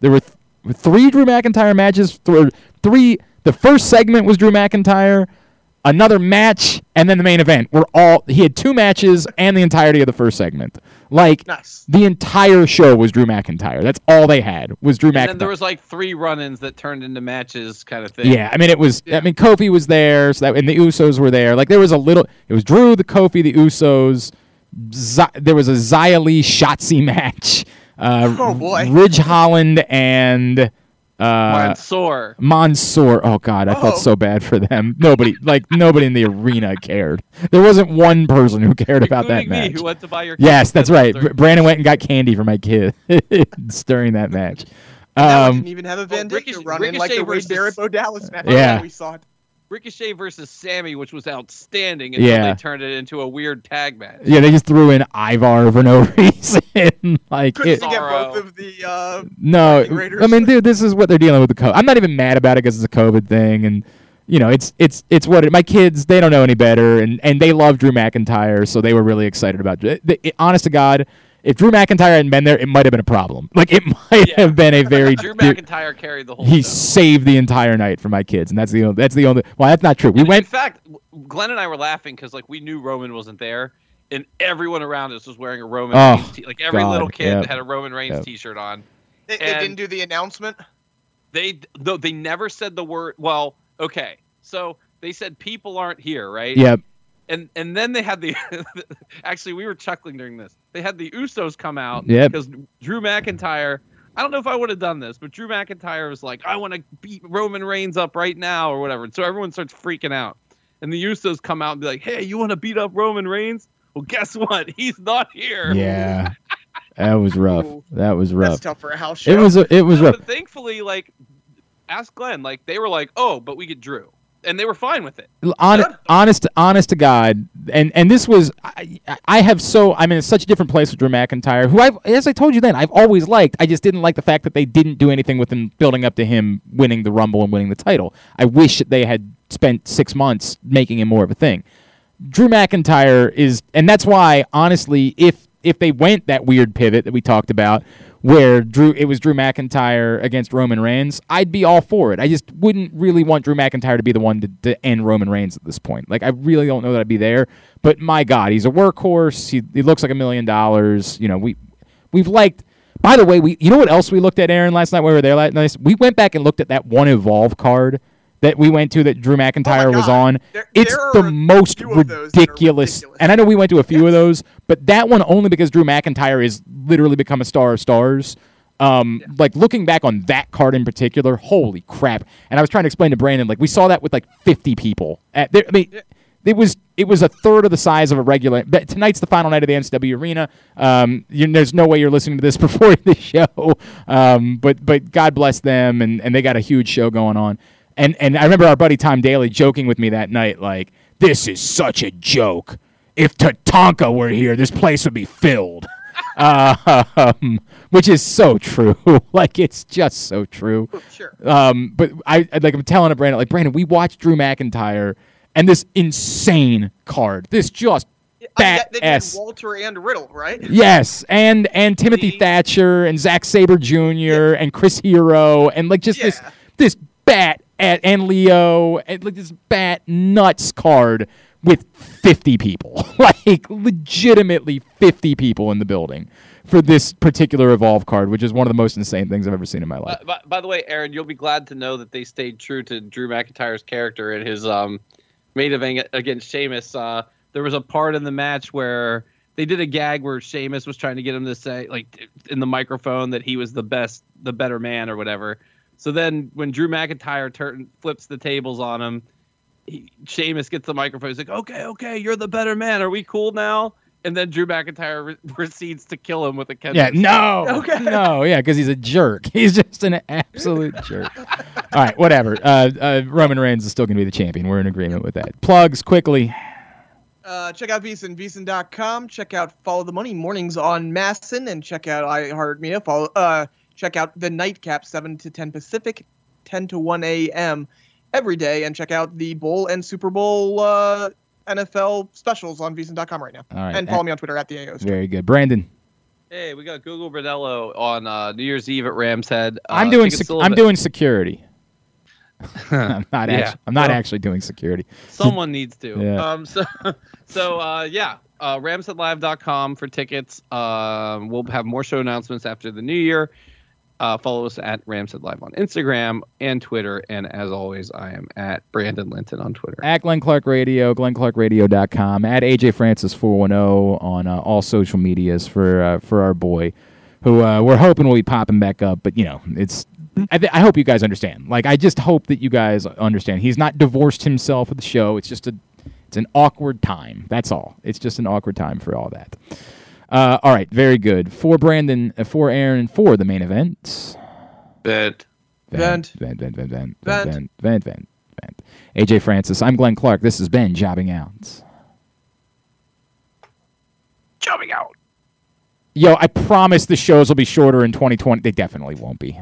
there were th- three Drew McIntyre matches. Th- three. The first segment was Drew McIntyre. Another match and then the main event were all. He had two matches and the entirety of the first segment. Like nice. the entire show was Drew McIntyre. That's all they had was Drew McIntyre. And McIntyre. then there was like three run-ins that turned into matches, kind of thing. yeah, I mean it was. I mean Kofi was there, so that and the Usos were there. Like there was a little. It was Drew, the Kofi, the Usos. Z- there was a Xia Li Shotzi [LAUGHS] match. Uh, Oh, boy. Ridge Holland and uh, Mansoor. Mansoor. Oh God, I felt Oh. so bad for them. Nobody, like nobody in the arena cared. There wasn't one person who cared about that Including me, match. who went to buy your Yes, that's right. during- Br- Brandon went and got candy for my kid [LAUGHS] during that match. Now I Um, didn't even have a Vendetta Ricochet- run in like the Wade versus- Barrett Bo Dallas match Yeah. we saw. Ricochet versus Sami, which was outstanding until Yeah. they turned it into a weird tag match. yeah, they just threw in Ivar for no [LAUGHS] reason. [LAUGHS] like, Couldn't it, get both of the uh, no, Viking Raiders. I mean, dude, this is what they're dealing with the COVID. I'm not even mad about it because it's a COVID thing, and you know, it's it's it's what it, my kids they don't know any better, and and they love Drew McIntyre, so they were really excited about it. It- it- honest to God, if Drew McIntyre hadn't been there, it might have been a problem. Like, it [LAUGHS] might Yeah. have been a [LAUGHS] very Drew McIntyre carried the whole he show. saved the entire night for my kids, and that's the only, that's the only. Well, that's not true. We In went. In fact, Glenn and I were laughing because like we knew Roman wasn't there, and everyone around us was wearing a Roman Oh, Reigns. T- like every God, little kid yep. had a Roman Reigns Yep. T-shirt on. They, they didn't do the announcement. They though they never said the word. Well, okay, so they said people aren't here, right? Yep. And and then they had the [LAUGHS] actually we were chuckling during this. They had the Usos come out Yep. because Drew McIntyre. I don't know if I would have done this, but Drew McIntyre was like, "I want to beat Roman Reigns up right now" or whatever. And so everyone starts freaking out, and the Usos come out and be like, "Hey, you want to beat up Roman Reigns? Well, guess what? [LAUGHS] He's not here." Yeah. [LAUGHS] That was rough. That was That's rough. tough for a house show. It was a, it was No, rough. But thankfully, like, ask Glenn. Like, they were like, "Oh, but we get Drew," and they were fine with it. honest, honest, honest to God, and and this was I, I have so I'm in such a different place with Drew McIntyre, who I as I told you then I've always liked. I just didn't like the fact that they didn't do anything with him building up to him winning the Rumble and winning the title. I wish that they had spent six months making him more of a thing. Drew McIntyre is, and that's why, honestly, if if they went that weird pivot that we talked about, where Drew it was Drew McIntyre against Roman Reigns, I'd be all for it. I just wouldn't really want Drew McIntyre to be the one to, to end Roman Reigns at this point. Like I really don't know that I'd be there. But my God, he's a workhorse. He, he looks like a million dollars. You know, we we've liked. By the way, we you know what else we looked at, Aaron, last night when we were there last night? We went back and looked at that one Evolve card that we went to that Drew McIntyre was Oh God. on. There- it's there the most two of those that are ridiculous. ridiculous. And I know we went to a few of those, but that one only because Drew McIntyre is literally become a star of stars. Um, like looking back on that card in particular, holy crap! And I was trying to explain to Brandon, like we saw that with like 50 people. At, there, I mean, it was it was a third of the size of a regular. But tonight's the final night of the NCW Arena. Um, you, there's no way you're listening to this [LAUGHS] before the show. Um, but but God bless them, and, and they got a huge show going on. And and I remember our buddy Tom Daly joking with me that night, like, "This is such a joke. If Tatanka were here, this place would be filled." [LAUGHS] um, which is so true. [LAUGHS] like it's just so true. Sure. Um, but I I- like I'm telling it, Brandon. Like Brandon, we watched Drew McIntyre and this insane card. This just I mean, did ass. Walter and Riddle, right? Yes, and and Timothy See? Thatcher and Zack Sabre Jr. and Chris Hero and like just this this bat and, and Leo like this bat nuts card with 50 people, [LAUGHS] like legitimately 50 people in the building for this particular Evolve card, which is one of the most insane things I've ever seen in my life. Uh, by, by the way, Aaron, you'll be glad to know that they stayed true to Drew McIntyre's character in his um, main event against Sheamus. Uh, there was a part in the match where they did a gag where Sheamus was trying to get him to say, like, in the microphone that he was the best, the better man or whatever. So then when Drew McIntyre turn, flips the tables on him, he, Sheamus gets the microphone. He's like, okay, okay, you're the better man. Are we cool now? And then Drew McIntyre re- [LAUGHS] proceeds to kill him with a kendo Yeah, no, Okay. no, yeah, because he's a jerk. [LAUGHS] He's just an absolute jerk. All right, whatever. Uh, uh, Roman Reigns is still going to be the champion. We're in agreement with that. Plugs quickly. Uh, check out VSiN, VSiN.com. Check out Follow the Money mornings on Masson, and check out iHeartMedia. Follow, uh, check out the Nightcap, 7 to 10 Pacific, 10 to 1 a.m. every day, and check out the Bowl and Super Bowl uh, NFL specials on VSiN.com right now. All right, And follow me on Twitter at the AO. Very good, Brandon. Hey, we got Gogol Bordello on uh, New Year's Eve at Ram's Head. Uh, I'm doing. Sec- I'm avai- doing security. [LAUGHS] [LAUGHS] I'm not. Yeah. Actually, I'm not Well- actually doing security. Someone needs to. Yeah. Um. So, [LAUGHS] so uh, yeah. Uh, ramsheadlive.com for tickets. Um, we'll have more show announcements after the new year. Uh, follow us at Ramshead Live on Instagram and Twitter. And as always, I am at Brandon Linton on Twitter. At Glenn Clark Radio, glennclarkradio.com. At AJ Francis 410 on uh, all social medias for uh, for our boy, who uh, we're hoping will be popping back up. But you know, it's. I, th- I hope you guys understand. Like, I just hope that you guys understand. He's not divorced himself with the show. It's just a, it's an awkward time. That's all. It's just an awkward time for all that. Uh, all right, very good. For Brandon, uh, for Aaron, and for the main event. Vent. Vent, vent, vent, vent, Vent. vent, vent, vent, vent. AJ Francis, I'm Glenn Clark. This has been Jobbing Out. Jobbing out. Yo, I promise the shows will be shorter in 2020. They definitely won't be.